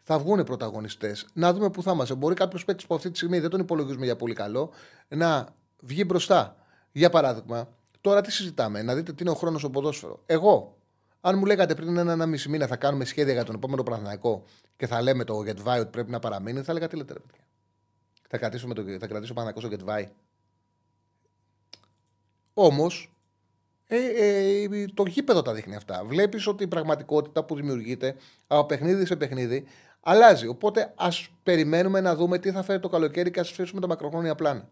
Θα βγουν πρωταγωνιστές. Να δούμε πού θα είμαστε. Μπορεί κάποιος παίκτης που αυτή τη στιγμή δεν τον υπολογίζουμε για πολύ καλό να βγει μπροστά. Για παράδειγμα, τώρα τι συζητάμε, να δείτε τι είναι ο χρόνος στο ποδόσφαιρο. Εγώ, αν μου λέγατε πριν ένα, ένα μισή μήνα θα κάνουμε σχέδια για τον επόμενο Παναθηναϊκό και θα λέμε το Γετβάη ότι πρέπει να παραμείνει, θα έλεγα τι λέτε, ρε παιδιά. Θα κρατήσουμε το, θα κρατήσω Παναθηναϊκός στο Γετβάη. Όμως, ε, ε, το γήπεδο τα δείχνει αυτά. Βλέπεις ότι η πραγματικότητα που δημιουργείται από παιχνίδι σε παιχνίδι αλλάζει. Οπότε ας περιμένουμε να δούμε τι θα φέρει το καλοκαίρι και ας αφήσουμε τα μακροχρόνια πλάνα.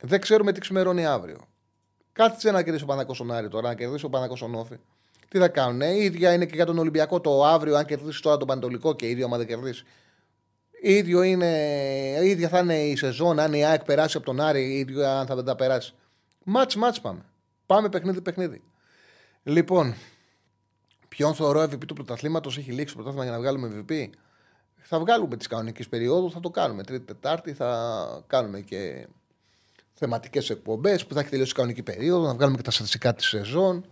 Δεν ξέρουμε τι ξημερώνει αύριο. Κάτσε να κερδίσει ο Πανακό στον Άρη τώρα, να κερδίσει ο Πανακό στον Όφη. Τι θα κάνουν, ε, η ίδια είναι και για τον Ολυμπιακό το αύριο, αν κερδίσει τώρα τον Πανετολικό και ίδιο, άμα δεν κερδίσει. ίδιο είναι, η ίδια θα είναι η σεζόν, αν η ΑΕΚ περάσει από τον Άρη, ίδιο αν θα δεν τα περάσει. Μάτς, μάτς πάμε. Πάμε παιχνίδι, παιχνίδι. Λοιπόν, ποιον θεωρώ MVP του πρωταθλήματος έχει λήξει το πρωτάθλημα για να βγάλουμε MVP. Θα βγάλουμε τη κανονική περίοδου, θα το κάνουμε. Τρίτη, Τετάρτη θα κάνουμε και θεματικές εκπομπές που θα έχει τελειώσει η κανονική περίοδο, να βγάλουμε και τα στατιστικά της σεζόν.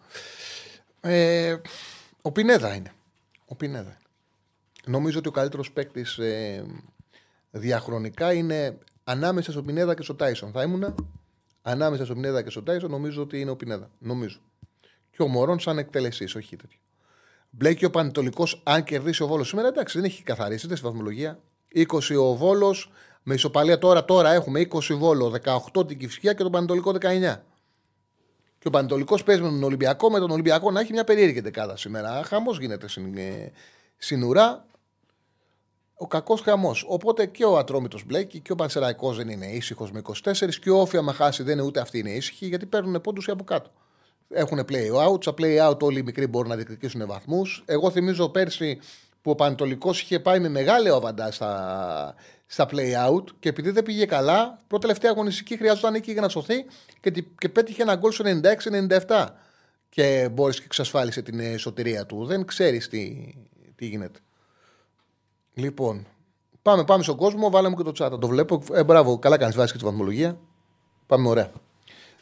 Ε, ο Πινέδα είναι. Ο Πινέδα. Νομίζω ότι ο καλύτερος παίκτης ε, διαχρονικά είναι ανάμεσα στο Πινέδα και στο Τάισον. Θα ήμουνα ανάμεσα στο Πινέδα και στο Τάισον, νομίζω ότι είναι ο Πινέδα. Νομίζω. Και ο Μωρόν σαν εκτελεσή, όχι τέτοιο. Μπλέκει ο Πανετολικός, αν κερδίσει ο Βόλος σήμερα, εντάξει, δεν έχει καθαρίσει, δεν στη βαθμολογία. 20 ο Βόλος, με ισοπαλία τώρα, τώρα έχουμε 20 Βόλο, 18 την Κυφσιά και τον Πανετολικό 19. Και ο Πανετολικός παίζει με τον Ολυμπιακό, με τον Ολυμπιακό να έχει μια περίεργη δεκάδα σήμερα. Χαμός γίνεται στην, ε, στην ουρά. Ο κακός χαμός. Οπότε και ο Ατρόμητος μπλέκει και ο Πανσεραϊκός δεν είναι ήσυχος με 24 και ο Όφη, άμα χάσει, δεν είναι ούτε αυτοί είναι ήσυχοι γιατί παίρνουν πόντους από κάτω. Έχουν play out. Στα play out όλοι οι μικροί μπορούν να διεκδικήσουν βαθμούς. Εγώ θυμίζω πέρσι που ο Πανετολικός είχε πάει με μεγάλο αβαντά στα, στα play out και επειδή δεν πήγε καλά, πρώτη τελευταία αγωνιστική χρειάζονταν νίκη για να σωθεί και, τη- και πέτυχε ένα γκολ στο 96-97 και μπόρεσε και εξασφάλισε την ε, σωτηρία του. Δεν ξέρεις τι, τι γίνεται. Λοιπόν, πάμε, πάμε στον κόσμο, βάλαμε και το τσάτα. Το βλέπω. Ε, μπράβο, καλά κάνεις, βάζεις και τη βαθμολογία. Πάμε ωραία.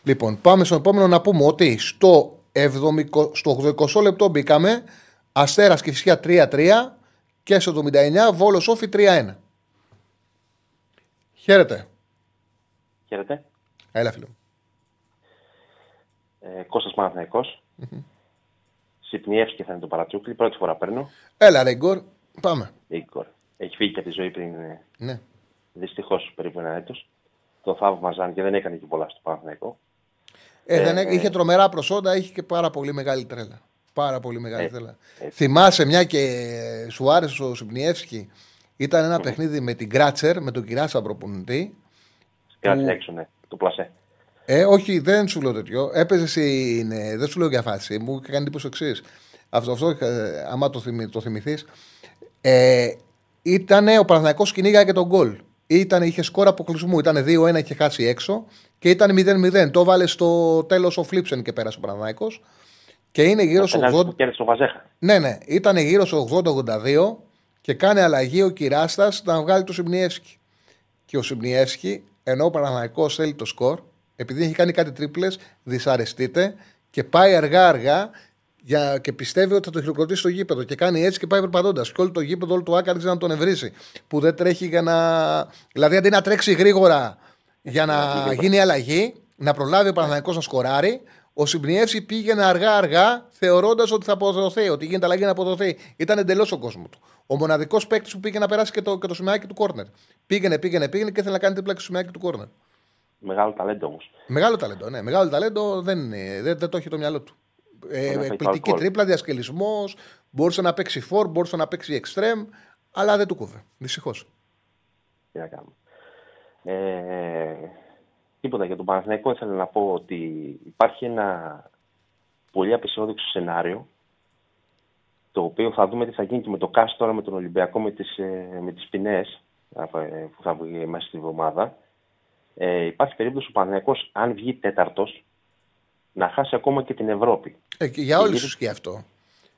Λοιπόν, πάμε στον επόμενο να πούμε ότι στο, 70, στο 80 λεπτό μπήκαμε Αστέρας και φυσικά 3-3 και στο 79 Βόλος Όφη 3-1. Χαίρετε. Χαίρετε. Έλα, φίλο. μου. Ε, Κώστας Παναθηναϊκός. Συπνιεύσκη θα είναι το παρατσούκλι. Πρώτη φορά παίρνω. Έλα, ρε Γκορ. Πάμε. Ίγκορ. Έχει φύγει και από τη ζωή πριν ε, Ναι. δυστυχώς περίπου ένα έτος. Το θαύμαζαν και δεν έκανε και πολλά στο Παναθηναϊκό. Ε, δεν, Ε, έ- είχε τρομερά προσόντα, είχε και πάρα πολύ μεγάλη τρέλα. Πάρα πολύ μεγάλη Ε, τρέλα. ε. Θυμάσαι μια και σου άρεσε ο Σιμπνιεύσκη. Ήταν ένα παιχνίδι με την Κράτσερ, με τον Κυράσα προπονητή. Κράτησε Που- έξω, ναι. Το πλασέ. Ε, όχι, δεν σου λέω τέτοιο. Έπαιζε στην. ε, Δεν σου λέω για φάση. Μου είχε κάνει εντύπωση εξής. Αυτό, αυτό ε, άμα το, θυμη, το θυμηθείς. Ε, ήταν ο Παναθηναϊκός κυνήγαγε και τον γκολ. Ήτανε, είχε σκόρα αποκλεισμού. Ήταν 2-1, είχε χάσει έξω. Και ήταν 0-0. Το βάλε στο τέλος ο Φλίψεν και πέρασε ο Παναθηναϊκός. Και είναι γύρω στο Πέναλτι 80. που κέρδισε ο Βαζέχα. Ναι, ναι. Ήταν γύρω στο 80-82 και κάνει αλλαγή ο Κυράστας να βγάλει το Σιμπνιεύσκι. Και ο Σιμπνιεύσκι, ενώ ο Παναθηναϊκός θέλει το σκορ, επειδή έχει κάνει κάτι τρίπλες, δυσαρεστείται και πάει αργά-αργά για, και πιστεύει ότι θα το χειροκροτήσει στο γήπεδο. Και κάνει έτσι και πάει περπατώντας. Και όλο το γήπεδο, όλο το άκαρ να τον ευρύσει. Που δεν τρέχει για να. Δηλαδή αντί να τρέξει γρήγορα για να γίνει αλλαγή, να προλάβει ο Παναθηναϊκός να σκοράρει, ο Σιμπνιεύση πήγαινε αργά-αργά, θεωρώντας ότι θα αποδοθεί, ότι γίνεται αλλαγή να αποδοθεί. Ήταν εντελώς ο κόσμος του. Ο μοναδικός παίκτης που πήγε να περάσει και το, και το σημαίακι του κόρνερ. Πήγαινε, πήγαινε, πήγαινε και ήθελε να κάνει τρίπλα και το σημαίακι του κόρνερ. Μεγάλο ταλέντο όμως. Μεγάλο ταλέντο, ναι. Μεγάλο ταλέντο δεν, είναι, δεν, δεν το έχει το μυαλό του. Ε, Μπορεί να φάει εκπληκτική γκολ. τρίπλα, διασκελισμός. Μπορούσε να παίξει φόρ, μπορούσε να παίξει εξτρέμ. Αλλά δεν του κούβε. Δυστυχώς. Τι να κάνουμε. Ε, τίποτα για τον Παναθηναϊκό ήθελα να πω ότι υπάρχει ένα πολύ απεσιόδοξο σενάριο το οποίο θα δούμε τι θα γίνει και με το ΚΑΣ τώρα με τον Ολυμπιακό με τις, ε, με τις ποινές ε, που θα βγει μέσα στη εβδομάδα. Ε, υπάρχει περίπτωση ο Παναθηναϊκός αν βγει τέταρτος να χάσει ακόμα και την Ευρώπη. Ε, και για όλους ισχύει αυτό. Για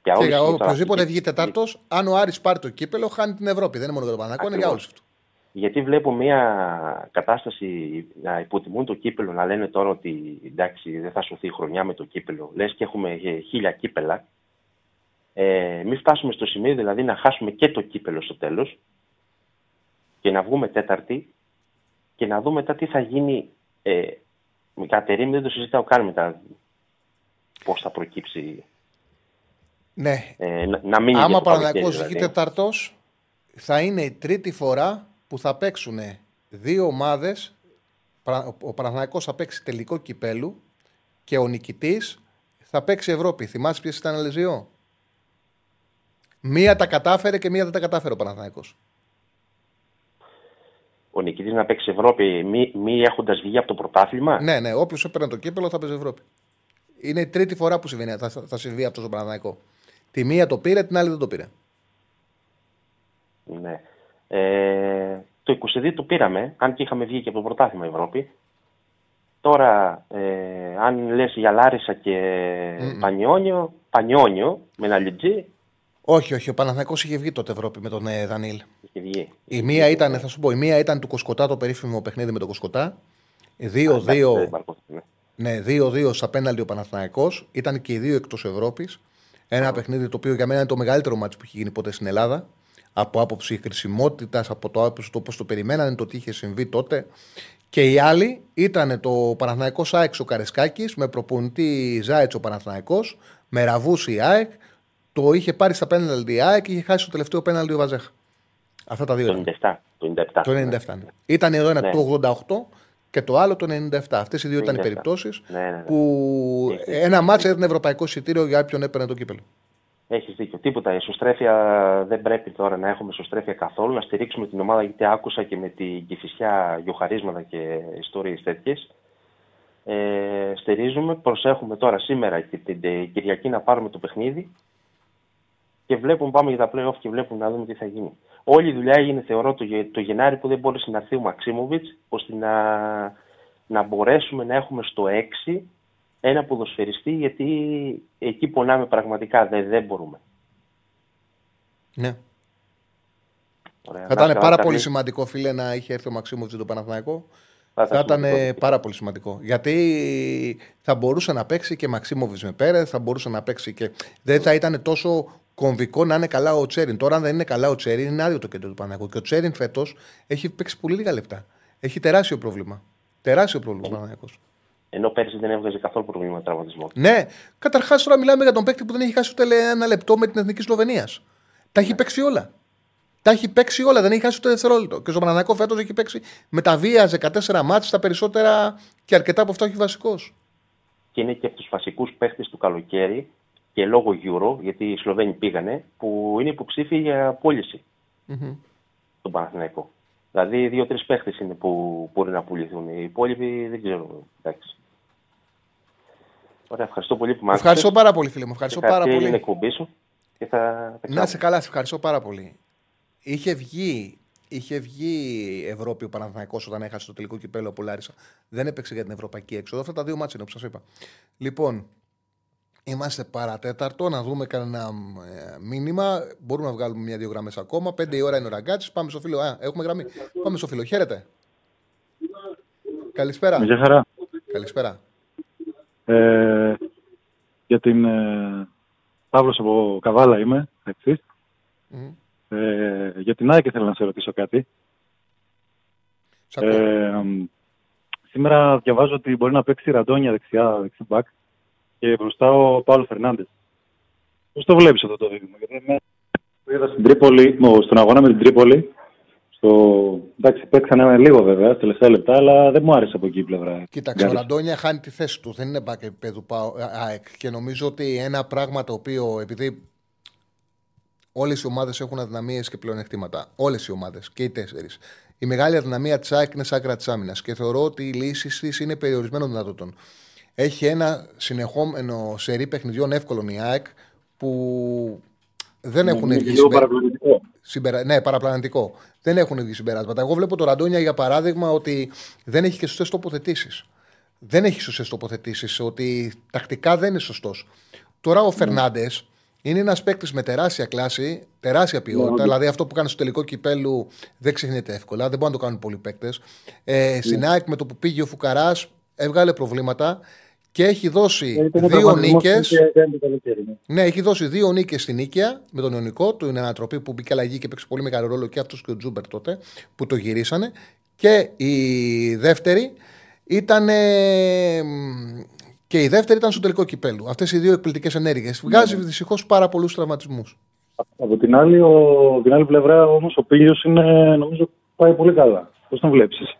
Και όλους για ισχύει τώρα. οποιοδήποτε βγει τετάρτο, αν ο Άρης πάρει το κύπελο, χάνει την Ευρώπη. Δεν είναι μόνο για τον Παναγιώτο, είναι για όλους Ακριβώς. αυτούς. Γιατί βλέπω μια κατάσταση να υποτιμούν το κύπελο, να λένε τώρα ότι εντάξει δεν θα σωθεί η χρονιά με το κύπελο. Λες και έχουμε ε, χίλια κύπελα. Ε, μην φτάσουμε στο σημείο δηλαδή να χάσουμε και το κύπελο στο τέλος και να βγούμε τέταρτη και να δούμε μετά τι θα γίνει. Ε, με Κατερίνη δεν το συζητάω καν μετά πώς θα προκύψει. Ναι. Ε, να, να μείνει Άμα για ο το καλοκαίρι, Παναγιακό δηλαδή. βγει τετάρτο, θα είναι η τρίτη φορά που θα παίξουν δύο ομάδες. Ο Παναγιακό θα παίξει τελικό κυπέλου και ο νικητής θα παίξει Ευρώπη. Θυμάσαι ποιες ήταν άλλε δύο. Μία τα κατάφερε και μία δεν τα κατάφερε ο Παναθηναϊκός. Ο νικητής να παίξει Ευρώπη μη, μη έχοντας βγει από το πρωτάθλημα; Ναι, ναι, όποιος έπαιρνε το κύπελο θα παίζει Ευρώπη. Είναι η τρίτη φορά που συμβαίνει, θα, θα συμβεί αυτό στο Παναθηναϊκό. Τη μία το πήρε, την άλλη δεν το πήρε. Ναι. Ε, το 22 το πήραμε, αν και είχαμε βγει και από το πρωτάθλημα Ευρώπη. Τώρα, ε, αν λες για Λάρισα και Πανιόνιο, Πανιόνιο με ένα λιτζί, Όχι, όχι, ο Παναθηναϊκός είχε βγει τότε Ευρώπη με τον ε, Δανίλ. είχε βγει. Η μία ήταν, θα σου πω, η μία ήταν του Κοσκοτά το περίφημο παιχνίδι με τον Κοσκοτά. 2-2 ναι, 2-2 στα πέναλτι ο Παναθηναϊκός. Ήταν και οι δύο εκτός Ευρώπης. Ένα παιχνίδι το οποίο για μένα είναι το μεγαλύτερο μάτσο που έχει γίνει ποτέ στην Ελλάδα. Από άποψη χρησιμότητας, από το άποψη το πώς το περιμένανε, το τι είχε συμβεί τότε. Και η άλλη ήταν το Παναθηναϊκός ΑΕΚ ο Καρεσκάκης με προπονητή Ζάιτς ο Παναθηναϊκός, με ραβούση η ΑΕΚ. Το είχε πάρει στα πέναλτι η ΑΕΚ και είχε χάσει το τελευταίο πέναλτι ο Βαζέχα. Αυτά τα δύο. Το ήταν. 97. Το 97. Το 97. ναι. Ήταν εδώ ένα Ναι. το 88 και το άλλο το 97. Αυτές οι δύο ήταν οι 97. περιπτώσεις Ναι, ναι, ναι. που ένα μάτσα ήταν ευρωπαϊκό εισιτήριο για όποιον έπαιρνε το κύπελο. Έχεις δίκιο. Τίποτα. Η ισοστρέφεια δεν πρέπει τώρα να έχουμε ισοστρέφεια καθόλου. Να στηρίξουμε την ομάδα γιατί άκουσα και με την κυφισιά γιοχαρίσματα και ιστορίες τέτοιες. Ε, στηρίζουμε, προσέχουμε τώρα σήμερα και την την Κυριακή να πάρουμε το παιχνίδι και βλέπουμε, πάμε για τα play-off και βλέπουμε να δούμε τι θα γίνει. Όλη η δουλειά έγινε, θεωρώ, το, Γε- το Γενάρη που δεν μπόρεσε να έρθει ο Μαξίμοβιτς, ώστε να, να μπορέσουμε να έχουμε στο 6 ένα ποδοσφαιριστή, γιατί εκεί πονάμε πραγματικά, δεν, δεν μπορούμε. Ναι. Ωραία. Θα Να ήταν είστε πάρα καλά, πολύ καλή. σημαντικό, φίλε, να είχε έρθει ο Μαξίμοβιτ το Παναθηναϊκό. Θα Θα ήταν ήταν σημαντικό. πάρα πολύ σημαντικό. Γιατί θα μπορούσε να παίξει και Μαξίμοβιτς με Πέρε, θα μπορούσε να παίξει και. Δεν θα ήταν τόσο κομβικό να είναι καλά ο Τσέριν. Τώρα, αν δεν είναι καλά ο Τσέριν, είναι άδειο το κέντρο του Παναθηναϊκού. Και ο Τσέριν φέτος έχει παίξει πολύ λίγα λεπτά. Έχει τεράστιο πρόβλημα. Τεράστιο πρόβλημα ο Παναθηναϊκός. Ενώ πέρσι δεν έβγαζε καθόλου πρόβλημα τραυματισμό. Ναι, καταρχάς τώρα μιλάμε για τον παίκτη που δεν έχει χάσει ούτε ένα λεπτό με την εθνική Σλοβενίας. Τα έχει παίξει όλα. Τα έχει παίξει όλα, δεν έχει χάσει ούτε δευτερόλεπτο. Και στο Παναναναϊκό φέτος έχει παίξει με τα βία 14 μάτς, τα περισσότερα και αρκετά από αυτά όχι βασικός. Και είναι και από τους βασικούς παίχτες του καλοκαίρι και λόγω Euro, γιατί οι Σλοβαίνοι πήγανε, που είναι υποψήφιοι για πώληση στον Παναθηναϊκό. Δηλαδή, δύο-τρεις παίχτες είναι που μπορεί να πουληθούν. Οι υπόλοιποι δεν ξέρω. Εντάξει. Ωραία, ευχαριστώ πολύ που μ' άκουσες. Ευχαριστώ πάρα πολύ, φίλε μου. Ευχαριστώ Και θα πάρα έρθει πολύ. την εκπομπή σου και θα τα Να σε καλά, σε ευχαριστώ πάρα πολύ. Είχε βγει, είχε βγει Ευρώπη ο Παναθηναϊκός όταν έχασε το τελικό κυπέλο από Λάρισα. Δεν έπαιξε για την ευρωπαϊκή έξοδο. Αυτά τα δύο μάτια είναι όπως σας είπα. Λοιπόν, είμαστε παρατέταρτο να δούμε κανένα ε, μήνυμα. Μπορούμε να βγάλουμε μια-δύο γραμμές ακόμα. Πέντε η ώρα είναι ο ραγκάτσι. Πάμε στο φίλο. Α, έχουμε γραμμή. Πάμε στο φίλο. Χαίρετε. Καλησπέρα. Γεια χαρά. Καλησπέρα. Ε, για την ε, Παύλος από Καβάλα είμαι, έτσι. Μμμ. Ε, για την ΑΕΚ ήθελα να σε ρωτήσω κάτι. Σ' ακούω. Ε, μ, σήμερα διαβάζω ότι μπορεί να παίξει Ραντόνια δεξιά, δεξί μπακ και μπροστά ο Παύλος Φερνάντες. Πώς το βλέπεις αυτό το δίδυμο, γιατί εμένα που είδα στην Τρίπολη, μο, στον αγώνα με την Τρίπολη, στο... εντάξει, παίξανε λίγο βέβαια, στα τελευταία λεπτά, αλλά δεν μου άρεσε από εκεί η πλευρά. Κοίταξε, ο Γκάρης. Ραντόνια χάνει τη θέση του. Δεν είναι μπακ επίπεδου ΠΑΟ- ΑΕΚ. Και νομίζω ότι ένα πράγμα το οποίο, επειδή Όλες οι ομάδες έχουν αδυναμίες και πλεονεκτήματα. Όλες οι ομάδες και οι τέσσερις. Η μεγάλη αδυναμία της ΑΕΚ είναι σάκρα της άμυνας και θεωρώ ότι οι λύσει της είναι περιορισμένων δυνατοτήτων. Έχει ένα συνεχόμενο σερή παιχνιδιών εύκολων η ΑΕΚ που δεν έχουν είναι βγει λίγο παραπλανητικό. Συμπερα... Ναι, παραπλανητικό. Δεν έχουν βγει συμπεράσματα. Εγώ βλέπω το Ραντόνια για παράδειγμα ότι δεν έχει και σωστές τοποθετήσεις. Δεν έχει σωστές τοποθετήσεις. Ότι τακτικά δεν είναι σωστός. Τώρα ο Φερνάντες είναι ένας παίκτης με τεράστια κλάση, τεράστια ποιότητα. Ναι. Δηλαδή αυτό που κάνει στο τελικό κυπέλου δεν ξεχνιέται εύκολα. Δεν μπορούν να το κάνουν πολλοί παίκτες. Ε, στην ΑΕΚ με το που πήγε ο Φουκαράς έβγαλε προβλήματα και έχει δώσει Ήταν δύο τραυματισμός νίκες. και κάνει το καλοκαίρι, ναι. Ναι, έχει δώσει δύο νίκες στην νίκαια με τον Ιωνικό. Του είναι ανατροπή που μπήκε αλλαγή και παίξει πολύ μεγάλο ρόλο και αυτός και ο Τζούμπερ τότε που το γυρίσανε. Και η δεύτερη ήταν. ε, μ, και η δεύτερη ήταν στο τελικό κυπέλου. Αυτές οι δύο εκπληκτικές ενέργειες. Βγάζει δυστυχώς πάρα πολλούς τραυματισμούς. Από την άλλη, ο, την άλλη πλευρά όμως ο Πίλιο είναι, νομίζω, πάει πολύ καλά. Πώς τον βλέπεις.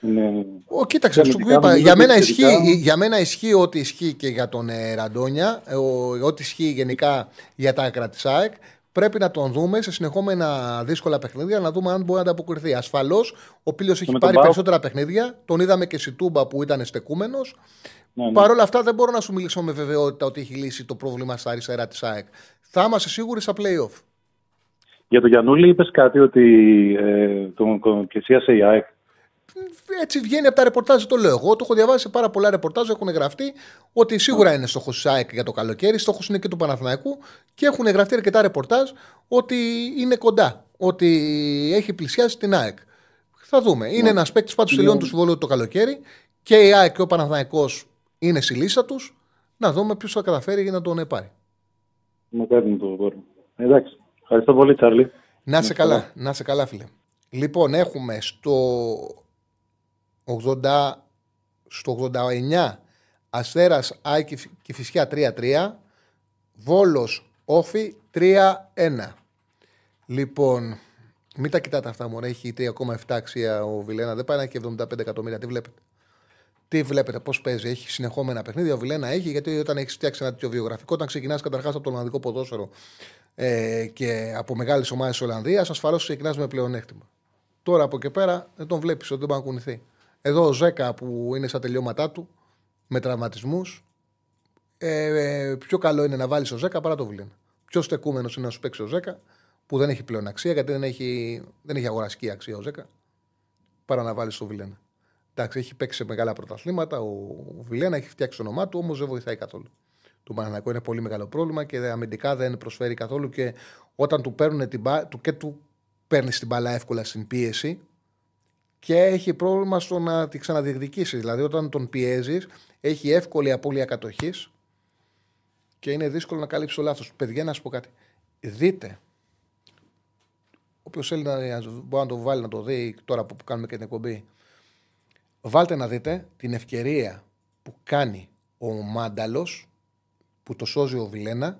Είναι... Ο, κοίταξε, σου Αμυντικά, είπα, νομίζω για μένα, και ισχύει, επιθετικά. για μένα ισχύει ό,τι ισχύει και για τον ε, Ραντόνια, ε, ο- ό,τι ισχύει γενικά για τα άκρα τη ΑΕΚ. Πρέπει να τον δούμε σε συνεχόμενα δύσκολα παιχνίδια να δούμε αν μπορεί να ανταποκριθεί. Ασφαλώς, ο Πίλιο έχει με τον πάρει ΠΑΟΚ. περισσότερα παιχνίδια. Τον είδαμε και στη Τούμπα που ήταν στεκούμενος. Ναι, ναι. Παρ' όλα αυτά, δεν μπορώ να σου μιλήσω με βεβαιότητα ότι έχει λύσει το πρόβλημα στα αριστερά της ΑΕΚ. Θα είμαστε σίγουροι στα playoff. Για τον Γιαννούλη είπες κάτι ότι ε, τον, τον πλησίασε η ΑΕΚ. Έτσι βγαίνει από τα ρεπορτάζ, το λέω εγώ. Το έχω διαβάσει σε πάρα πολλά ρεπορτάζ, έχουν γραφτεί ότι σίγουρα είναι στόχος της ΑΕΚ για το καλοκαίρι, στόχος είναι και του Παναθηναϊκού και έχουν γραφτεί αρκετά ρεπορτάζ ότι είναι κοντά, ότι έχει πλησιάσει την ΑΕΚ. Θα δούμε. Είναι ένας παίκτης πάντως τελειώνει το συμβόλαιο του το καλοκαίρι και η ΑΕΚ και ο Παναθηναϊκός είναι στη λίστα τους. Να δούμε ποιος θα καταφέρει για να τον πάρει. Μακάρι να το μπορώ. Εντάξει. Ευχαριστώ πολύ, Τσάρλι. Να σε καλά, να σε καλά, φίλε. Λοιπόν, έχουμε στο 80, στο 89 Αστέρας Άκη και Φυσιά 3-3, Βόλος Όφη 3-1. Λοιπόν, μην τα κοιτάτε αυτά μόνο. Έχει 3,7 αξία ο Βιλένα. Δεν πάει να έχει 75 εκατομμύρια. Τι βλέπετε; Τι βλέπετε, πώς παίζει. Έχει συνεχόμενα παιχνίδια. Ο Βιλένα έχει, γιατί όταν έχεις φτιάξει ένα τέτοιο βιογραφικό, όταν ξεκινάς καταρχάς από το Ολλανδικό ποδόσφαιρο ε, και από μεγάλες ομάδες της Ολλανδίας, ασφαλώς ξεκινάς με πλεονέκτημα. Τώρα από εκεί πέρα δεν τον βλέπεις ότι δεν μπορεί να κουνηθεί. Εδώ ο Ζέκα που είναι στα τελειώματά του με τραυματισμούς, ε, ε, πιο καλό είναι να βάλεις ο Ζέκα παρά το Βιλένα. Πιο στεκούμενος είναι να σου παίξει ο Ζέκα που δεν έχει πλέον αξία γιατί δεν έχει, δεν έχει αγοραστική αξία ο Ζέκα παρά να βάλεις το Βιλένα. Εντάξει, έχει παίξει σε μεγάλα πρωταθλήματα. Ο Βιλένα έχει φτιάξει το όνομά του, όμως δεν βοηθάει καθόλου. Του Παναναναϊκού είναι πολύ μεγάλο πρόβλημα και αμυντικά δεν προσφέρει καθόλου. Και όταν του παίρνουν την μπάλα, του και του παίρνεις την μπάλα εύκολα στην πίεση και έχει πρόβλημα στο να τη ξαναδιεκδικήσεις. Δηλαδή, όταν τον πιέζεις, έχει εύκολη απώλεια κατοχής και είναι δύσκολο να καλύψει το λάθος. Παιδιά, να σου πω κάτι. Δείτε. Όποιος θέλει να, μπορεί να το βάλει να το δει τώρα που κάνουμε και την εκπομπή. Βάλτε να δείτε την ευκαιρία που κάνει ο Μάνταλος που το σώζει ο Βιλένα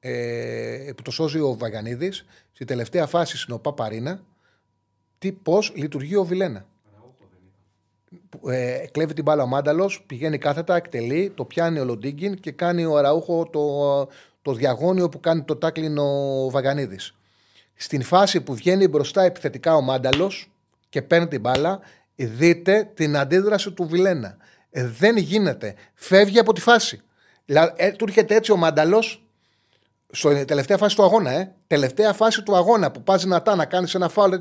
ε, που το σώζει ο Βαγανίδης στη τελευταία φάση στην ΟΠΑ Παρίνα τι, πώς λειτουργεί ο Βιλένα ε, κλέβει την μπάλα ο Μάνταλος πηγαίνει κάθετα, εκτελεί, το πιάνει ο Λοντίγκιν και κάνει ο Αραούχο το, το διαγώνιο που κάνει το τάκλιν ο Βαγανίδης στην φάση που βγαίνει μπροστά επιθετικά ο Μάνταλος και παίρνει την μπάλα δείτε την αντίδραση του Βιλένα. Ε, δεν γίνεται. Φεύγει από τη φάση. Δηλαδή, ε, του έρχεται έτσι ο Μάνταλος. Στο τελευταία φάση του αγώνα, ε. Τελευταία φάση του αγώνα που πας δυνατά να κάνεις ένα φάουλ.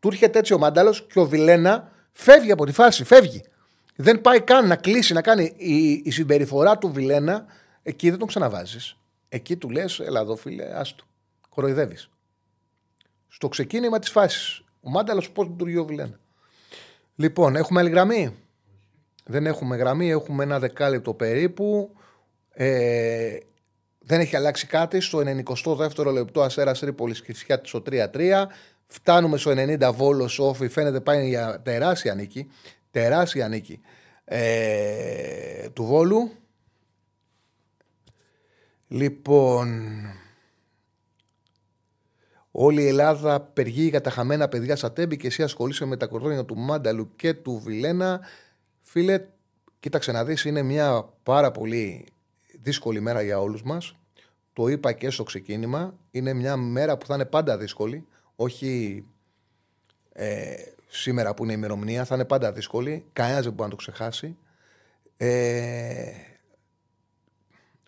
Τέτοιο. Του έρχεται έτσι ο Μάνταλος και ο Βιλένα φεύγει από τη φάση. Φεύγει. Δεν πάει καν να κλείσει, να κάνει η, η συμπεριφορά του Βιλένα. Εκεί δεν τον ξαναβάζεις. Εκεί του λες, έλα εδώ φίλε, άστο. Κοροϊδεύεις. Στο ξεκίνημα της φάσης. Ο Μάνταλος πώς λειτουργεί ο Βιλένα. Λοιπόν, έχουμε άλλη γραμμή; Δεν έχουμε γραμμή, έχουμε ένα δεκάλεπτο περίπου. Ε, δεν έχει αλλάξει κάτι. Στο 92ο λεπτό Αστέρας Τρίπολης και φυσικά στο 3-3. Φτάνουμε στο 90 Βόλος Όφη. Φαίνεται πάει για τεράστια νίκη. Τεράστια νίκη ε, του Βόλου. Λοιπόν, Όλη η Ελλάδα περγεί για τα χαμένα παιδιά στα τέμπη και εσύ ασχολείσαι με τα κορδόνια του Μάνταλου και του Βιλένα. Φίλε, κοίταξε να δεις, είναι μια πάρα πολύ δύσκολη μέρα για όλους μας. το είπα και στο ξεκίνημα, είναι μια μέρα που θα είναι πάντα δύσκολη. Όχι ε, σήμερα που είναι η ημερομηνία, θα είναι πάντα δύσκολη. Κανένας δεν μπορεί να το ξεχάσει. Ε,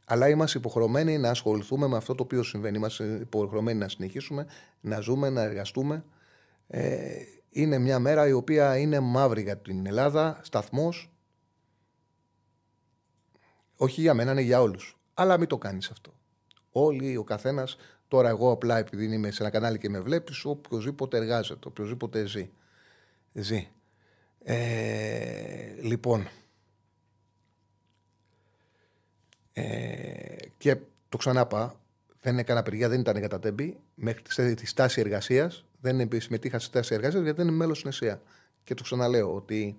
αλλά είμαστε υποχρεωμένοι να ασχοληθούμε με αυτό το οποίο συμβαίνει. Είμαστε υποχρεωμένοι να συνεχίσουμε, να ζούμε, να εργαστούμε. Ε, είναι μια μέρα η οποία είναι μαύρη για την Ελλάδα, σταθμός. Όχι για μένα, είναι για όλους. Αλλά μην το κάνεις αυτό. Όλοι, ο καθένας, τώρα εγώ απλά επειδή είμαι σε ένα κανάλι και με βλέπεις, οποιοδήποτε εργάζεται, οποιοδήποτε ζει. ζει. Ε, λοιπόν, ε, και το ξανάπα, δεν έκανα απεργία, δεν ήταν για τα τέμπη. Μέχρι τη στάση εργασίας δεν συμμετείχα στη στάση εργασίας γιατί δεν είμαι μέλος στην ΕΣΥΑ. Και το ξαναλέω ότι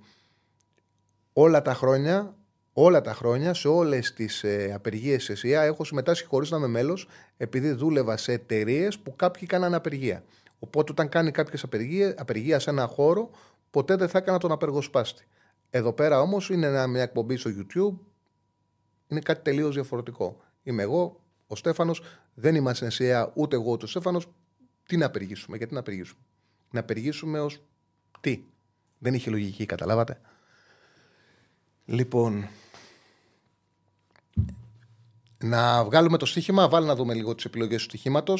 όλα τα χρόνια, όλα τα χρόνια σε όλες τις ε, απεργίες τη ΕΣΥΑ έχω συμμετάσχει χωρίς να είμαι μέλος, επειδή δούλευα σε εταιρείες που κάποιοι κάνανε απεργία. Οπότε, όταν κάνει κάποιες απεργία, απεργία σε ένα χώρο, ποτέ δεν θα έκανα τον απεργοσπάστη. Εδώ πέρα όμως είναι μια εκπομπή στο YouTube, είναι κάτι τελείως διαφορετικό. Είμαι εγώ, ο Στέφανος, δεν είμαστε ΕΣΥΑ, ούτε εγώ ούτε ο Στέφανος. Τι να απεργήσουμε, γιατί να απεργήσουμε; Να απεργήσουμε ως τι; Δεν είχε λογική, καταλάβατε; Λοιπόν, να βγάλουμε το στοίχημα, βάλει να δούμε λίγο τις επιλογές του στοιχήματο.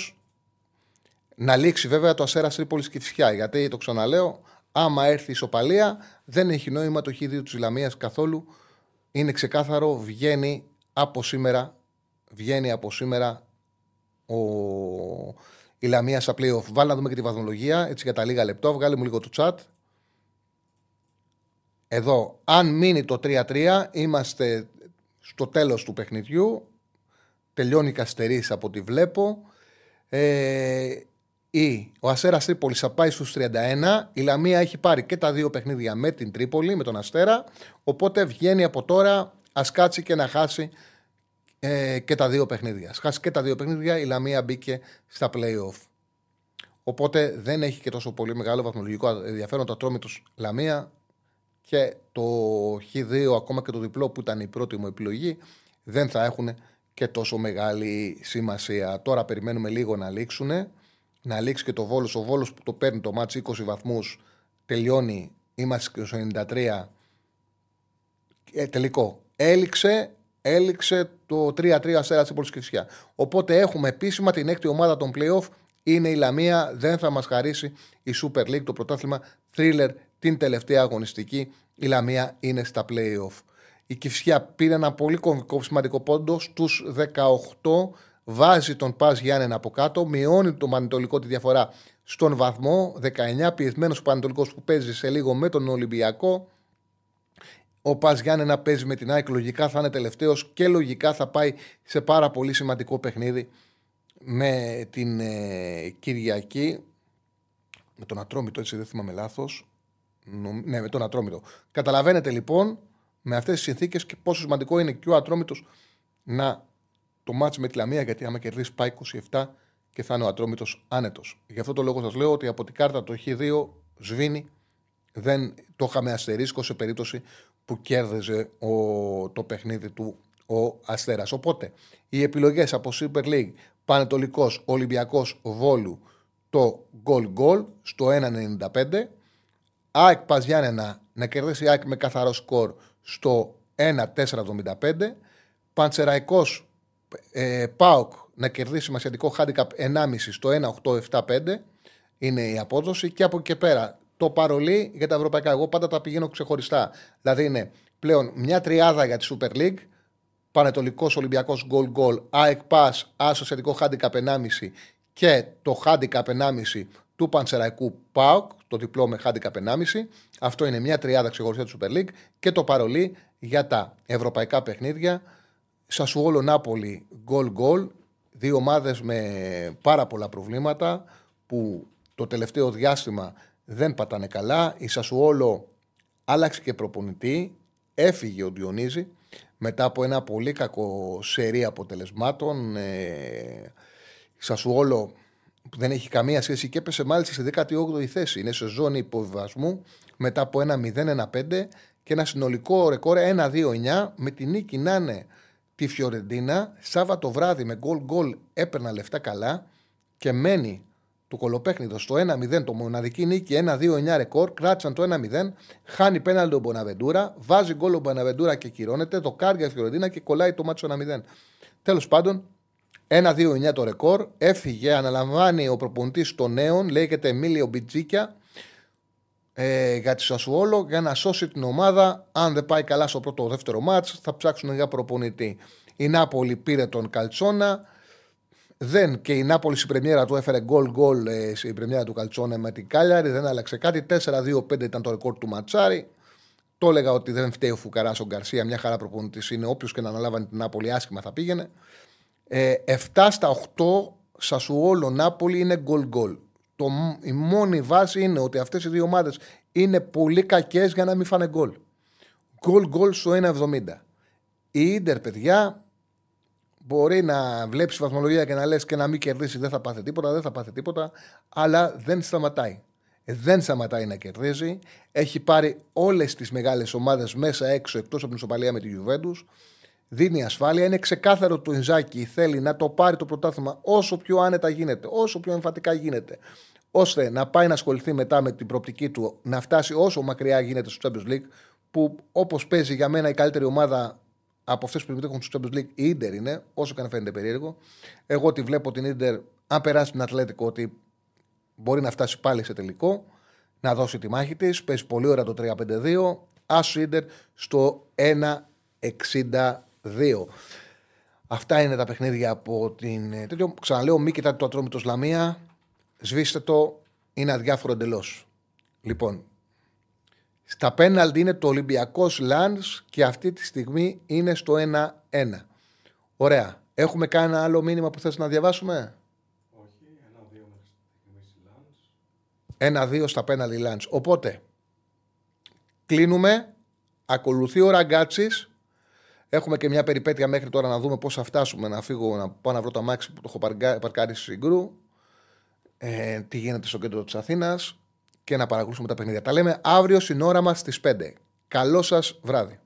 Να λήξει βέβαια το Ασέρα Τρίπολης και Φυσιά. Γιατί το ξαναλέω, άμα έρθει η ισοπαλία, δεν έχει νόημα το χίδιο της Ισλαμία καθόλου. Είναι ξεκάθαρο, βγαίνει από σήμερα. Βγαίνει από σήμερα ο... η Λαμία στα playoff. Βάλει να δούμε και τη βαθμολογία, έτσι για τα λίγα λεπτό. Βγάλει μου λίγο το chat. Εδώ, αν μείνει το 3-3, είμαστε στο τέλος του παιχνιδιού. Τελειώνει η Καστερής από ό,τι βλέπω. Ε, ή ο Αστέρας Τρίπολης θα πάει στους 31. Η Λαμία έχει πάρει και τα δύο παιχνίδια με την Τρίπολη, με τον Αστέρα. Οπότε βγαίνει από τώρα, ας κάτσει και να χάσει ε, και τα δύο παιχνίδια. Ας χάσει και τα δύο παιχνίδια, η Λαμία μπήκε στα play-off. Οπότε δεν έχει και τόσο πολύ μεγάλο βαθμολογικό ενδιαφέρον το ατρόμητος Λαμία και το Χ2 ακόμα και το διπλό που ήταν η πρώτη μου επιλογή δεν θα έχουν και τόσο μεγάλη σημασία. Τώρα περιμένουμε λίγο να λήξουν. Να λήξει και το Βόλος. Ο Βόλος που το παίρνει το μάτς 20 βαθμούς τελειώνει. Είμαστε στο 93. Ε, τελικό. Έληξε, έληξε το 3-3 αστέρα τη Πολυσκευσιά. Οπότε έχουμε επίσημα την έκτη ομάδα των playoff. Είναι η Λαμία. Δεν θα μας χαρίσει η Super League, το πρωτάθλημα thriller την τελευταία αγωνιστική. Η Λαμία είναι στα playoff. Η Κυφσιά πήρε ένα πολύ κομβικό σημαντικό πόντο στους 18. Βάζει τον Πας Γιάννενα από κάτω, μειώνει το Πανετολικό τη διαφορά στον βαθμό. 19 πιεσμένος Πανετολικός που παίζει σε λίγο με τον Ολυμπιακό. Ο Πας Γιάννενα παίζει με την ΑΕΚ. Λογικά θα είναι τελευταίος και λογικά θα πάει σε πάρα πολύ σημαντικό παιχνίδι με την ε, Κυριακή. Με τον Ατρόμητο, έτσι δεν θυμάμαι λάθος. Ναι, με τον Ατρόμητο. Καταλαβαίνετε λοιπόν με αυτές τις συνθήκες και πόσο σημαντικό είναι και ο Ατρόμητος να το μάτσει με τη Λαμία, γιατί άμα κερδίσει πάει 27 και θα είναι ο Ατρόμητος άνετος. Γι' αυτό το λόγο σας λέω ότι από την κάρτα το Χ2 σβήνει. Δεν το είχαμε αστερίσκο σε περίπτωση που κέρδιζε ο, το παιχνίδι του ο Αστέρας. Οπότε οι επιλογές από Super League Πανετολικός Ολυμπιακός Βόλου το goal goal στο 1,95. ΑΕΚ Πας Γιάννενα να κερδίσει ΑΕΚ με καθαρό σκορ στο 1,475. Παντσεραϊκός ε, ΠΑΟΚ να κερδίσει μασιατικό handicap 1,5 στο 1,875 είναι η απόδοση και από εκεί και πέρα το παρολί για τα ευρωπαϊκά. Εγώ πάντα τα πηγαίνω ξεχωριστά. Δηλαδή είναι πλέον μια τριάδα για τη Super League, Πανετολικός Ολυμπιακός Goal Goal, ΑΕΚ Pass, Ασοσιατικό Handicap 1,5 και το Handicap 1,5 του Πανσεραϊκού ΠΑΟΚ, το διπλό με Handicap 1,5. Αυτό είναι μια τριάδα ξεχωριστά της Super League και το παρολί για τα ευρωπαϊκά παιχνίδια. Σασουόλο Νάπολη Goal Goal, δύο ομάδες με πάρα πολλά προβλήματα που το τελευταίο διάστημα δεν πατάνε καλά. Η Σασουόλο άλλαξε και προπονητή. Έφυγε ο Διονύζη μετά από ένα πολύ κακό σερί αποτελεσμάτων. Ε, η Σασουόλο δεν έχει καμία σχέση και έπεσε μάλιστα σε 18η θέση. Είναι σε ζώνη υποβιβασμού μετά από ένα 0-1-5 και ένα συνολικό ρεκόρ 1-2-9 με την νίκη να είναι τη Φιωρεντίνα. Σάββατο βράδυ με γκολ γκολ έπαιρνα λεφτά καλά και μένει το κολοπέχνιδο στο 1-0, το μοναδική νίκη 1-2-9 ρεκόρ. Κράτησαν το 1-0, χάνει πέναλτι ο Μποναβεντούρα, βάζει γκολ ο Μποναβεντούρα και κυρώνεται. Το κάρια η Φιωρεντίνα και κολλάει το μάτσο 1-0. Τέλος πάντων, 1-2-9 το ρεκόρ. Έφυγε, αναλαμβάνει ο προπονητής των νέων, λέγεται Εμίλιο Μπιτζίκια, ε, για τη Σασουόλο για να σώσει την ομάδα. Αν δεν πάει καλά στο πρώτο δεύτερο μάτς θα ψάξουν για προπονητή. Η Νάπολη πήρε τον Καλτσόνα. Δεν και η Νάπολη στην πρεμιέρα του έφερε γκολ γκολ ε, στην πρεμιέρα του Καλτσόνα με την Κάλιαρη. Δεν άλλαξε κάτι. 4-2-5 ήταν το ρεκόρ του Ματσάρη. Το έλεγα ότι δεν φταίει ο Φουκαρά ο Γκαρσία. Μια χαρά προπονητής είναι. Όποιος και να αναλάβανε την Νάπολη άσχημα θα πήγαινε. Ε, 7 στα 8 Σασουόλο Νάπολη είναι γκολ γκολ. Το, η μόνη βάση είναι ότι αυτές οι δύο ομάδες είναι πολύ κακές για να μην φάνε γκολ. Γκολ γκολ στο 1,70. Η ντερ, παιδιά, μπορεί να βλέπει βαθμολογία και να λες και να μην κερδίσει, δεν θα πάθει τίποτα, δεν θα πάθει τίποτα, αλλά δεν σταματάει. Δεν σταματάει να κερδίζει. Έχει πάρει όλες τις μεγάλες ομάδες μέσα έξω εκτός από την ισοπαλία με τη Γιουβέντους. Δίνει ασφάλεια. Είναι ξεκάθαρο ότι το Ινζάκη θέλει να το πάρει το πρωτάθλημα όσο πιο άνετα γίνεται, όσο πιο εμφαντικά γίνεται ώστε να πάει να ασχοληθεί μετά με την προοπτική του να φτάσει όσο μακριά γίνεται στο Champions League, που όπως παίζει για μένα η καλύτερη ομάδα από αυτές που συμμετέχουν στο Champions League, η ντερ είναι, όσο και αν φαίνεται περίεργο. Εγώ τη βλέπω την ντερ, αν περάσει την Ατλέτικο, ότι μπορεί να φτάσει πάλι σε τελικό, να δώσει τη μάχη της. Παίζει πολύ ώρα το 3-5-2. Άσο ντερ στο 1-62. Αυτά είναι τα παιχνίδια από την. Ξαναλέω, μη κοιτάτε το ατρόμητος Λαμία. Σβήστε το, είναι αδιάφορο εντελώς. Λοιπόν, στα πέναλτι είναι το Ολυμπιακός Λαντ και αυτή τη στιγμή είναι στο 1-1. Ωραία. Έχουμε κανένα άλλο μήνυμα που θες να διαβάσουμε; Όχι, ένα-δύο στα πέναλτι Λαντ. Οπότε, κλείνουμε. Ακολουθεί ο Ραγκάτσης. Έχουμε και μια περιπέτεια μέχρι τώρα να δούμε πώς θα φτάσουμε να φύγω να πάω να βρω το αμάξι που το έχω παρκάρει στη Συγκρού ε, τι γίνεται στο κέντρο της Αθήνας και να παρακολουθούμε τα παιχνίδια. Τα λέμε αύριο στην ώρα μας στις 5. Καλό σας βράδυ.